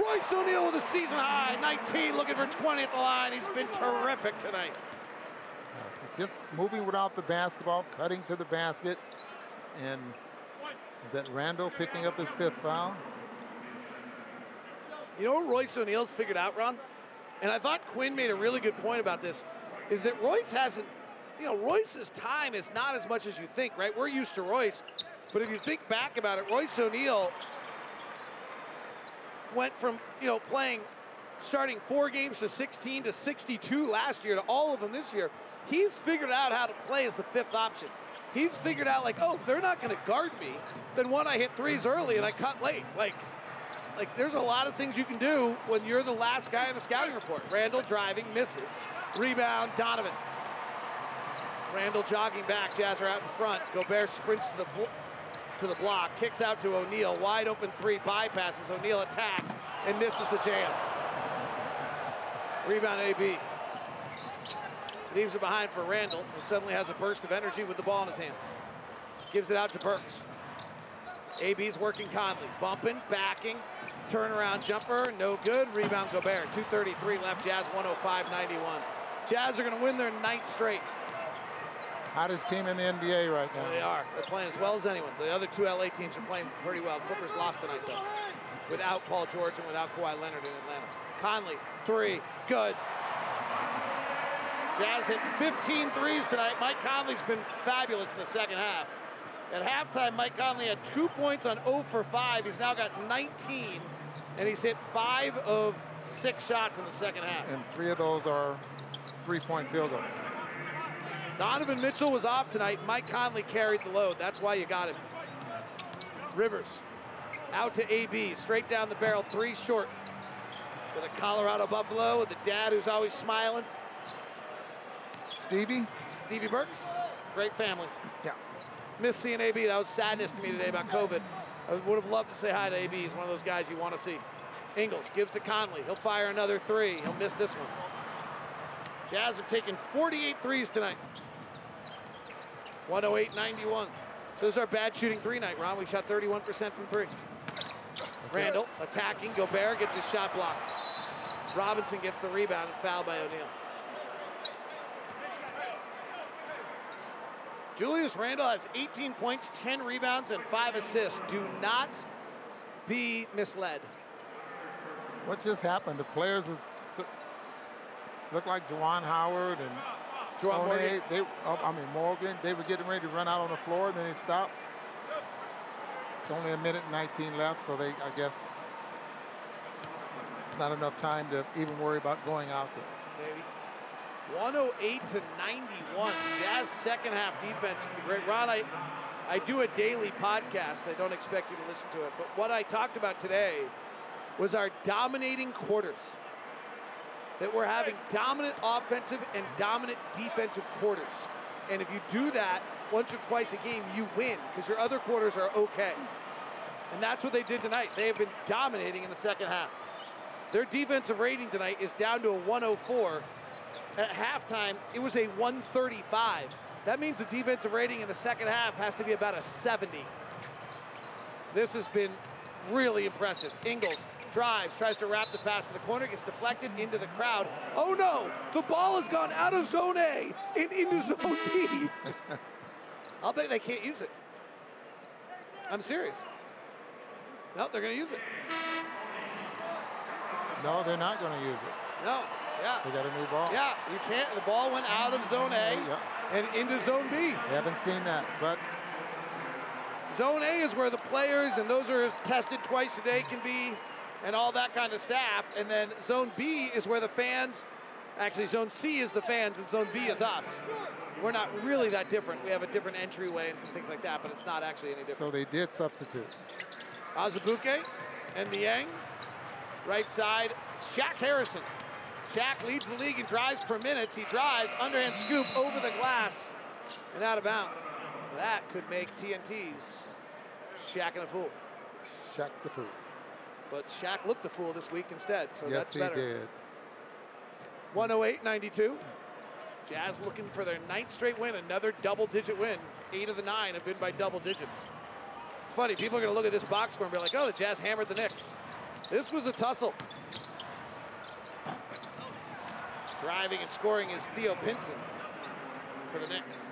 A: Royce O'Neale with a season high, 19, looking for 20 at the line. He's been terrific tonight.
E: Just moving without the basketball, cutting to the basket, and is that Randle picking up his fifth foul?
A: You know what Royce O'Neale's figured out, Ron? And I thought Quinn made a really good point about this, is that Royce hasn't you know, Royce's time is not as much as you think, right? We're used to Royce, but if you think back about it, Royce O'Neale went from, you know, playing, starting four games to 16 to 62 last year to all of them this year. He's figured out how to play as the fifth option. He's figured out, like, oh, they're not going to guard me. Then one, I hit threes early and I cut late. Like, like there's a lot of things you can do when you're the last guy in the scouting report. Randle driving, misses. Rebound, Donovan. Randle jogging back. Jazz are out in front. Gobert sprints to the to the block, kicks out to O'Neale. Wide open three, bypasses. O'Neale attacks and misses the jam. Rebound AB. Leaves it behind for Randle, who suddenly has a burst of energy with the ball in his hands. Gives it out to Burks. AB's working Conley. Bumping, backing, turnaround jumper, no good. Rebound Gobert. 2.33 left, Jazz 105-91. Jazz are going to win their ninth straight.
E: Hottest team in the NBA right now.
A: They are. They're playing as well as anyone. The other two LA teams are playing pretty well. Clippers lost tonight, though. Without Paul George and without Kawhi Leonard in Atlanta. Conley, three, good. Jazz hit 15 threes tonight. Mike Conley's been fabulous in the second half. At halftime, Mike Conley had two points on 0 for 5. He's now got 19, and he's hit five of six shots in the second half.
E: And three of those are three-point field goals.
A: Donovan Mitchell was off tonight. Mike Conley carried the load. That's why you got him. Rivers out to AB, straight down the barrel, three short. For the Colorado Buffalo with the dad who's always smiling.
E: Stevie?
A: Stevie Burks. Great family.
E: Yeah.
A: Miss seeing AB. That was sadness to me today about COVID. I would have loved to say hi to AB. He's one of those guys you want to see. Ingles gives to Conley. He'll fire another three. He'll miss this one. Jazz have taken 48 threes tonight. 108-91. So this is our bad shooting three night, Ron. We shot 31% from three. Randle attacking. Gobert gets his shot blocked. Robinson gets the rebound and fouled by O'Neale. Julius Randle has 18 points, 10 rebounds, and 5 assists. Do not be misled.
E: What just happened? The players is, look like Juwan Howard and
A: Juwan oh, Morgan.
E: They, oh, I mean Morgan. They were getting ready to run out on the floor, and then they stopped. It's only a minute and 19 left, so they, I guess, it's not enough time to even worry about going out there.
A: Maybe. 108 to 91. Jazz second half defense can be great. Ron, I, I do a daily podcast. I don't expect you to listen to it. But what I talked about today was our dominating quarters. That we're having dominant offensive and dominant defensive quarters. And if you do that once or twice a game, you win because your other quarters are okay. And that's what they did tonight. They have been dominating in the second half. Their defensive rating tonight is down to a 104 at halftime, it was a 135. That means the defensive rating in the second half has to be about a 70. This has been really impressive. Ingles drives, tries to wrap the pass to the corner, gets deflected into the crowd. Oh no, the ball has gone out of zone A and into zone B. I'll bet they can't use it. I'm serious. No, they're going to use it.
E: No, they're not going to use it.
A: No, yeah.
E: They got a new ball.
A: Yeah, you can't. The ball went out of zone A
E: yeah.
A: and into zone B.
E: We haven't seen that, but
A: zone A is where the players and those are tested twice a day can be, and all that kind of staff. And then zone B is where the fans. Actually, zone C is the fans, and zone B is us. We're not really that different. We have a different entryway and some things like that, but it's not actually any different.
E: So they did substitute.
A: Azubuike and Niang. Right side, Shaq Harrison. Shaq leads the league in drives per minute. He drives, underhand scoop over the glass and out of bounds. That could make TNT's Shaqtin' a Fool.
E: Shaq the fool.
A: But Shaq looked the fool this week instead, so
E: yes,
A: that's better.
E: he did.
A: 108-92. Jazz looking for their ninth straight win, another double-digit win. Eight of the nine have been by double digits. It's funny, people are going to look at this box score and be like, oh, the Jazz hammered the Knicks. This was a tussle. Driving and scoring is Theo Pinson for the Knicks.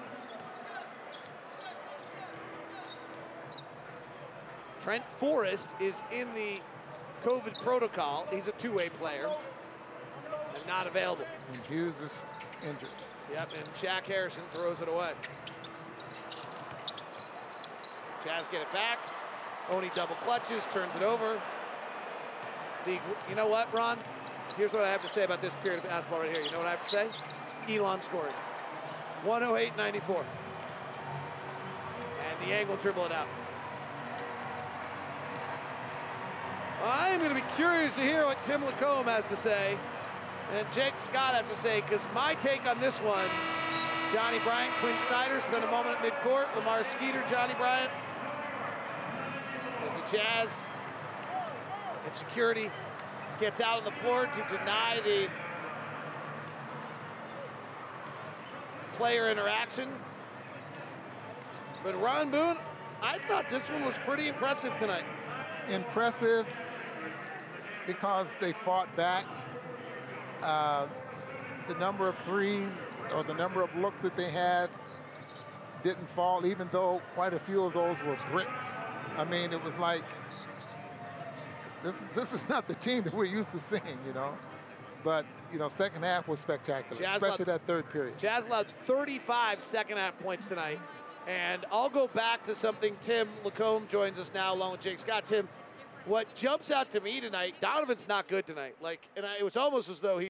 A: Trent Forrest is in the COVID protocol. He's a two-way player and not available.
E: And Hughes is injured.
A: Yep, and Shaq Harrison throws it away. Jazz get it back. Oni double clutches, turns it over. The, you know what, Ron? Here's what I have to say about this period of basketball right here. You know what I have to say? Elon scoring. 108-94. And the angle dribble it out. I am going to be curious to hear what Tim Lacombe has to say and Jake Scott have to say, because my take on this one, Johnny Bryant, Quinn Snyder spent a moment at midcourt, Lamar Skeeter, Johnny Bryant, as the Jazz and security gets out on the floor to deny the player interaction. But Ron Boone, I thought this one was pretty impressive tonight.
E: Impressive because they fought back. Uh, the number of threes or the number of looks that they had didn't fall, even though quite a few of those were bricks. I mean, it was like this is this is not the team that we're used to seeing, you know. But you know, second half was spectacular,
A: Jazz
E: especially
A: allowed-
E: that third period.
A: Jazz allowed 35 second half points tonight. And I'll go back to something Tim Lacombe joins us now along with Jake Scott. Tim, what jumps out to me tonight, Donovan's not good tonight. Like, and I, it was almost as though he